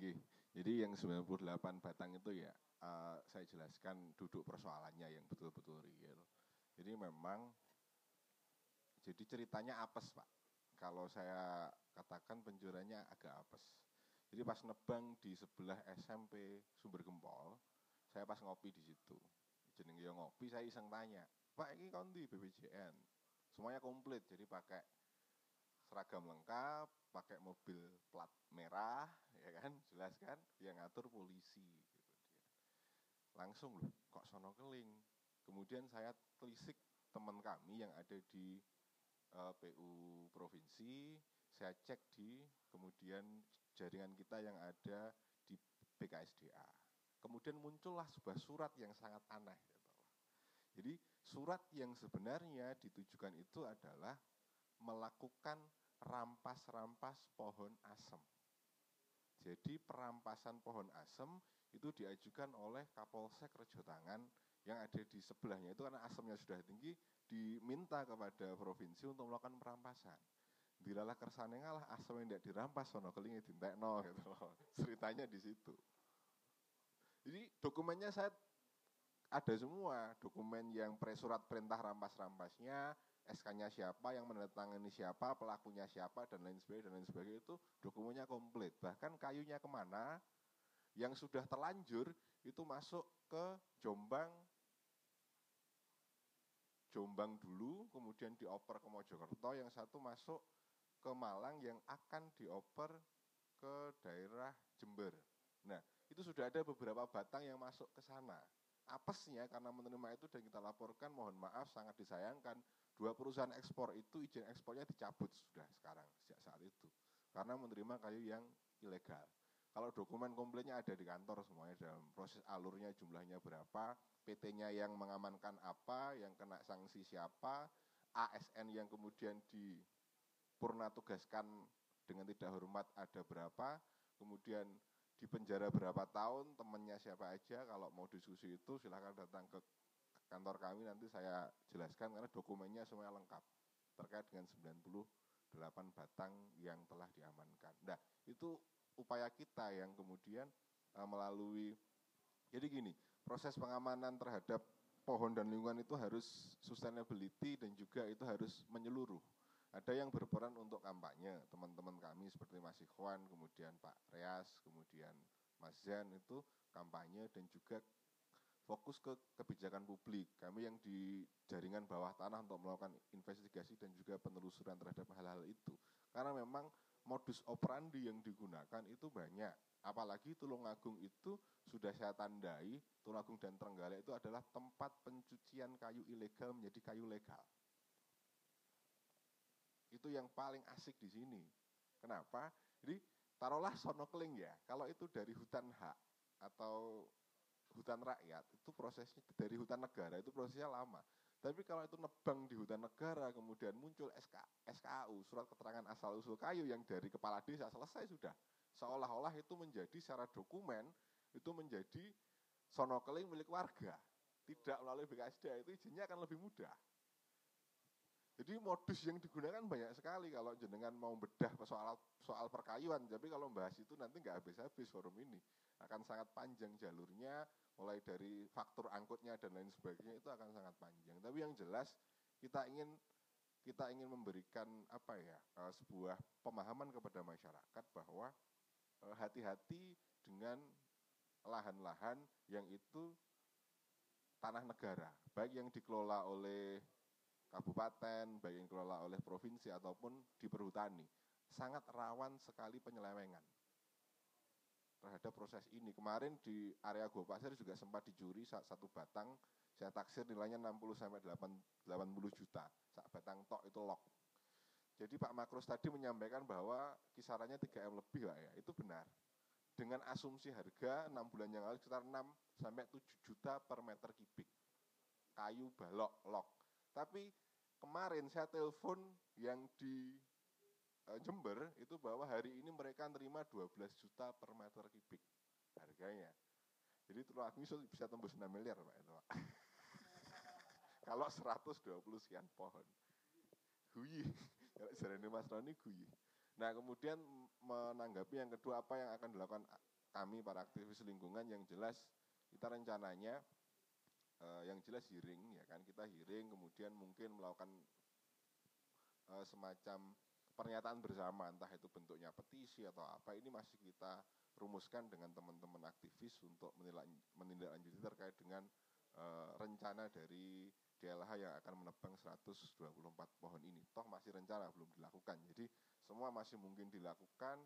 Nggih. Jadi yang 98 batang itu ya eh, saya jelaskan duduk persoalannya yang betul-betul real. Jadi memang jadi ceritanya apes, Pak. Kalau saya katakan penjurannya agak apes. Jadi pas nebang di sebelah SMP Sumber Gempol, saya pas ngopi di situ. Jeneng ngopi, saya iseng tanya, "Pak, ini kondi BPJN?" Semuanya komplit, jadi pakai seragam lengkap, pakai mobil plat merah, ya kan, jelas kan, yang ngatur polisi. Langsung loh, kok sono keling. Kemudian saya telisik teman kami yang ada di eh, PU provinsi, saya cek di kemudian jaringan kita yang ada di BKSDA. Kemudian muncullah sebuah surat yang sangat aneh. gitu. Jadi surat yang sebenarnya ditujukan itu adalah melakukan rampas-rampas pohon asem. Jadi perampasan pohon asem itu diajukan oleh Kapolsek Rejo Tangan yang ada di sebelahnya itu karena asemnya sudah tinggi diminta kepada provinsi untuk melakukan perampasan. Dilalah kersane ngalah asem yang tidak dirampas sono kelingi dintekno gitu loh. Ceritanya di situ. Jadi dokumennya saya ada semua, dokumen yang pre-surat perintah rampas-rampasnya, SK-nya siapa, yang menandatangani siapa, pelakunya siapa, dan lain sebagainya, dan lain sebagainya itu dokumennya komplit. Bahkan kayunya ke mana, yang sudah terlanjur itu masuk ke Jombang, Jombang dulu, kemudian dioper ke Mojokerto, yang satu masuk ke Malang yang akan dioper ke daerah Jember. Nah, itu sudah ada beberapa batang yang masuk ke sana. Apesnya karena menerima itu dan kita laporkan, mohon maaf sangat disayangkan, dua perusahaan ekspor itu izin ekspornya dicabut sudah sekarang, sejak saat itu. Karena menerima kayu yang ilegal. Kalau dokumen komplainnya ada di kantor semuanya dalam proses alurnya jumlahnya berapa, PT-nya yang mengamankan apa, yang kena sanksi siapa, ASN yang kemudian dipurna tugaskan dengan tidak hormat ada berapa, kemudian di penjara berapa tahun, temannya siapa aja, kalau mau diskusi itu silahkan datang ke kantor kami nanti saya jelaskan karena dokumennya semuanya lengkap terkait dengan 98 batang yang telah diamankan. Nah, itu upaya kita yang kemudian uh, melalui jadi gini, proses pengamanan terhadap pohon dan lingkungan itu harus sustainability dan juga itu harus menyeluruh. Ada yang berperan untuk kampanye, teman-teman kami seperti Mas Ikhwan, kemudian Pak Reas, kemudian Mas Zan itu kampanye dan juga fokus ke kebijakan publik. Kami yang di jaringan bawah tanah untuk melakukan investigasi dan juga penelusuran terhadap hal-hal itu. Karena memang modus operandi yang digunakan itu banyak. Apalagi Tulungagung itu sudah saya tandai, Tulungagung dan Trenggalek itu adalah tempat pencucian kayu ilegal menjadi kayu legal. Itu yang paling asik di sini. Kenapa? Jadi taruhlah sonokeling ya, kalau itu dari hutan hak atau hutan rakyat, itu prosesnya dari hutan negara itu prosesnya lama. Tapi kalau itu nebang di hutan negara, kemudian muncul SK, SKAU, surat keterangan asal usul kayu yang dari kepala desa selesai sudah. Seolah-olah itu menjadi secara dokumen, itu menjadi sonokeling milik warga. Tidak melalui BKSDA, itu izinnya akan lebih mudah. Jadi modus yang digunakan banyak sekali kalau jenengan mau bedah soal soal perkayuan. Tapi kalau membahas itu nanti nggak habis-habis forum ini. Akan sangat panjang jalurnya, mulai dari faktur angkutnya dan lain sebagainya itu akan sangat panjang. Tapi yang jelas kita ingin kita ingin memberikan apa ya eh, sebuah pemahaman kepada masyarakat bahwa eh, hati-hati dengan lahan-lahan yang itu tanah negara, baik yang dikelola oleh kabupaten, baik yang dikelola oleh provinsi ataupun di perhutani, sangat rawan sekali penyelewengan terhadap proses ini. Kemarin di area Gua Pasir juga sempat dicuri satu batang, saya taksir nilainya 60 sampai 80 juta. Sak batang tok itu lok. Jadi Pak Makros tadi menyampaikan bahwa kisarannya 3M lebih Pak ya, itu benar. Dengan asumsi harga 6 bulan yang lalu sekitar 6 sampai 7 juta per meter kubik. Kayu balok, lok tapi kemarin saya telepon yang di Jember itu bahwa hari ini mereka terima 12 juta per meter kubik harganya. Jadi telur bisa tembus 6 miliar Pak itu Pak. Kalau 120 sekian pohon. Guyi. Kalau jarene Mas Roni guyi. Nah kemudian menanggapi yang kedua apa yang akan dilakukan kami para aktivis lingkungan yang jelas kita rencananya uh, yang jelas hearing ya kan kita hearing kemudian mungkin melakukan uh, semacam pernyataan bersama entah itu bentuknya petisi atau apa ini masih kita rumuskan dengan teman-teman aktivis untuk menindaklanjuti terkait dengan uh, rencana dari DLH yang akan menebang 124 pohon ini. Toh masih rencana belum dilakukan. Jadi semua masih mungkin dilakukan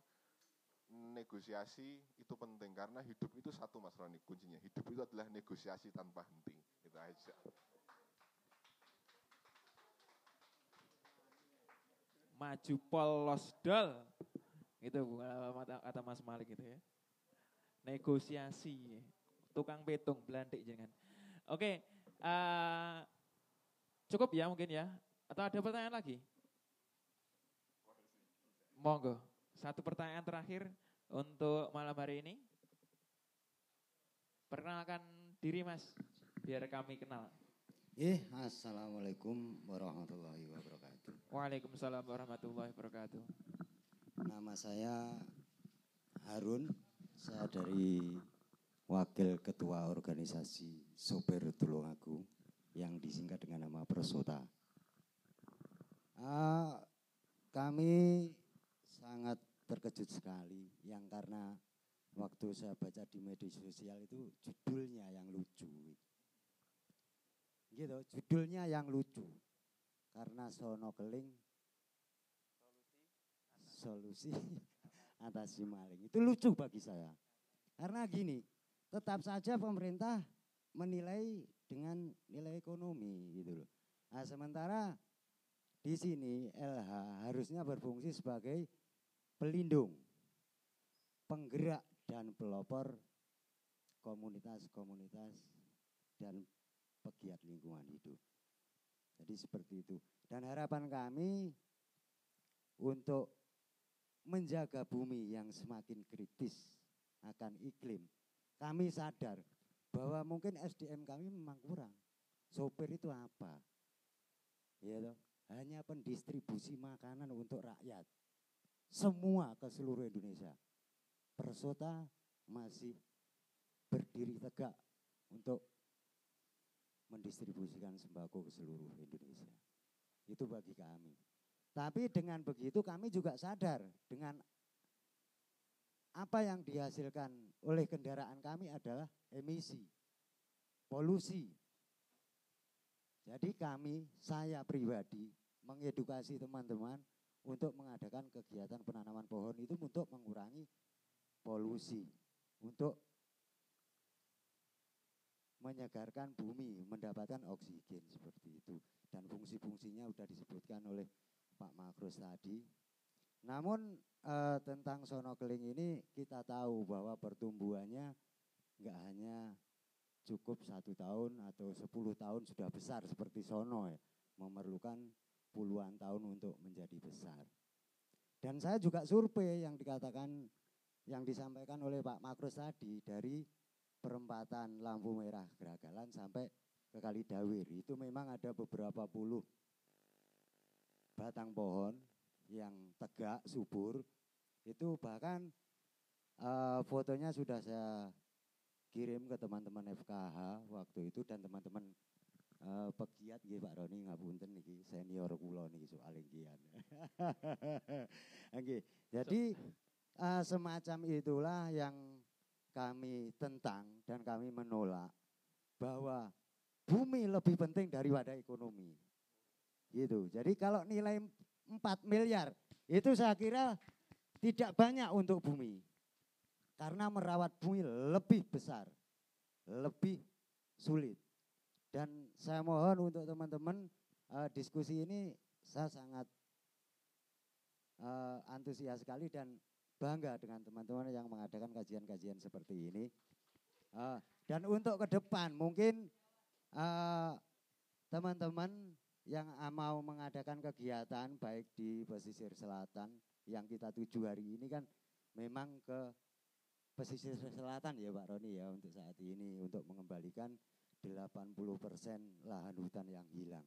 negosiasi itu penting karena hidup itu satu Mas Roni kuncinya. Hidup itu adalah negosiasi tanpa henti. Itu aja. Maju polos dol. Itu kata Mas Malik itu ya. Negosiasi. Tukang petung, belantik jangan. Oke, uh, cukup ya mungkin ya. Atau ada pertanyaan lagi? Monggo. Satu pertanyaan terakhir untuk malam hari ini. Perkenalkan diri mas, biar kami kenal. Eh, Assalamualaikum warahmatullahi wabarakatuh. Waalaikumsalam warahmatullahi wabarakatuh. Nama saya Harun, saya dari Wakil Ketua Organisasi Sopir Tulungagung yang disingkat dengan nama Persota. Uh, kami sangat terkejut sekali yang karena waktu saya baca di media sosial itu judulnya yang lucu. Gitu, judulnya yang lucu. Karena sono keling solusi atasi maling. Itu lucu bagi saya. Karena gini, tetap saja pemerintah menilai dengan nilai ekonomi gitu loh. Nah, sementara di sini LH harusnya berfungsi sebagai pelindung, penggerak dan pelopor komunitas-komunitas dan pegiat lingkungan hidup. Jadi seperti itu. Dan harapan kami untuk menjaga bumi yang semakin kritis akan iklim. Kami sadar bahwa mungkin SDM kami memang kurang. Sopir itu apa? Ya hanya pendistribusi makanan untuk rakyat semua ke seluruh Indonesia. Persota masih berdiri tegak untuk mendistribusikan sembako ke seluruh Indonesia. Itu bagi kami. Tapi dengan begitu kami juga sadar dengan apa yang dihasilkan oleh kendaraan kami adalah emisi, polusi. Jadi kami, saya pribadi mengedukasi teman-teman untuk mengadakan kegiatan penanaman pohon itu untuk mengurangi polusi, untuk menyegarkan bumi, mendapatkan oksigen seperti itu. Dan fungsi-fungsinya sudah disebutkan oleh Pak Makros tadi. Namun e, tentang sono keling ini kita tahu bahwa pertumbuhannya enggak hanya cukup satu tahun atau sepuluh tahun sudah besar seperti sono ya, memerlukan puluhan tahun untuk menjadi besar. Dan saya juga survei yang dikatakan yang disampaikan oleh Pak Makros tadi dari perempatan lampu merah Geragalan sampai ke Kali Dawir itu memang ada beberapa puluh batang pohon yang tegak, subur, itu bahkan uh, fotonya sudah saya kirim ke teman-teman FKH waktu itu dan teman-teman uh, pegiat nggih Pak Roni ngapunten niki senior kula niki soal inggian. Nggih. Jadi uh, semacam itulah yang kami tentang dan kami menolak bahwa bumi lebih penting daripada ekonomi. Gitu. Jadi kalau nilai 4 miliar itu saya kira tidak banyak untuk bumi. Karena merawat bumi lebih besar, lebih sulit. Dan saya mohon untuk teman-teman uh, diskusi ini saya sangat uh, antusias sekali dan bangga dengan teman-teman yang mengadakan kajian-kajian seperti ini. Uh, dan untuk ke depan mungkin teman-teman uh, yang mau mengadakan kegiatan baik di pesisir selatan yang kita tuju hari ini kan memang ke pesisir selatan ya Pak Roni ya untuk saat ini untuk mengembalikan 80% lahan hutan yang hilang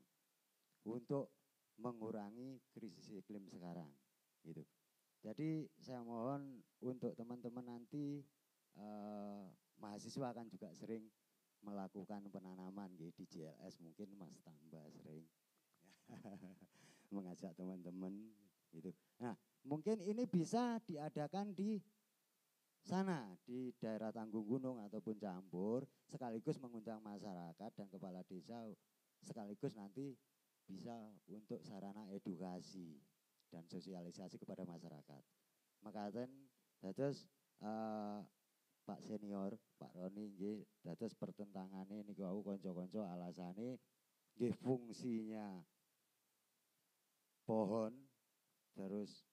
untuk mengurangi krisis iklim sekarang gitu. Jadi saya mohon untuk teman-teman nanti eh, mahasiswa kan juga sering melakukan penanaman gitu, di JLS mungkin Mas tambah sering mengajak teman-teman gitu. Nah, mungkin ini bisa diadakan di sana di daerah Tanggung Gunung ataupun Campur sekaligus mengundang masyarakat dan kepala desa sekaligus nanti bisa untuk sarana edukasi dan sosialisasi kepada masyarakat. Makaten dados uh, Pak senior, Pak Roni nggih dados pertentangane niku wau kanca-kanca alasane nggih fungsinya pohon terus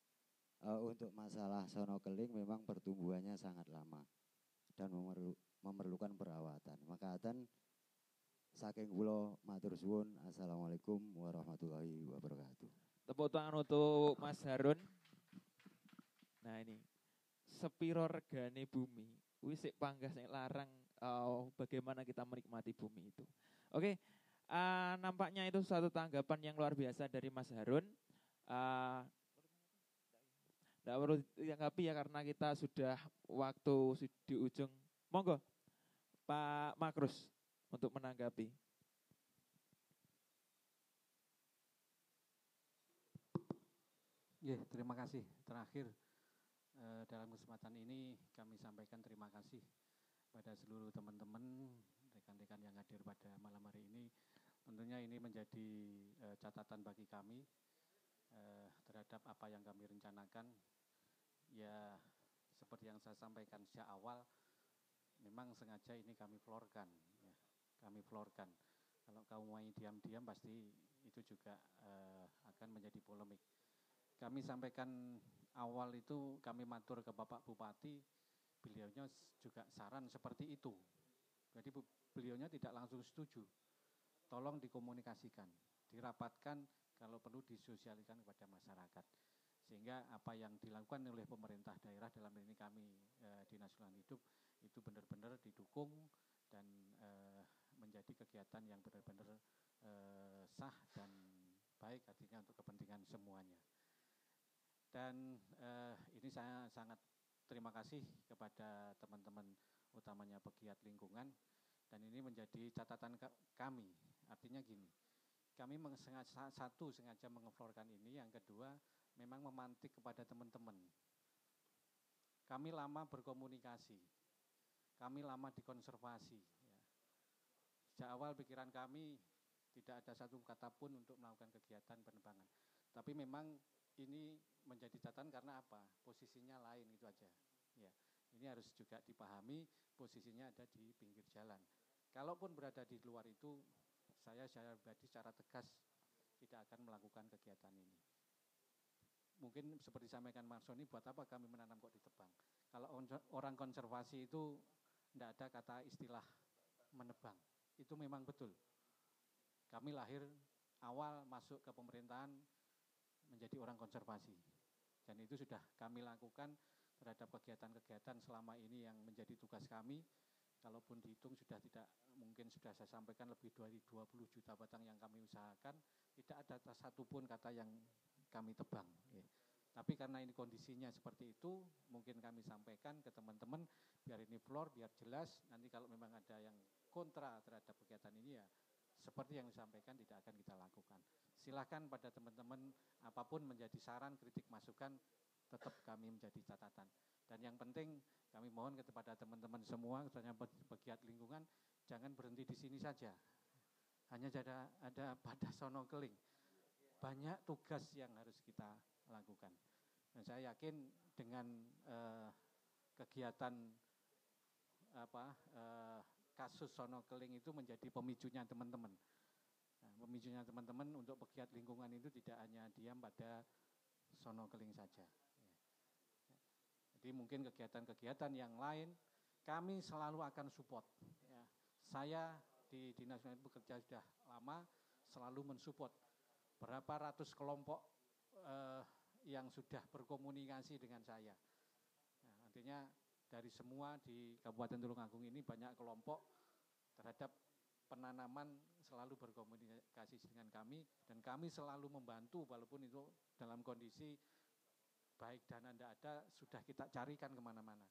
uh, untuk masalah sono keling memang pertumbuhannya sangat lama dan memerlu, memerlukan perawatan. Maka akan saking kula matur suwun. Assalamualaikum warahmatullahi wabarakatuh. Tepuk tangan untuk Mas Harun. Nah ini sepiro regane bumi. Wis sik panggah sing larang uh, bagaimana kita menikmati bumi itu. Oke, uh, nampaknya itu suatu tanggapan yang luar biasa dari Mas Harun. Uh, tidak perlu ditanggapi ya karena kita sudah waktu di ujung. Monggo, Pak Makrus untuk menanggapi. Ya, terima kasih. Terakhir eh, dalam kesempatan ini kami sampaikan terima kasih pada seluruh teman-teman, rekan-rekan yang hadir pada malam hari ini. Tentunya ini menjadi eh, catatan bagi kami eh, terhadap apa yang kami rencanakan. Ya, seperti yang saya sampaikan sejak awal, memang sengaja ini kami florkan, ya, kami florkan. Kalau kamu mau diam-diam pasti itu juga eh, akan menjadi polemik kami sampaikan awal itu kami matur ke Bapak Bupati, beliaunya juga saran seperti itu. Jadi beliaunya tidak langsung setuju. Tolong dikomunikasikan, dirapatkan kalau perlu disosialkan kepada masyarakat. Sehingga apa yang dilakukan oleh pemerintah daerah dalam ini kami e, Dinas Lingkungan Hidup itu benar-benar didukung dan e, menjadi kegiatan yang benar-benar e, sah dan baik artinya untuk kepentingan semuanya. Dan eh, ini saya sangat terima kasih kepada teman-teman utamanya pegiat lingkungan dan ini menjadi catatan kami. Artinya gini, kami sengaja, satu sengaja mengeflorkan ini, yang kedua memang memantik kepada teman-teman. Kami lama berkomunikasi, kami lama dikonservasi. Ya. Sejak awal pikiran kami tidak ada satu kata pun untuk melakukan kegiatan penerbangan. Tapi memang ini menjadi catatan karena apa? Posisinya lain itu aja. Ya, ini harus juga dipahami posisinya ada di pinggir jalan. Kalaupun berada di luar itu, saya saya pribadi secara tegas tidak akan melakukan kegiatan ini. Mungkin seperti sampaikan Mas Sony, buat apa kami menanam kok di tebang? Kalau orang konservasi itu tidak ada kata istilah menebang. Itu memang betul. Kami lahir awal masuk ke pemerintahan menjadi orang konservasi. Dan itu sudah kami lakukan terhadap kegiatan-kegiatan selama ini yang menjadi tugas kami. kalaupun dihitung sudah tidak mungkin sudah saya sampaikan lebih dari 20 juta batang yang kami usahakan, tidak ada satupun kata yang kami tebang. Ya. Tapi karena ini kondisinya seperti itu, mungkin kami sampaikan ke teman-teman, biar ini floor, biar jelas, nanti kalau memang ada yang kontra terhadap kegiatan ini ya, seperti yang disampaikan tidak akan kita lakukan. Silahkan pada teman-teman, apa pun menjadi saran, kritik, masukan, tetap kami menjadi catatan. Dan yang penting kami mohon kepada teman-teman semua, misalnya pegiat lingkungan, jangan berhenti di sini saja. Hanya ada, ada pada sono keling. Banyak tugas yang harus kita lakukan. Dan saya yakin dengan eh, kegiatan apa eh, kasus sono keling itu menjadi pemicunya teman-teman. Nah, pemicunya teman-teman untuk pegiat lingkungan itu tidak hanya diam pada sono keling saja. Jadi mungkin kegiatan-kegiatan yang lain kami selalu akan support. Ya. Saya di Dinas Lingkungan bekerja sudah lama selalu mensupport berapa ratus kelompok eh, yang sudah berkomunikasi dengan saya. Nah, artinya dari semua di Kabupaten Tulungagung ini banyak kelompok terhadap penanaman selalu berkomunikasi dengan kami dan kami selalu membantu walaupun itu dalam kondisi baik dana tidak ada, sudah kita carikan ke mana-mana.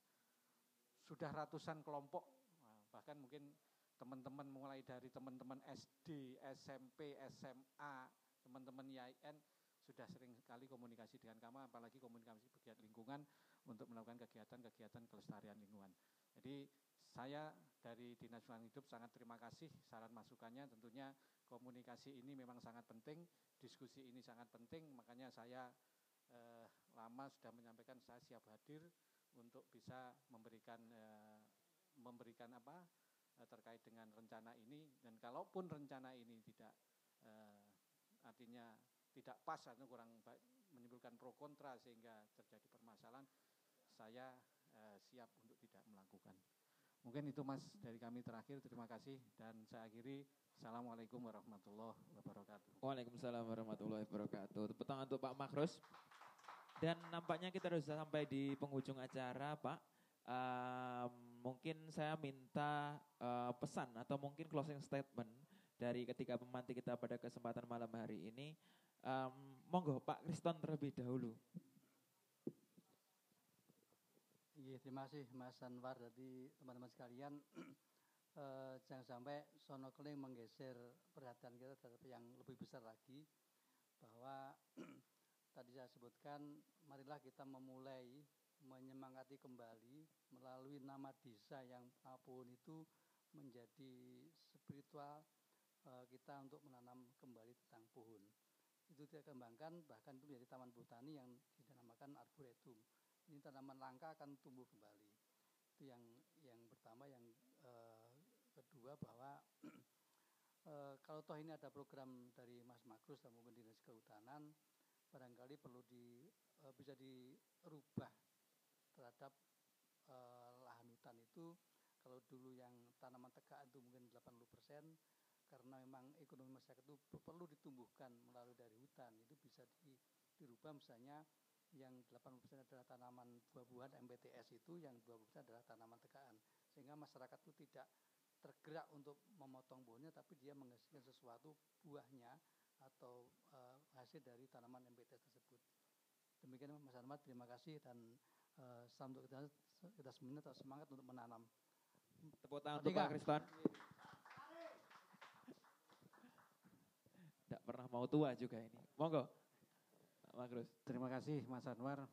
Sudah ratusan kelompok, bahkan mungkin teman-teman mulai dari teman-teman SD, SMP, SMA, teman-teman IAIN sudah sering sekali komunikasi dengan kami, apalagi komunikasi pegiat lingkungan untuk melakukan kegiatan-kegiatan kelestarian lingkungan. Jadi saya dari Dinas Lingkungan Hidup sangat terima kasih saran masukannya. Tentunya komunikasi ini memang sangat penting, diskusi ini sangat penting, makanya saya eh, lama sudah menyampaikan saya siap hadir untuk bisa memberikan eh, memberikan apa eh, terkait dengan rencana ini dan kalaupun rencana ini tidak eh, artinya tidak pas atau kurang baik menimbulkan pro kontra sehingga terjadi permasalahan saya eh, siap untuk tidak melakukan. Mungkin itu Mas dari kami terakhir. Terima kasih dan saya akhiri. Assalamualaikum warahmatullahi wabarakatuh. Waalaikumsalam warahmatullahi wabarakatuh. Tepuk tangan untuk Pak Makros. Dan nampaknya kita sudah sampai di penghujung acara, Pak. Uh, mungkin saya minta uh, pesan atau mungkin closing statement dari ketiga pemantik kita pada kesempatan malam hari ini. Um, monggo Pak Kriston terlebih dahulu. Iya, terima kasih Mas Anwar. Jadi teman-teman sekalian, uh, jangan sampai sono keling menggeser perhatian kita terhadap yang lebih besar lagi bahwa tadi saya sebutkan, marilah kita memulai menyemangati kembali melalui nama desa yang apa pun itu menjadi spiritual uh, kita untuk menanam kembali tentang pohon. Itu kita kembangkan bahkan itu menjadi taman botani yang dinamakan arboretum. Ini tanaman langka akan tumbuh kembali. Itu yang yang pertama, yang uh, kedua bahwa uh, kalau toh ini ada program dari Mas Magrus dan mungkin dinas kehutanan barangkali perlu di uh, bisa dirubah terhadap uh, lahan hutan itu. Kalau dulu yang tanaman tegak itu mungkin 80 persen karena memang ekonomi masyarakat itu perlu ditumbuhkan melalui dari hutan. Itu bisa di, dirubah misalnya yang 80% adalah tanaman buah-buahan MPTS itu yang 20% adalah tanaman tegaan sehingga masyarakat itu tidak tergerak untuk memotong buahnya tapi dia menghasilkan sesuatu buahnya atau uh, hasil dari tanaman MPT tersebut. Demikian Mas Ahmad, terima kasih dan uh, salam untuk kita, kita semuanya tetap semangat untuk menanam. Tepuk tangan untuk Pak Kriston. Tidak pernah mau tua juga ini. Monggo. Pak. Terima kasih Mas Anwar.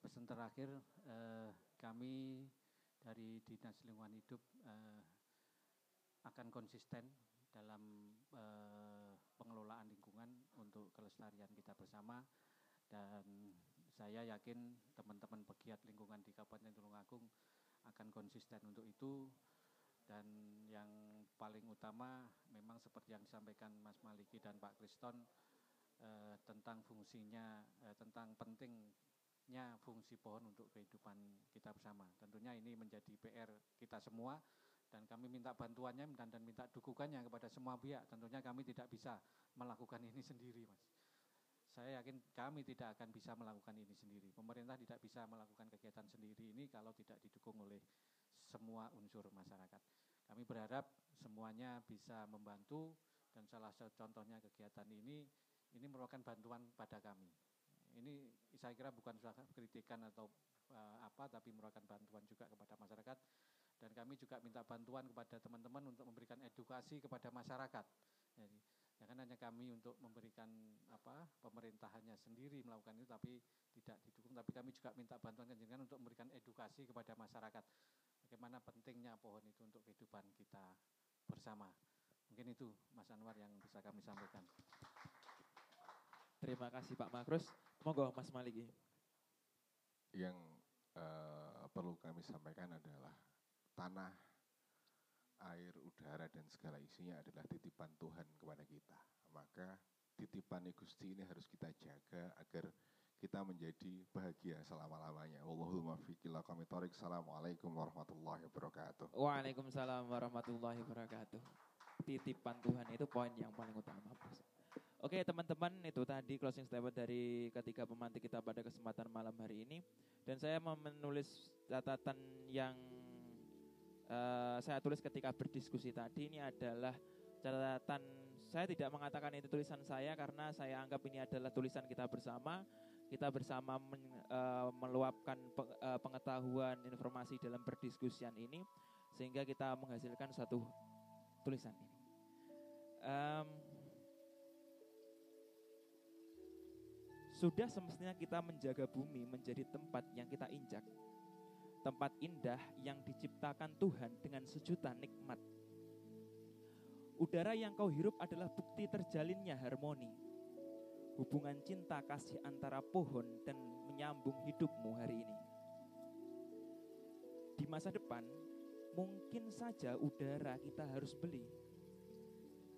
Pesan terakhir eh, kami dari Dinas Lingkungan Hidup eh, akan konsisten dalam eh, pengelolaan lingkungan untuk kelestarian kita bersama dan saya yakin teman-teman pegiat lingkungan di Kabupaten Tulungagung akan konsisten untuk itu dan yang paling utama memang seperti yang disampaikan Mas Maliki dan Pak Kriston eh, tentang fungsinya eh, tentang pentingnya fungsi pohon untuk kehidupan kita bersama. Tentunya ini menjadi PR kita semua dan kami minta bantuannya dan, dan minta dukungannya kepada semua pihak. Tentunya kami tidak bisa melakukan ini sendiri, Mas. Saya yakin kami tidak akan bisa melakukan ini sendiri. Pemerintah tidak bisa melakukan kegiatan sendiri ini kalau tidak didukung oleh semua unsur masyarakat. Kami berharap semuanya bisa membantu dan salah satu contohnya kegiatan ini ini merupakan bantuan pada kami. Ini saya kira bukan kritikan atau uh, apa tapi merupakan bantuan juga kepada masyarakat dan kami juga minta bantuan kepada teman-teman untuk memberikan edukasi kepada masyarakat. Jadi jangan hanya kami untuk memberikan apa pemerintahannya sendiri melakukan itu tapi tidak didukung tapi kami juga minta bantuan kan untuk memberikan edukasi kepada masyarakat bagaimana pentingnya pohon itu untuk kehidupan kita bersama. Mungkin itu Mas Anwar yang bisa kami sampaikan. Terima kasih Pak Makrus. Monggo Mas Maliki. Yang uh, perlu kami sampaikan adalah tanah, air, udara dan segala isinya adalah titipan Tuhan kepada kita. Maka titipan Gusti ini harus kita jaga agar kita menjadi bahagia selama-lamanya. Wallahul muwaffiq ila Assalamualaikum warahmatullahi wabarakatuh. Waalaikumsalam warahmatullahi wabarakatuh. Titipan Tuhan itu poin yang paling utama. Oke, teman-teman, itu tadi closing statement dari ketiga pemantik kita pada kesempatan malam hari ini. Dan saya mau menulis catatan yang uh, saya tulis ketika berdiskusi tadi ini adalah catatan saya tidak mengatakan itu tulisan saya karena saya anggap ini adalah tulisan kita bersama kita bersama men, uh, meluapkan pe, uh, pengetahuan informasi dalam perdiskusian ini sehingga kita menghasilkan satu tulisan ini. Um, sudah semestinya kita menjaga bumi menjadi tempat yang kita injak, tempat indah yang diciptakan Tuhan dengan sejuta nikmat. Udara yang kau hirup adalah bukti terjalinnya harmoni hubungan cinta kasih antara pohon dan menyambung hidupmu hari ini. Di masa depan, mungkin saja udara kita harus beli.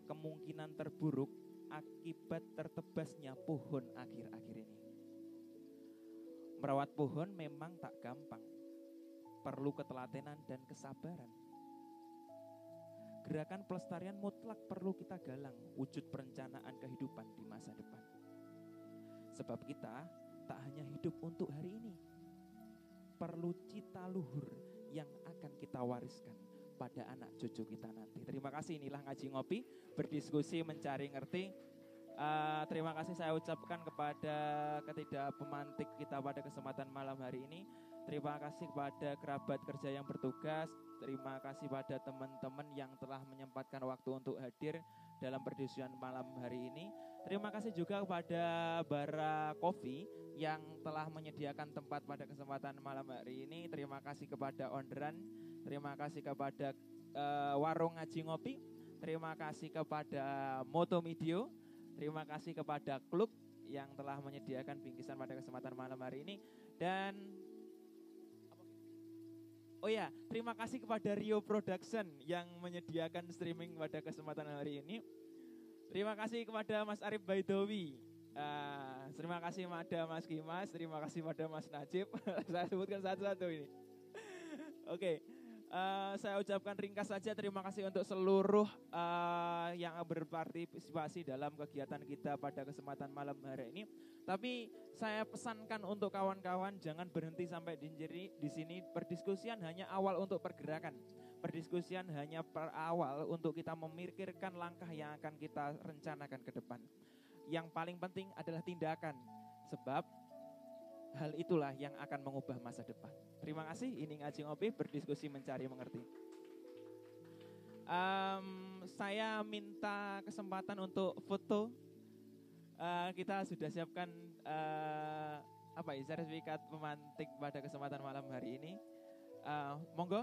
Kemungkinan terburuk akibat tertebasnya pohon akhir-akhir ini. Merawat pohon memang tak gampang, perlu ketelatenan dan kesabaran. Gerakan pelestarian mutlak perlu kita galang wujud perencanaan kehidupan di masa depan. Sebab kita tak hanya hidup untuk hari ini. Perlu cita luhur yang akan kita wariskan pada anak cucu kita nanti. Terima kasih inilah ngaji ngopi, berdiskusi mencari ngerti. Uh, terima kasih saya ucapkan kepada ketidak pemantik kita pada kesempatan malam hari ini. Terima kasih kepada kerabat kerja yang bertugas. Terima kasih pada teman-teman yang telah menyempatkan waktu untuk hadir dalam perdiskusian malam hari ini. Terima kasih juga kepada Bara Coffee yang telah menyediakan tempat pada kesempatan malam hari ini. Terima kasih kepada Ondran, terima kasih kepada uh, Warung Ngaji Ngopi, terima kasih kepada Moto Medio, terima kasih kepada klub yang telah menyediakan bingkisan pada kesempatan malam hari ini dan Oh ya, terima kasih kepada Rio Production yang menyediakan streaming pada kesempatan hari ini. Terima kasih kepada Mas Arif Baidowi. Uh, terima kasih kepada Mas Kimas, terima kasih kepada Mas Najib. Saya sebutkan satu-satu ini. Oke. Okay. Uh, saya ucapkan ringkas saja terima kasih untuk seluruh uh, yang berpartisipasi dalam kegiatan kita pada kesempatan malam hari ini. Tapi saya pesankan untuk kawan-kawan jangan berhenti sampai di, di sini. Perdiskusian hanya awal untuk pergerakan. Perdiskusian hanya per awal untuk kita memikirkan langkah yang akan kita rencanakan ke depan. Yang paling penting adalah tindakan. Sebab Hal itulah yang akan mengubah masa depan. Terima kasih. Ini ngaji ngopi berdiskusi mencari mengerti. Um, saya minta kesempatan untuk foto. Uh, kita sudah siapkan uh, apa ya sertifikat pemantik pada kesempatan malam hari ini. Uh, monggo